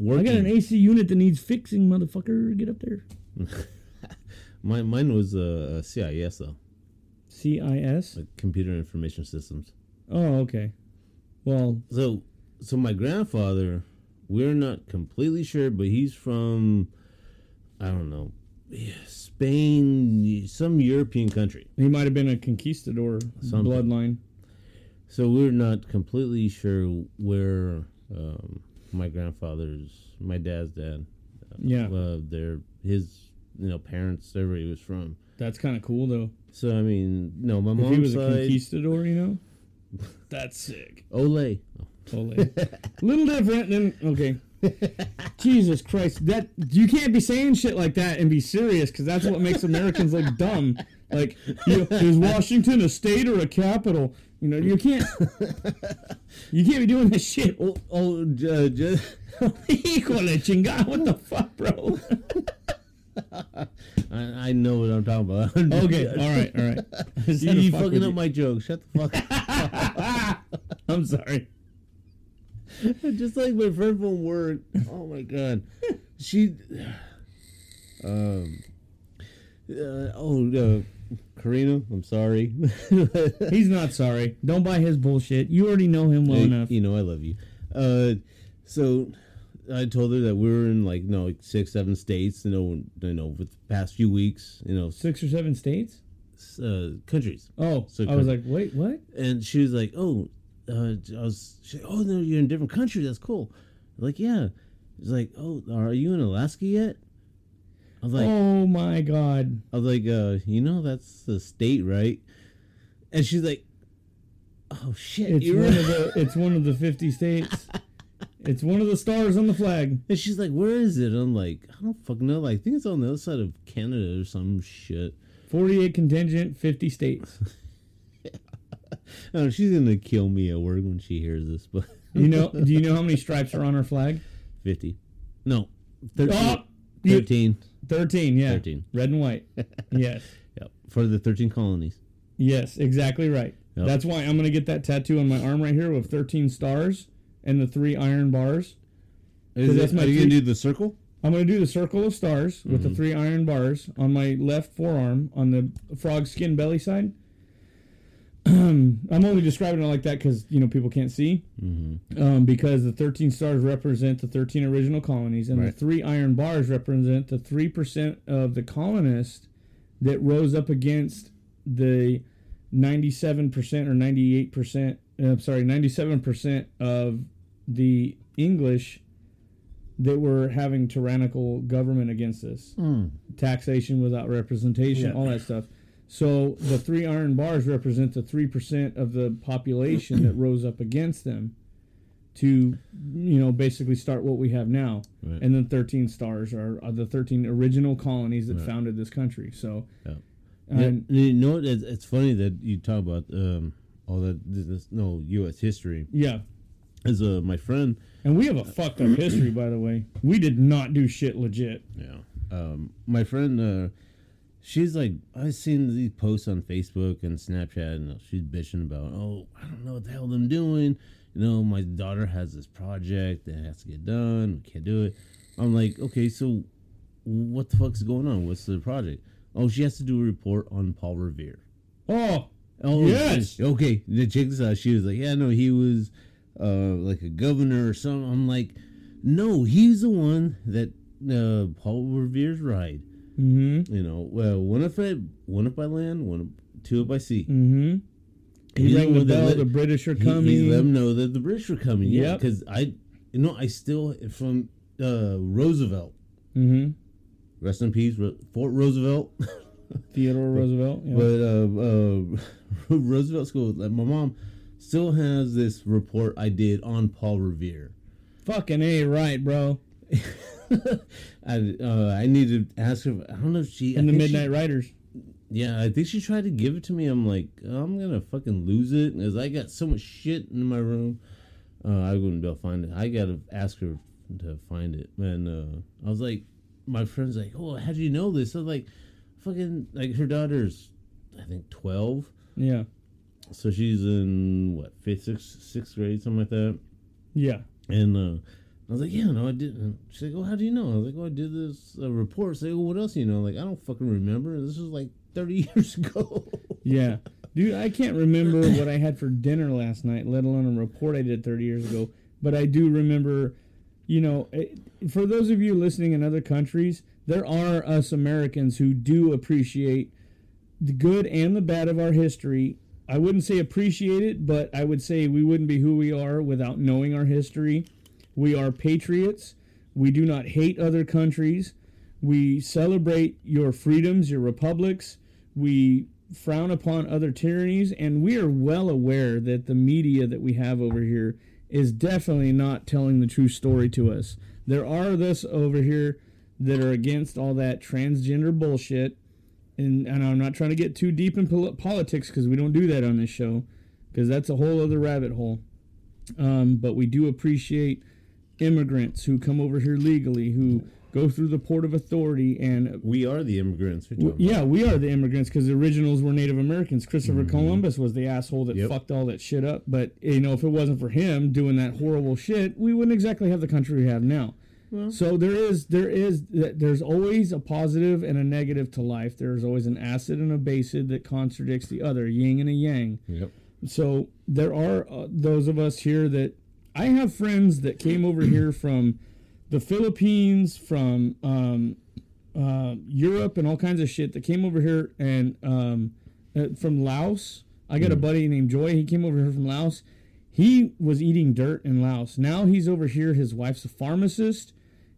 I got an AC unit that needs fixing, motherfucker. Get up there. My mine was uh, CIS though, CIS. like Computer Information Systems. Oh, okay. Well, So, so my grandfather, we're not completely sure, but he's from, I don't know, Spain, some European country. he might have been a conquistador Something. bloodline. So we're not completely sure where um, my grandfather's, my dad's dad, Yeah, uh, their his you know parents, everybody he was from. that's kind of cool though. So I mean, no, my mom. he was a conquistador, you know, that's sick. Ole. Totally. Little different than okay. Jesus Christ, that you can't be saying shit like that and be serious because that's what makes Americans look dumb. Like, you know, is Washington a state or a capital? You know, you can't. You can't be doing this shit. Oh, oh, uh, just, Híjole, chingada, what the fuck, bro? I, I know what I'm talking about. Okay, all right, all right. You, you fuck fucking up you. my joke. Shut the fuck up. I'm sorry. Just like my friend from work. Oh my god. She. Um. Uh, oh, uh, Karina, I'm sorry. He's not sorry. Don't buy his bullshit. You already know him well enough. You know I love you. Uh, so I told her that we were in like you no like six, seven states. You know, you know, with the past few weeks, you know, Six or seven states? uh, countries. Oh, So I was like, wait, what? and she was like, "Oh, uh, I was, she, oh no, you're in a different country. That's cool." Like, yeah. She's like, "Oh, are you in Alaska yet?" I was like, oh my god. I was like, uh, you know, that's the state, right? And she's like, "Oh shit, It's you're one right." of the it's one of the fifty states. It's one of the stars on the flag. And she's like, "Where is it?" I'm like, "I don't fucking know. Like, I think it's on the other side of Canada or some shit." Forty eight contingent, fifty states. Oh, she's gonna kill me at work when she hears this, but You know do you know how many stripes are on our flag? fifty, no, 13, Oh, you- 13. Thirteen, yeah. 13. Red and white. Yes. Yep, for the thirteen colonies. Yes, exactly right. Yep. That's why I'm gonna get that tattoo on my arm right here with thirteen stars and the three iron bars. Is that's it, my are you gonna do the circle? I'm gonna do the circle of stars with the mm-hmm. three iron bars on my left forearm on the frog skin belly side. I'm only describing it like that because you know people can't see. Mm-hmm. Um, because the 13 stars represent the 13 original colonies, and Right. the three iron bars represent the three percent of the colonists that rose up against the 97 percent or 98 percent. Uh, I'm sorry, 97 percent of the English that were having tyrannical government against us, taxation without representation, all that stuff. So the three iron bars represent the three percent of the population that rose up against them to, you know, basically start what we have now. Right. And then thirteen stars are, are the thirteen original colonies that founded this country. So, Yeah. and Yeah, you know, it's, it's funny that you talk about um, all that. This, no U.S. history. yeah. As uh, my friend, And we have a fucked up history, by the way. We did not do shit legit. Yeah. Um, my friend, uh, she's like, I've seen these posts on Facebook and Snapchat, and she's bitching about, oh, I don't know what the hell I'm doing. You know, my daughter has this project that has to get done. We can't do it. I'm like, okay, so what the fuck's going on? What's the project? Oh, she has to do a report on Paul Revere. Oh, Oh Yes. Okay. Check this out. She was like, "Yeah, no, he was uh like a governor or something." I'm like, "No, he's the one that uh Paul Revere's ride." mm-hmm, You know, well, one if I, one if by land, one if, two if by sea. mm-hmm. He He's rang the bell. let- the British are coming. He, let them know that the British are coming. Yeah, because I, you know, I still from uh Roosevelt. Mm-hmm. Rest in peace, Fort Roosevelt. Theodore Roosevelt. Yeah. But uh, uh, Roosevelt School, like, my mom still has this report I did on Paul Revere. Fucking a right, bro. I uh, I need to ask her. I don't know if she. I And the think she- Midnight Riders. yeah, I think she tried to give it to me. I'm like, I'm gonna fucking lose it, because I got so much shit in my room. Uh, I wouldn't be able to find it. I gotta ask her to find it. And uh, I was like, my friend's like, oh, how do you know this? I was like, fucking, like her daughter's, I think twelve. Yeah. So she's in what fifth, sixth, sixth grade, something like that. Yeah. And uh, I was like, yeah, no, I didn't. she's like, oh, how do you know? I was like, oh, I did this uh, report. Say, oh, what else do you know? Like, I don't fucking remember. This was like 30 years ago. Yeah. Dude, I can't remember what I had for dinner last night, let alone a report I did 30 years ago. But I do remember, you know, it, for those of you listening in other countries, there are us Americans who do appreciate the good and the bad of our history. I wouldn't say appreciate it, but I would say we wouldn't be who we are without knowing our history. We are patriots. We do not hate other countries. We celebrate your freedoms, your republics. We frown upon other tyrannies, and we are well aware that the media that we have over here is definitely not telling the true story to us. There are those over here that are against all that transgender bullshit, and, and I'm not trying to get too deep in pol- politics because we don't do that on this show, because that's a whole other rabbit hole. Um, but we do appreciate immigrants who come over here legally, who go through the port of authority and we are the immigrants. W- Yeah, we are the immigrants because the originals were Native Americans. Christopher Columbus was the asshole that Mm-hmm. Yep. fucked all that shit up. But you know, if it wasn't for him doing that horrible shit, we wouldn't exactly have the country we have now. So there is, there is, there's always a positive and a negative to life. There's always an acid and a basic that contradicts the other, yin and a yang. Yep. So there are uh, those of us here that I have friends that came over here from the Philippines, from um, uh, Europe, and all kinds of shit that came over here and um, uh, from Laos. I got a buddy named Joy. He came over here from Laos. He was eating dirt in Laos. Now he's over here. His wife's a pharmacist.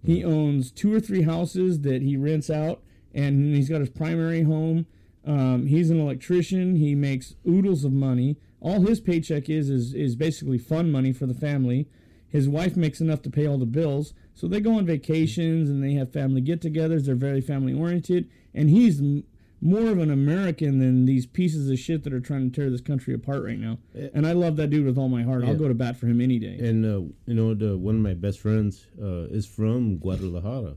He owns two or three houses that he rents out, and he's got his primary home. Um, he's an electrician. He makes oodles of money. All his paycheck is is is basically fun money for the family. His wife makes enough to pay all the bills, so they go on vacations and they have family get-togethers. They're very family oriented, and he's more of an American than these pieces of shit that are trying to tear this country apart right now. And I love that dude with all my heart. I'll go to bat for him any day. And uh, you know, the, one of my best friends uh, is from Guadalajara.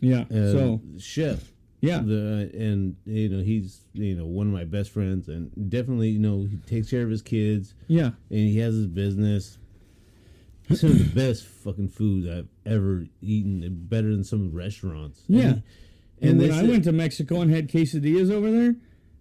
yeah. Uh, so chef. yeah. The and you know he's you know one of my best friends and definitely you know he takes care of his kids yeah. and he has his business. Some of the best fucking food I've ever eaten, better than some restaurants. Yeah. And, when I went to Mexico and had quesadillas over there,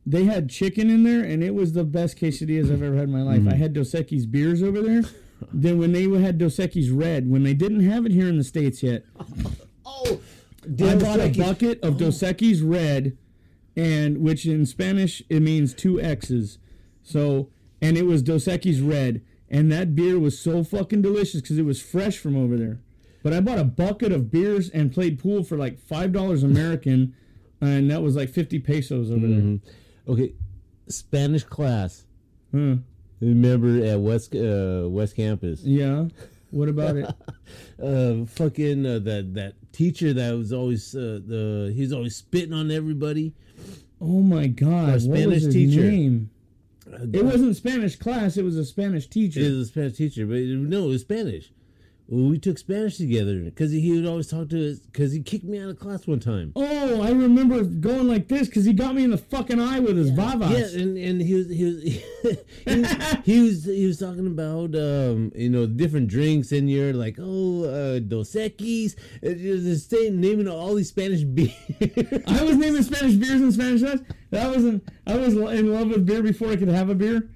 they had chicken in there, and it was the best quesadillas I've ever had in my life. Mm. I had Dos Equis beers over there. then when they had Dos Equis red, when they didn't have it here in the states yet, oh, I bought a bucket of Dos Equis red, and which in Spanish it means two X's. So and it was Dos Equis red, and that beer was so fucking delicious because it was fresh from over there. But I bought a bucket of beers and played pool for like five dollars American, and that was like fifty pesos over there. Okay, Spanish class. Huh. Remember at West uh, West Campus? Yeah. What about it? Uh, fucking uh, that that teacher that was always uh, the he's always spitting on everybody. Oh my God! Our Spanish teacher. name? It wasn't Spanish class. It was a Spanish teacher. It was a Spanish teacher, but no, it was Spanish. Well, we took Spanish together because he would always talk to us because he kicked me out of class one time. Oh, I remember going like this because he got me in the fucking eye with his vavas. Yeah, and, and he was he was he was, he was he was talking about um you know different drinks and you're like oh uh, Dos Equis and he was just saying naming all these Spanish beers. I was naming Spanish beers and Spanish shots. That wasn't. I was in love with beer before I could have a beer.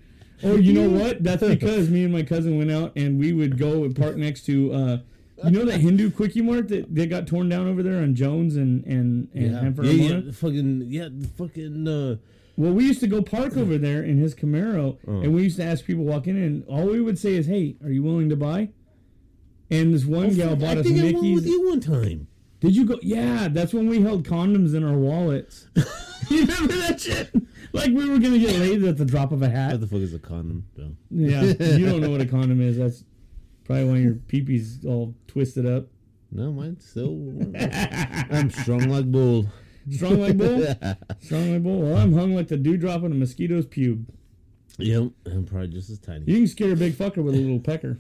Oh, you know what? That's because me and my cousin went out and we would go and park next to. Uh, you know that Hindu quickie mart that they got torn down over there on Jones and and and yeah, Hanford yeah, and yeah, the fucking yeah, the fucking uh, Well, we used to go park over there in his Camaro, and we used to ask people walking in. And all we would say is, "Hey, are you willing to buy?" And this one gal I bought us think I went with you one time. Did you go? Yeah, that's when we held condoms in our wallets. you remember that shit? Like we were gonna get laid at the drop of a hat. What the fuck is a condom? though? Yeah, you don't know what a condom is. That's probably why your peepee's all twisted up. No, mine's still. I'm strong like bull. Strong like bull. Strong like bull. Well, I'm hung like the dewdrop on a mosquito's pube. Yep, I'm probably just as tiny. You can scare a big fucker with a little pecker.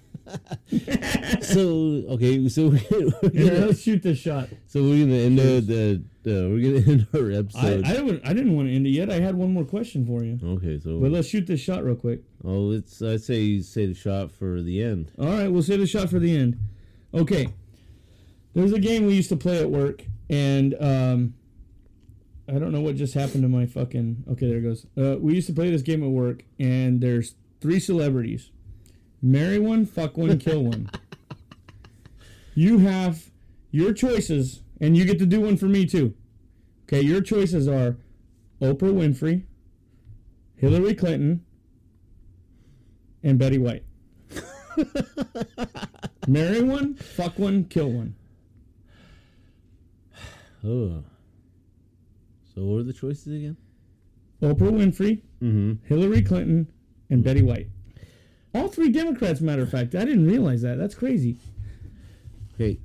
So okay, so we're Yeah, gonna, let's shoot this shot. so we're gonna end the, the we're gonna end our I, episode. I didn't I didn't want to end it yet. I had one more question for you. okay, so But let's shoot this shot real quick. oh, let's I say you say the shot for the end. All right, we'll say the shot for the end. Okay. There's a game we used to play at work, and um, I don't know what just happened to my fucking. Okay, there it goes. Uh, we used to play this game at work, and there's three celebrities: marry one, fuck one, kill one. You have your choices, and you get to do one for me too. Okay, your choices are Oprah Winfrey, Hillary Clinton, and Betty White. Marry one, fuck one, kill one. Oh, so what are the choices again? Oprah Winfrey, Mm-hmm. Hillary Clinton, and Betty White. All three Democrats, matter of fact. I didn't realize that. That's crazy. Okay,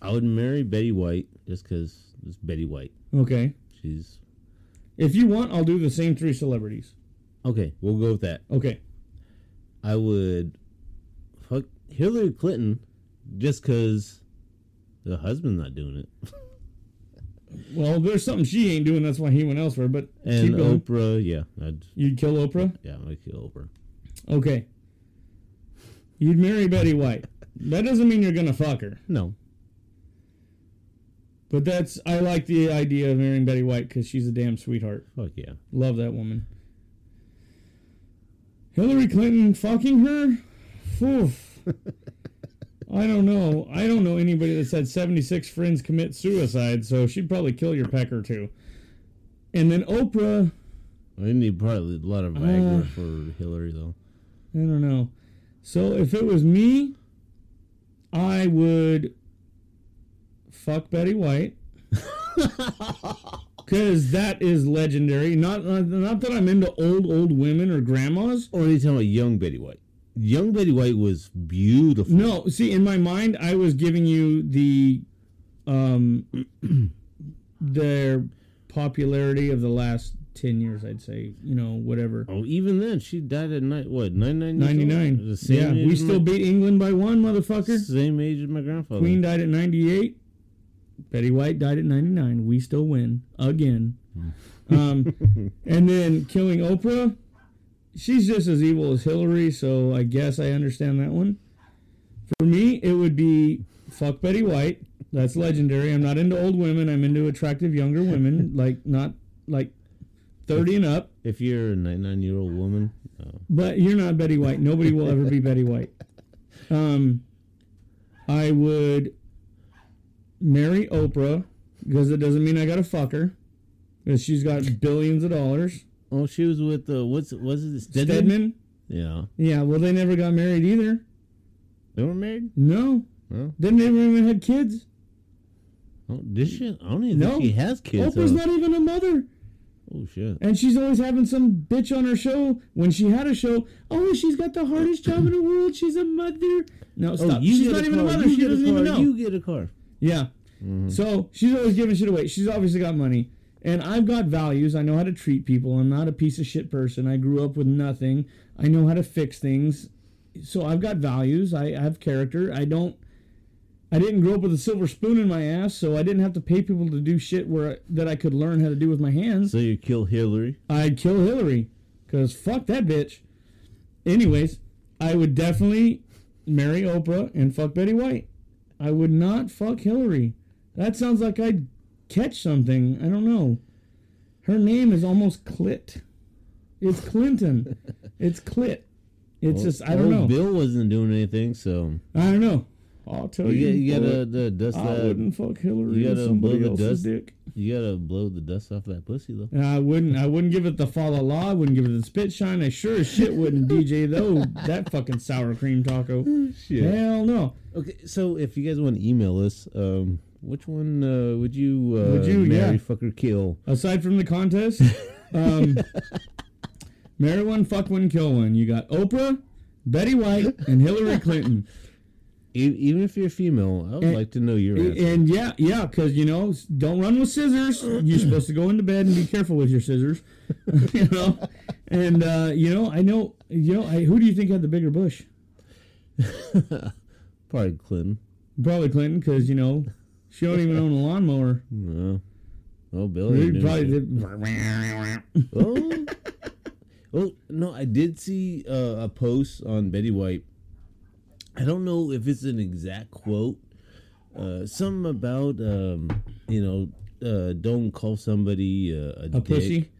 I would marry Betty White just because it's Betty White. Okay. She's If you want, I'll do the same three celebrities. okay. We'll go with that. Okay. I would fuck Hillary Clinton just because the husband's not doing it, Well, there's something she ain't doing. That's why he went elsewhere. But and. Oprah. Yeah, I'd You'd kill Oprah? yeah I'd kill Oprah. Okay. You'd marry Betty White. That doesn't mean you're going to fuck her. No, But that's, I like the idea of marrying Betty White because she's a damn sweetheart. fuck yeah. Love that woman. Hillary Clinton fucking her? Oof. I don't know. I don't know anybody that's had 76 friends commit suicide, so she'd probably kill your pecker too. And then Oprah, I need probably a lot of Viagra Uh. for Hillary though. I don't know. So if it was me, I would fuck Betty White. Because that is legendary. Not, not not that I'm into old old women or grandmas. Or are you talking about young Betty White? Young Betty White was beautiful. No, see, in my mind, I was giving you the, um, their popularity of the last ten years. I'd say, you know, whatever. Oh, even then, she died at night. What ninety nine? Ninety nine. The same Yeah, we still my, beat England by one, motherfucker. same age as my grandfather. Queen died at ninety eight. Betty White died at ninety nine. We still win again. Um, and then killing Oprah. She's just as evil as Hillary, so I guess I understand that one. For me, it would be fuck Betty White. That's legendary. I'm not into old women. I'm into attractive younger women, like not like thirty and up. If you're a ninety nine year old woman, uh, But you're not Betty White. Nobody will ever be Betty White. Um, I would marry Oprah because it doesn't mean I got to fuck her because she's got billions of dollars. oh, she was with uh, what's was it Stedman? Stedman. Yeah, Yeah, well, they never got married either. they were married. No, Oh, they never even had kids. oh did she? I don't even No. think she has kids. Oprah's not even a mother. Oh shit. And she's always having some bitch on her show. When she had a show, oh, she's got the hardest job in the world. She's a mother. No, stop. Oh, she's not even a mother. you She get a doesn't even know. You get a car. Yeah. Mm-hmm. So she's always giving shit away. She's obviously got money. And I've got values. I know how to treat people. I'm not a piece of shit person. I grew up with nothing. I know how to fix things. So I've got values. I have character. I don't. I didn't grow up with a silver spoon in my ass, so I didn't have to pay people to do shit where that I could learn how to do with my hands. So you kill Hillary. I'd kill Hillary because fuck that bitch. Anyways, I would definitely marry Oprah and fuck Betty White. I would not fuck Hillary. That sounds like I'd catch something. I don't know. Her name is almost Clit. It's Clinton. it's Clit. It's just I don't Well, know. Bill wasn't doing anything, so I don't know. I'll tell you, you. get, you gotta dust I that. wouldn't fuck Hillary you gotta blow the dust. dick. You gotta blow the dust off that pussy though. And I wouldn't. I wouldn't give it the fa la la. I wouldn't give it the spit shine. I sure as shit wouldn't DJ though that fucking sour cream taco. Shit. Hell no. Okay, so if you guys want to email us, um, which one uh, would you uh, Would you, marry, yeah. fuck, or kill? Aside from the contest, um, marry one, fuck one, kill one. You got Oprah, Betty White, and Hillary Clinton. Even if you're a female, I would And- like to know your answer. And yeah, yeah, because you know, don't run with scissors. You're supposed to go into bed and be careful with your scissors. you know, and uh, you know, I know, you know, I, who do you think had the bigger bush? Probably Clinton. Probably Clinton, because you know, she don't even own a lawnmower. No. Oh, Billy. He probably did. oh. oh no, I did see uh, a post on Betty White. I don't know if it's an exact quote. Uh, something about um, you know, uh, don't call somebody uh, a, A dick. pussy.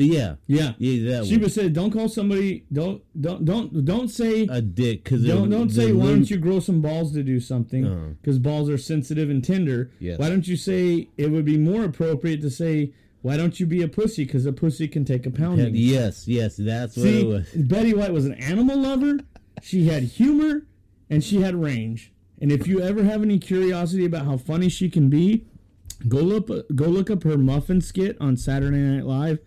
Yeah, Yeah, yeah, that she one. was said, "Don't call somebody. Don't don't don't don't say a dick because don't don't say why don't you grow some balls to do something Uh-huh. because balls are sensitive and tender. Yes. Why don't you say it would be more appropriate to say why don't you be a pussy because a pussy can take a pounding. Yes, yes, that's what it was. Betty White was an animal lover. She had humor and she had range. And if you ever have any curiosity about how funny she can be, go look go look up her muffin skit on Saturday Night Live.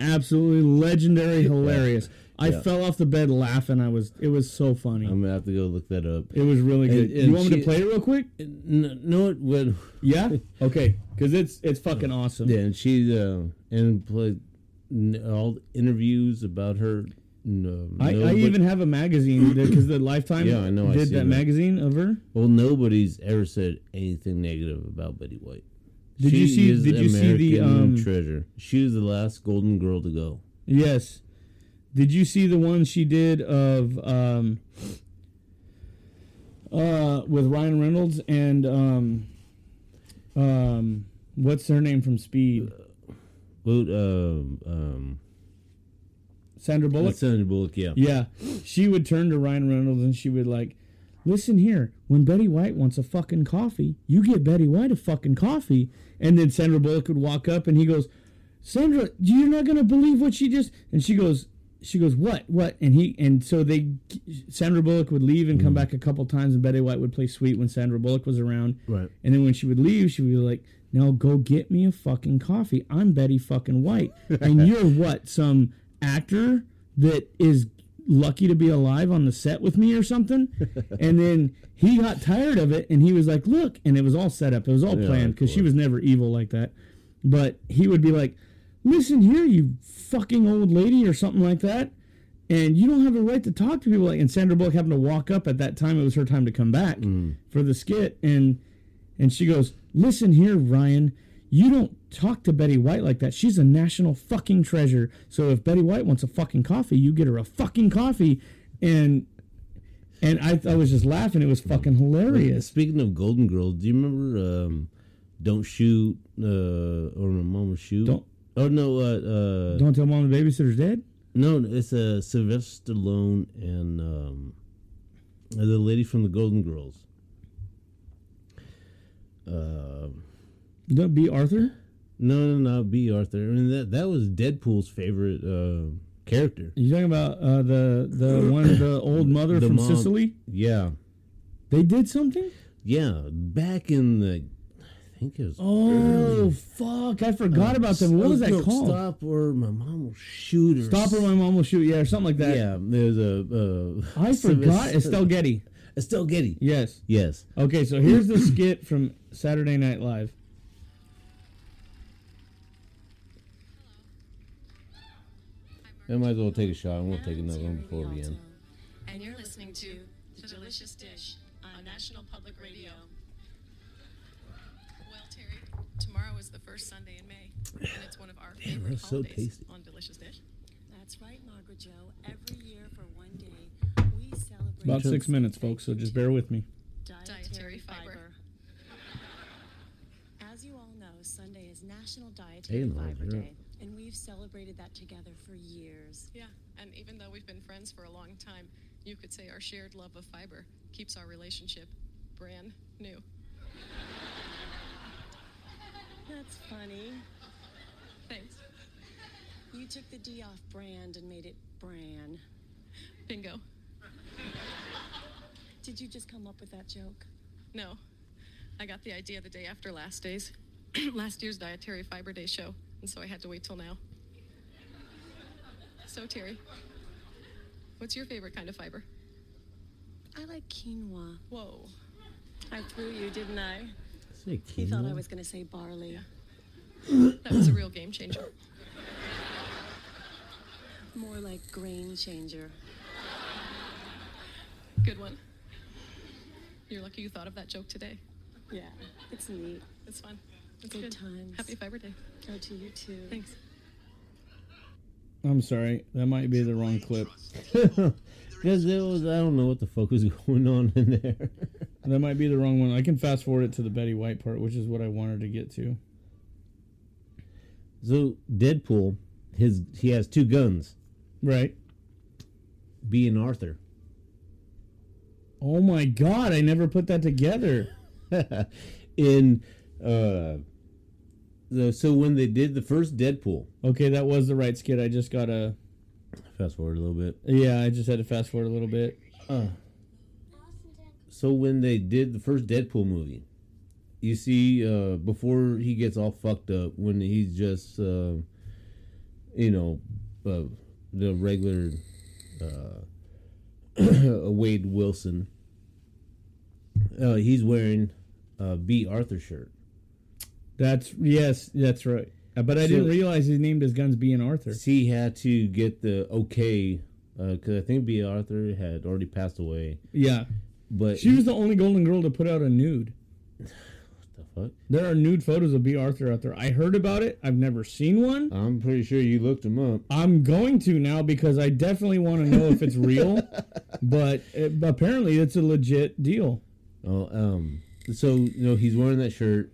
Absolutely legendary, hilarious. I Yeah. fell off the bed laughing. I was it was so funny. I'm gonna have to go look that up. it was really good. And- and you want me to play it real quick? No, no it would. Yeah. Okay. Because it's it's fucking awesome. Yeah, and she uh, and played all the interviews about her. No, I, I even have a magazine because the Lifetime Yeah, I know, I did see that, that. magazine of her. well, nobody's ever said anything negative about Betty White. Did you see- did you see the, um, treasure? She was the last golden girl to go. Yes. Did you see the one she did of um uh with Ryan Reynolds and um um what's her name from Speed? Well, um, um, Sandra Bullock? Sandra Bullock. Yeah. Yeah. She would turn to Ryan Reynolds and she would like, listen here, when Betty White wants a fucking coffee, you get Betty White a fucking coffee. And then Sandra Bullock would walk up and he goes, Sandra, you're not gonna believe what she just and she goes she goes, What? What? And he and so they Sandra Bullock would leave and come mm-hmm. back a couple times and Betty White would play sweet when Sandra Bullock was around. Right. And then when she would leave, she would be like, Now go get me a fucking coffee. I'm Betty fucking White. And you're what? Some actor that is lucky to be alive on the set with me or something? and then he got tired of it and he was like, Look, and it was all set up. It was all Yeah, planned because she was never evil like that. But he would be like, Listen here, you fucking old lady, or something like that. And you don't have a right to talk to people like. And Sandra Bullock happened to walk up at that time. It was her time to come back mm. for the skit, and and she goes, "Listen here, Ryan, you don't talk to Betty White like that. She's a national fucking treasure. So if Betty White wants a fucking coffee, you get her a fucking coffee." And and I, I was just laughing. It was fucking hilarious. Speaking of Golden Girls, do you remember um, "Don't Shoot" uh, or "My Mama Shoot"? Don't- Oh no, uh, uh, Don't tell mom the babysitter's dead. no, it's uh, Sylvester Stallone and um, the lady from the Golden Girls. Uh, Don't be Arthur. no, no, no, Bea Arthur. I mean that that was Deadpool's favorite uh, character. You talking about uh, the the one the old mother The from mom. Sicily? Yeah, They did something. yeah. Back in the, I think it was. Oh fuck! I forgot about them. What was that called? Stop or my mom will shoot her. Stop or my mom will shoot. Yeah, or something like that. Yeah, there's a. Uh, I forgot. Estelle Getty. Estelle Getty. Yes. Yes. Okay, so here's the skit from Saturday Night Live. I might as well take a shot and we'll take another one before we end. And you're listening to The Delicious Dish on National Public Radio. Well, Teri, tomorrow is the first Sunday in May, and it's one of our Damn, favorite that's so holidays tasty. on Delicious Dish. That's right, Margaret Jo. Every year for one day, we celebrate About six minutes, folks. So just bear with me. Dietary fiber. As you all know, Sunday is National Hey, Dietary Margaret. Fiber Day, and we've celebrated that together for years. Yeah, and even though we've been friends for a long time, you could say our shared love of fiber keeps our relationship brand new. That's funny. Thanks. You took the D off brand and made it Bran. Bingo. Did you just come up with that joke? No. I got the idea the day after last day's last year's dietary fiber day show, and so I had to wait till now. So Teri, what's your favorite kind of fiber? I like quinoa. Whoa. I threw you, didn't I? Say He thought I was going to say barley. That was a real game changer. More like grain changer. Good one. You're lucky you thought of that joke today. Yeah, it's neat. It's fun. It's Good good. times. Happy Fiber Day. Oh, to you too. Thanks. I'm sorry, that might be the wrong clip. Because it was, I don't know what the fuck was going on in there. That might be the wrong one. I can fast forward it to the Betty White part, which is what I wanted to get to. so Deadpool, his he has two guns, Right. Bea and Arthur. Oh my god, I never put that together. in uh, the, so when they did the first Deadpool, Okay, that was the right skit. I just gotta. fast forward a little bit. Yeah, I just had to fast forward a little bit. So when they did the first Deadpool movie, you see uh, before he gets all fucked up, when he's just uh, you know uh, the regular uh, Wade Wilson, uh, he's wearing a Bea Arthur shirt. That's yes, that's right. Uh, But I So- didn't realize he named his guns Bea and Arthur. He had to get the okay because I think Bea Arthur had already passed away, Yeah, but she was the only Golden Girl to put out a nude. What the fuck. There are nude photos of Bea Arthur out there. I heard about it. I've never seen one. I'm pretty sure you looked them up. I'm going to now because I definitely want to know if it's real. but it, apparently, it's a legit deal. Oh, um, so you know he's wearing that shirt,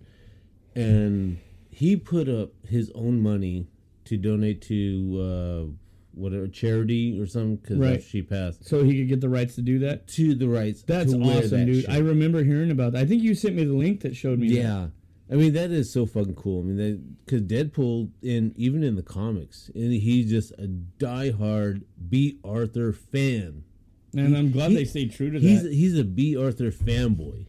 and he put up his own money to donate to uh, whatever charity or something because Right. she passed So he could get the rights to do that. to the rights. That's awesome, that dude. shirt. I remember hearing about that. I think you sent me the link that showed me. that. yeah. I mean that is so fucking cool. I mean that because Deadpool in even in the comics, and he's just a diehard Bea Arthur fan. and I'm glad He- they stayed true to He's that. he's a Bea Arthur fanboy.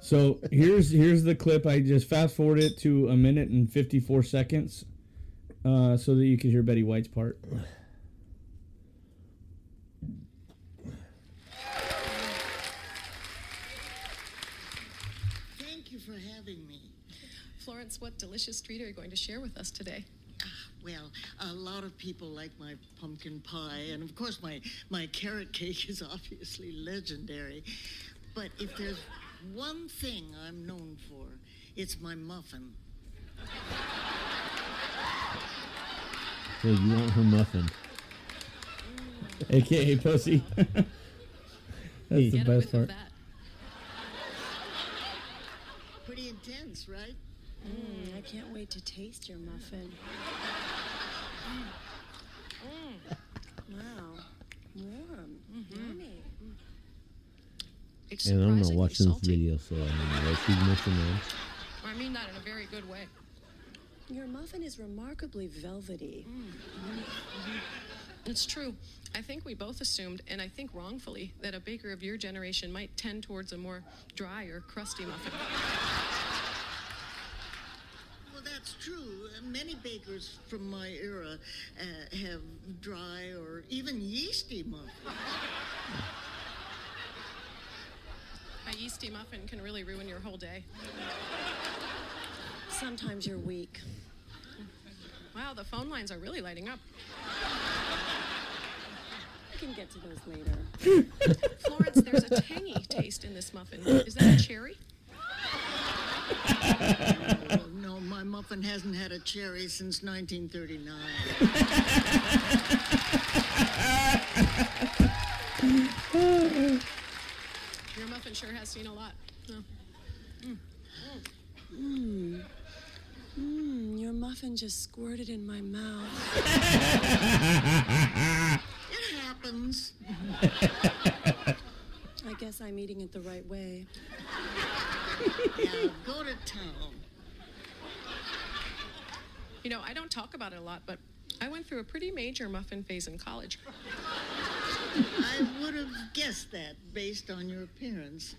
So here's here's the clip. I just fast forwarded it to a minute and 54 seconds, uh, so that you could hear Betty White's part. Thank you for having me. Florence, what delicious treat are you going to share with us today? Well, a lot of people like my pumpkin pie, and of course, my, my carrot cake is obviously legendary. But if there's one thing I'm known for, it's my muffin. So you want her muffin? AKA pussy. That's the Get a best whiff of part. that. Pretty intense, right? Mm, I can't wait to taste your muffin. Mm. Wow. Warm. Yummy. It's And I'm not surprisingly watching this salty. video, so I don't know what she's missing on. I mean that in a very good way. Your muffin is remarkably velvety. It's true. I think we both assumed, and I think wrongfully, that a baker of your generation might tend towards a more dry or crusty muffin. Well, that's true. Many bakers from my era uh, have dry or even yeasty muffins. A yeasty muffin can really ruin your whole day. Sometimes you're weak. Wow, the phone lines are really lighting up. We can get to those later. Florence, there's a tangy taste in this muffin. Is that a cherry? Oh, no, my muffin hasn't had a cherry since 1939. Your muffin sure has seen a lot. Oh. Mmm. Mmm, your muffin just squirted in my mouth. It happens. I guess I'm eating it the right way. Now go to town. You know, I don't talk about it a lot, but I went through a pretty major muffin phase in college. I would have guessed that based on your appearance.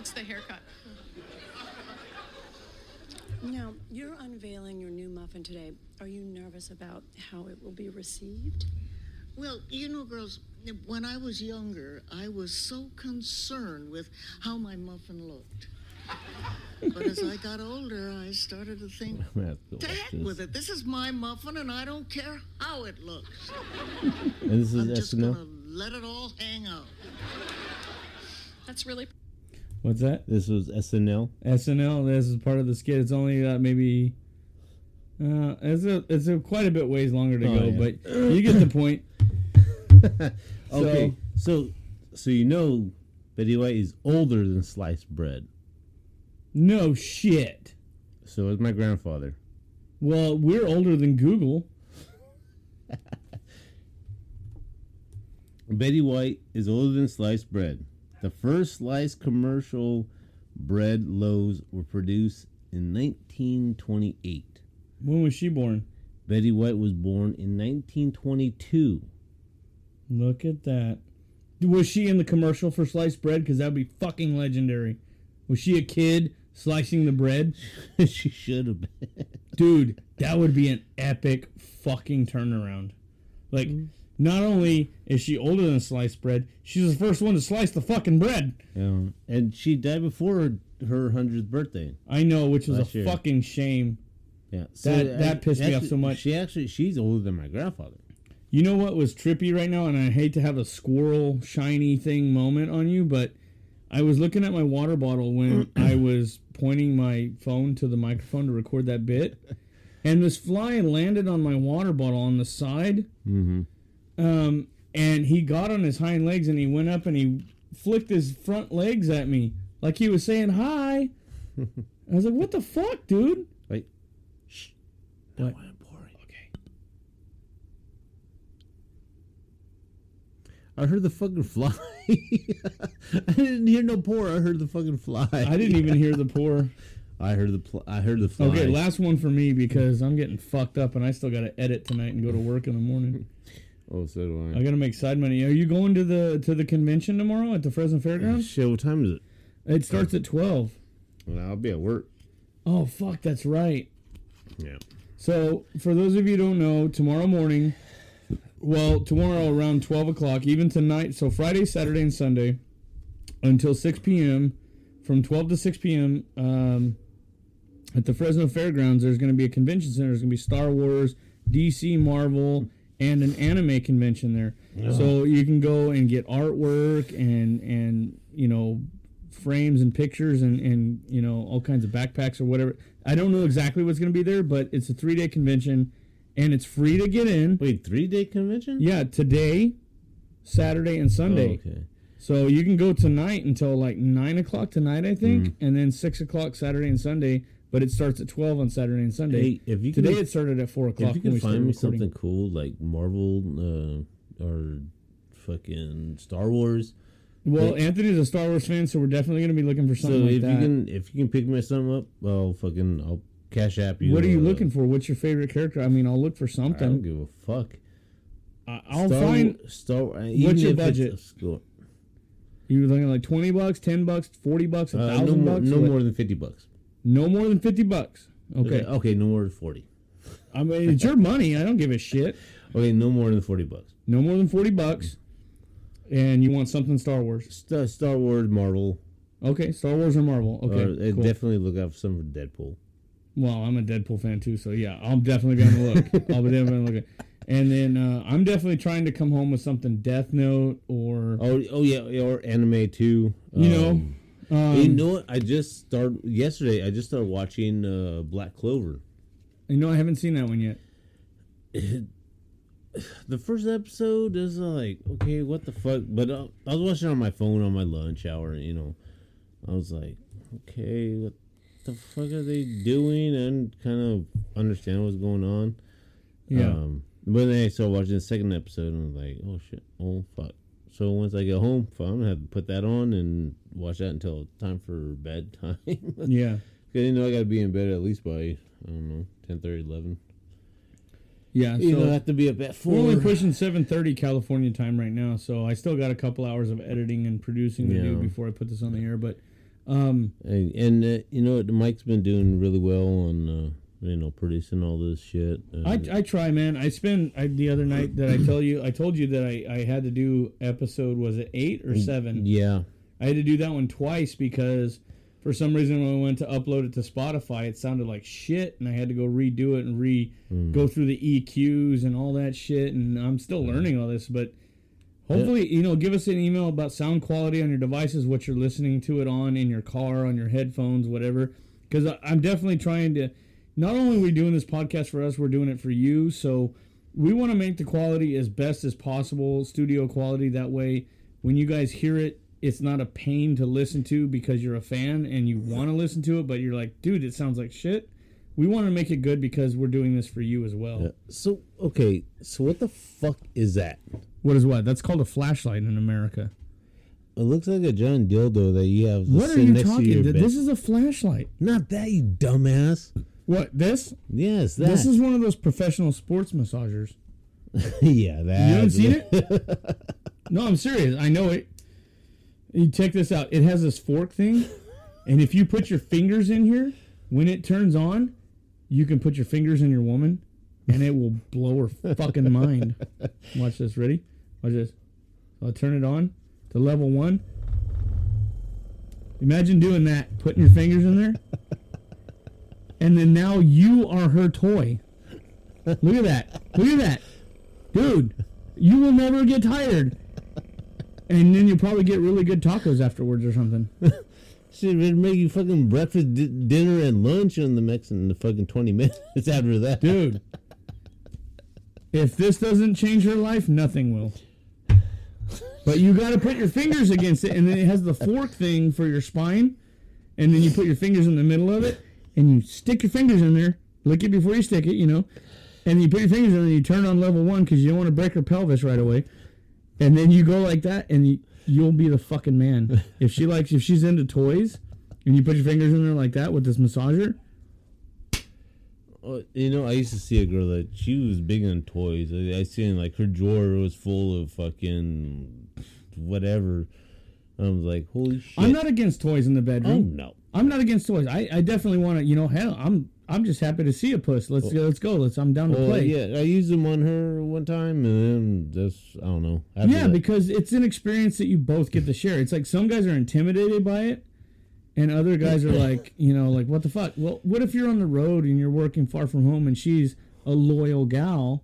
It's the haircut. Now, you're unveiling your new muffin today. Are you nervous about how it will be received? Well, you know, girls, when I was younger, I was so concerned with how my muffin looked. But as I got older, I started to think, gonna have to go to watch heck this. with it. This is my muffin, and I don't care how it looks. And this is I'm just SNL. gonna let it all hang out. That's really What's that? This was SNL. SNL. This is part of the skit. It's only uh, maybe. Uh, it's a it's a quite a bit ways longer to Oh, go, yeah. but you get the point. Okay, so so you know Betty White is older than sliced bread. No shit. So is my grandfather. Well, we're older than Google. Betty White is older than sliced bread. The first sliced commercial bread loaves were produced in 1928. When was she born? Betty White was born in 1922. Look at that. Was she in the commercial for sliced bread? Because that'd be fucking legendary. Was she a kid slicing the bread? she should have been. Dude, that would be an epic fucking turnaround. Like, mm. not only is she older than sliced bread, she's the first one to slice the fucking bread. Yeah. And she died before her, 100th birthday. I know, which was Last a year. fucking shame. Yeah. That- that pissed me off so much. She actually she's older than my grandfather. You know what was trippy right now, and I hate to have a squirrel shiny thing moment on you, but I was looking at my water bottle when I was pointing my phone to the microphone to record that bit, and this fly landed on my water bottle on the side. Mm-hmm. Um, and he got on his hind legs and he went up and he flicked his front legs at me like he was saying hi. I was like, "What the fuck, dude?" Wait. What? I heard the fucking fly. I didn't hear no pour. I heard the fucking fly. I didn't even hear the pour. I heard the pl- I heard the fly. Okay, last one for me because I'm getting fucked up and I still got to edit tonight and go to work in the morning. Oh, so do I. I got to make side money. Are you going to the to the convention tomorrow at the Fresno Fairgrounds? Shit, what time is it? It starts at 12. Well, I'll be at work. Oh fuck, that's right. Yeah. So, for those of you who don't know, tomorrow morning, well, tomorrow around 12 o'clock, even tonight, so Friday, Saturday, and Sunday, until 6 p.m., from 12 to 6 p.m., um, at the Fresno Fairgrounds, there's going to be a convention center. There's going to be Star Wars, DC, Marvel, and an anime convention there. So you can go and get artwork and, and you know, frames and pictures and, and you know all kinds of backpacks or whatever. I don't know exactly what's going to be there, but it's a three day convention and it's free to get in. Wait, three day convention? Yeah, today, Saturday, and Sunday. Oh, okay. So you can go tonight until like nine o'clock tonight, I think, and then six o'clock Saturday and Sunday. But it starts at twelve on Saturday and Sunday. Hey, if you can- today it started at four o'clock. If you can find me recording. something cool like Marvel uh, or fucking Star Wars. Well, like- Anthony's a Star Wars fan, so we're definitely going to be looking for So something like if that. you can if you can pick me something up, well, fucking I'll cash app you. what are you uh, looking for? What's your favorite character? I mean, I'll look for something. I don't give a fuck. I- I'll Star, find. Star. even your budget? a score- You looking like twenty bucks, ten bucks, forty bucks, a Uh, thousand no bucks? no or more than fifty bucks. No more than fifty bucks. Okay. Okay, no more than forty. I mean, it's your money. I don't give a shit. Okay, no more than forty bucks. No more than forty bucks. And you want something Star Wars? Star, Star Wars, Marvel. Okay, Star Wars or Marvel? Okay, Uh, uh, cool. definitely look out for some for Deadpool. Well, I'm a Deadpool fan too, so yeah, I'm definitely gonna look. I'll be definitely looking. And then uh, I'm definitely trying to come home with something Death Note or Oh, oh yeah, or anime too. You know, Um, um, you know what? I just started yesterday. I just started watching uh, Black Clover. you know I haven't seen that one yet. the first episode is like okay what the fuck but uh, i was watching it on my phone on my lunch hour you know i was like okay what the fuck are they doing and kind of understand what's going on Yeah. um, but then i started watching the second episode and i was like oh shit oh fuck so once i get home i'm gonna have to put that on and watch that until time for bedtime Yeah. because you know i gotta be in bed at least by i don't know 10 11 Yeah, you so have to be at four. we're only pushing 7:30 California time right now, so I still got a couple hours of editing and producing to do before I put this on the air. But Um, And, and uh, you know what? Mike's been doing really well on uh, you know producing all this shit. I, I try, man. I spend I, the other night that I tell you I told you that I, I had to do episode was it eight or seven? yeah. I had to do that one twice because for some reason when I went to upload it to Spotify, it sounded like shit, and I had to go redo it and re go through the EQs and all that shit. And I'm still learning all this, but hopefully, you know, give us an email about sound quality on your devices, what you're listening to it on in your car, on your headphones, whatever. Because I'm definitely trying to. Not only are we doing this podcast for us, we're doing it for you. So we want to make the quality as best as possible, studio quality. That way, when you guys hear it, it's not a pain to listen to because you're a fan and you want to listen to it, but you're like, dude, it sounds like shit. We want to make it good because we're doing this for you as well. Yeah. So okay, so what the fuck is that? What is what? That's called a flashlight in America. It looks like a giant dildo that you have. What are you talking? This is a flashlight. Not that, you dumbass. What this? Yes, that. This is one of those professional sports massagers. yeah, that. You haven't seen it? no, I'm serious. I know it. You check this out. It has this fork thing, and if you put your fingers in here, when it turns on, you can put your fingers in your woman, and it will blow her fucking mind. Watch this. Ready? Watch this. I'll turn it on to level one. Imagine doing that, putting your fingers in there, and then now you are her toy. Look at that. Look at that. Dude, you will never get tired. And then you'll probably get really good tacos afterwards or something. Shit, it'd make you fucking breakfast, di- dinner, and lunch in the mix in the fucking twenty minutes after that, Dude, if this doesn't change her life, nothing will. But you got to put your fingers against it, and then it has the fork thing for your spine, and then you put your fingers in the middle of it, and you stick your fingers in there. Lick it before you stick it, you know. And you put your fingers in there, and you turn on level one because you don't want to break her pelvis right away. And then you go like that, and you, you'll be the fucking man. If she likes, if she's into toys, and you put your fingers in there like that with this massager, you know, I used to see a girl that she was big on toys. I, I seen like her drawer was full of fucking whatever. I was like, holy shit! I'm not against toys in the bedroom. Oh no. I'm not against toys. I, I definitely want to. You know, hell, I'm I'm just happy to see a puss. Let's oh. go. Let's go. Let's. I'm down to Well, play. yeah, I used them on her one time, and then just I don't know. Yeah, that- because it's an experience that you both get to share. It's like some guys are intimidated by it, and other guys are like, you know, like what the fuck. Well, what if you're on the road and you're working far from home, and she's a loyal gal,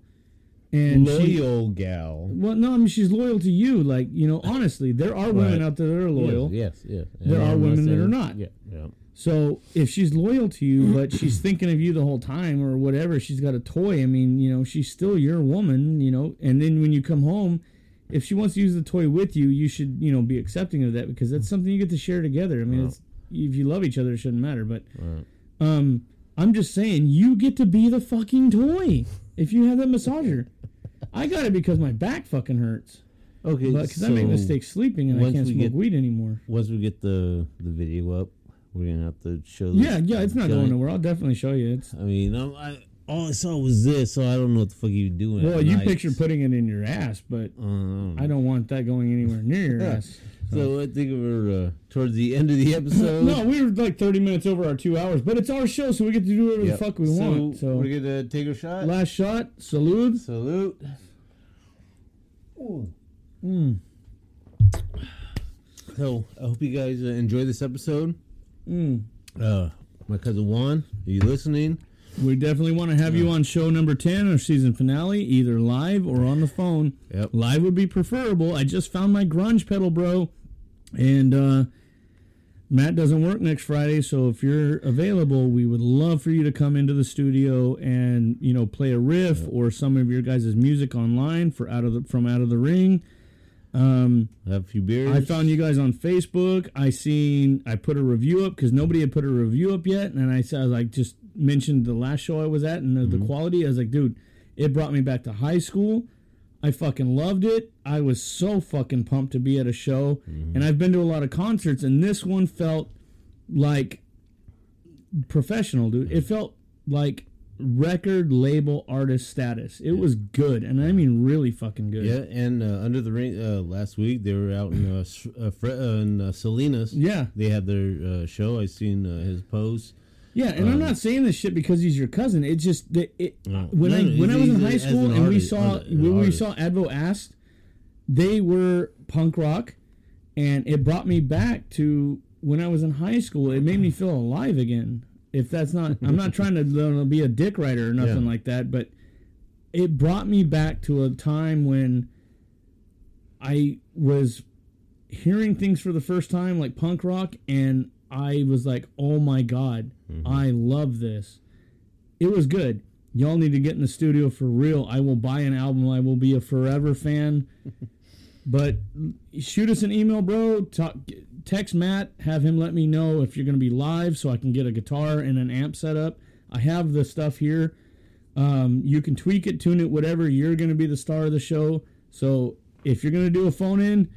and she, loyal gal. well, no, I mean she's loyal to you. Like you know, honestly, there are women Right. out there that are loyal. Yes, yes. yes. There And are women that are not. Yeah, yeah. So if she's loyal to you, but she's thinking of you the whole time or whatever, she's got a toy. I mean, you know, she's still your woman, you know. And then when you come home, if she wants to use the toy with you, you should, you know, be accepting of that because that's something you get to share together. I mean, it's, if you love each other, it shouldn't matter. But um, I'm just saying, you get to be the fucking toy if you have that massager. I got it because my back fucking hurts. Okay, because I make mistakes sleeping and I can't smoke get- weed anymore. Once we get the the video up, we're gonna have to show. Yeah, yeah, it's not going giant- nowhere. I'll definitely show you. It's I mean, I'm, I all I saw was this, so I don't know what the fuck you doing. Well, you night. picture putting it in your ass, but Um, I don't want that going anywhere near your ass. So I think we're uh, towards the end of the episode. no, we were like 30 minutes over our two hours, but it's our show, so we get to do whatever Yep. the fuck we So want. So we're gonna take a shot. last shot, salute. Salute. Mm. So I hope you guys uh, enjoy this episode. Mm. Uh, my cousin Juan, are you listening? We definitely want to have you on show number 10 or season finale, either live or on the phone. Yep. Live would be preferable. I just found my grunge pedal, bro. And uh, Matt doesn't work next Friday, so if you're available, we would love for you to come into the studio and, you know, play a riff or some of your guys' music online for out of the from out of the ring. Um, Have a few beers. I found you guys on Facebook. I seen I put a review up because nobody had put a review up yet, and I said like just mentioned the last show I was at and the, the quality. I was like, dude, it brought me back to high school. I fucking loved it. I was so fucking pumped to be at a show, and I've been to a lot of concerts, and this one felt like professional, dude. It felt like record label artist status. It was good, and I mean really fucking good. Yeah, and uh, under the ring uh, last week they were out in uh, uh, uh, in uh, Salinas. Yeah. they had their uh, show. I seen uh, his post. Yeah, and I'm Um, not saying this shit because he's your cousin. It just that it No. when No, I when I was in high school an and we saw an when we saw Advo Asked, they were punk rock, and it brought me back to when I was in high school. It made me feel alive again. If that's not, I'm not trying to be a dick writer or nothing Yeah. like that, but it brought me back to a time when I was hearing things for the first time, like punk rock, and I was like, "Oh my god, I love this." It was good. Y'all need to get in the studio for real. I will buy an album. I will be a forever fan. but shoot us an email, bro. Talk, text Matt. Have him let me know if you're going to be live, so I can get a guitar and an amp set up. I have the stuff here. Um, you can tweak it, tune it, whatever. You're going to be the star of the show. So if you're going to do a phone in,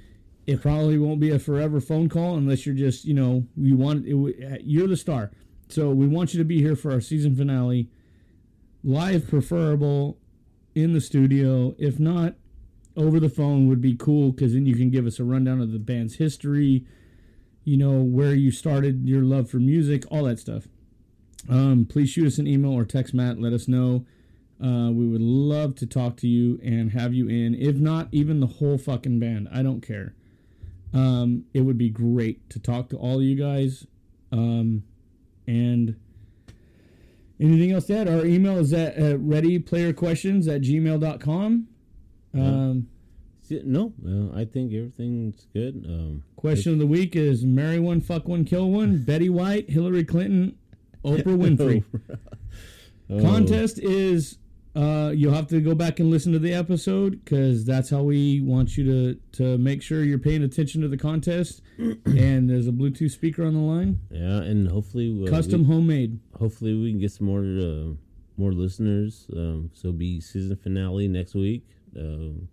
it probably won't be a forever phone call unless you're just, you know, you want it, you're the star. So we want you to be here for our season finale, live, preferable, in the studio. If not, over the phone would be cool because then you can give us a rundown of the band's history, you know, where you started your love for music, all that stuff. Um, please shoot us an email or text Matt. Let us know. Uh, we would love to talk to you and have you in. If not, even the whole fucking band. I don't care. Um, it would be great to talk to all you guys. Um, and anything else to add? Our email is at uh, readyplayerquestions at gmail.com. Um, See, No, uh, I think everything's good. Um, Question of the week is marry one, fuck one, kill one. Betty White, Hillary Clinton, Oprah Winfrey. Oh. Contest is uh, you'll have to go back and listen to the episode because that's how we want you to to make sure you're paying attention to the contest. and there's a Bluetooth speaker on the line, Yeah, and hopefully uh, custom we- homemade. Hopefully we can get some more uh, more listeners. Um, so it'll be season finale next week. Um,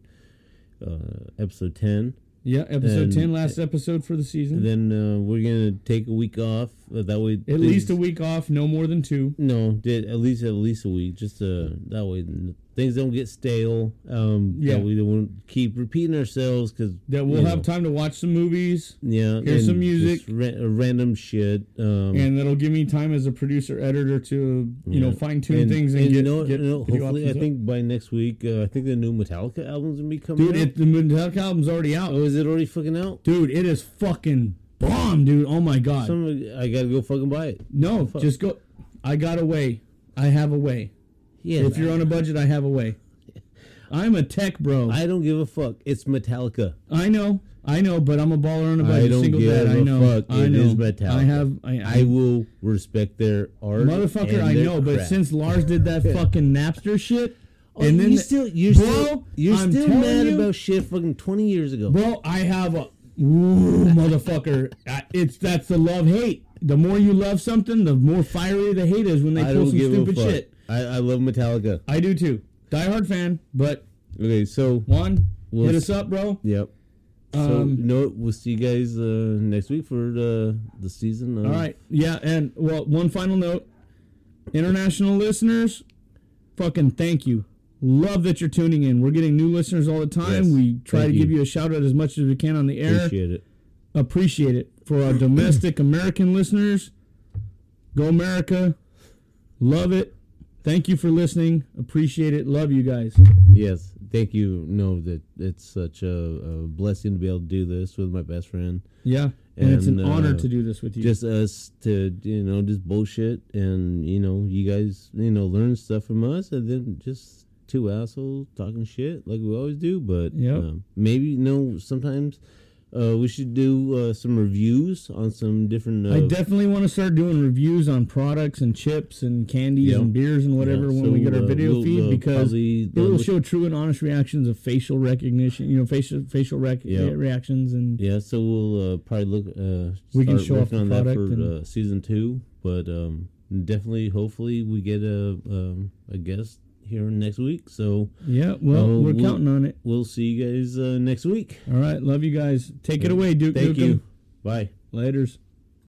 uh, episode ten. Yeah, episode And- ten, last episode for the season. Then uh, we're gonna take a week off. That way, At least a week off, no more than two. No, did at least at least a week. Just uh, that way things don't get stale. Um, Yeah. that we don't keep repeating ourselves because That we'll have time to watch some movies. Yeah, hear some music, ra- uh, random shit. Um, and that'll give me time as a producer editor to you know fine tune things and, you get, know, get you know, hopefully, I up. think by next week, uh, I think the new Metallica album's gonna be coming Dude, out. it, the Metallica album's already out. oh, is it already fucking out? Dude, it is fucking bomb, dude. Oh my god. Some, I gotta go fucking buy it. no, fuck? just go. I got a way. I have a way. Yeah, if you're on a budget, I have a way. I'm a tech bro. I, I don't give a fuck. It's Metallica. I know, I know, but I'm a baller on a budget. I don't Single give dad. I a know. fuck. I It know. is Metallica. I have. I, I, I will respect their art, motherfucker. I know, but since Lars did that fucking Napster shit, Oh, and then you still you're bro, still you're I'm still mad you- about shit fucking twenty years ago. Bro, I have a ooh, motherfucker. It's that's the love hate. The more you love something, the more fiery the hate is when they I pull some stupid shit. I, I love Metallica. I do too. Die hard fan, but Okay, so one, We'll hit us up, bro. yep. So Um, know? We'll see you guys uh, next week for the the season. All right, yeah, and well, one final note, international listeners, fucking thank you. Love that you're tuning in. We're getting new listeners all the time. Yes, we try thank to give you. you a shout out as much as we can on the air. appreciate it. appreciate it for our domestic American listeners. Go America. Love it. Thank you for listening. Appreciate it. Love you guys. Yes, thank you. Know that it's such a, a blessing to be able to do this with my best friend. Yeah. And, it's an And, honor uh, to do this with you. Just us to you know just bullshit and you know you guys you know learn stuff from us and then just two assholes talking shit like we always do. But Yep. um, maybe you know sometimes uh, we should do uh, some reviews on some different. Uh, I definitely want to start doing reviews on products and chips and candies Yeah. and beers and whatever Yeah, when we get our uh, video we'll, feed uh, because it will uh, show true and honest reactions of facial recognition, you know, facial facial rec- Yeah. reactions and Yeah, so we'll uh, probably look. Uh, We can show off the on that product for uh, season two, but um, definitely, hopefully, we get a um, a guest here next week. So yeah, well, uh, we're we'll- counting on it. We'll see you guys uh, next week. All right, love you guys. Take it away, Duke. Thank Nukem. you. Bye. Laters.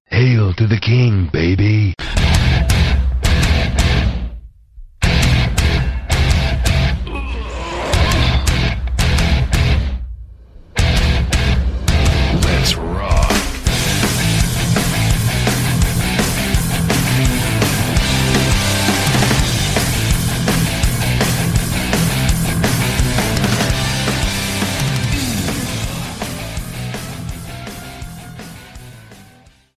Hail to the king, baby.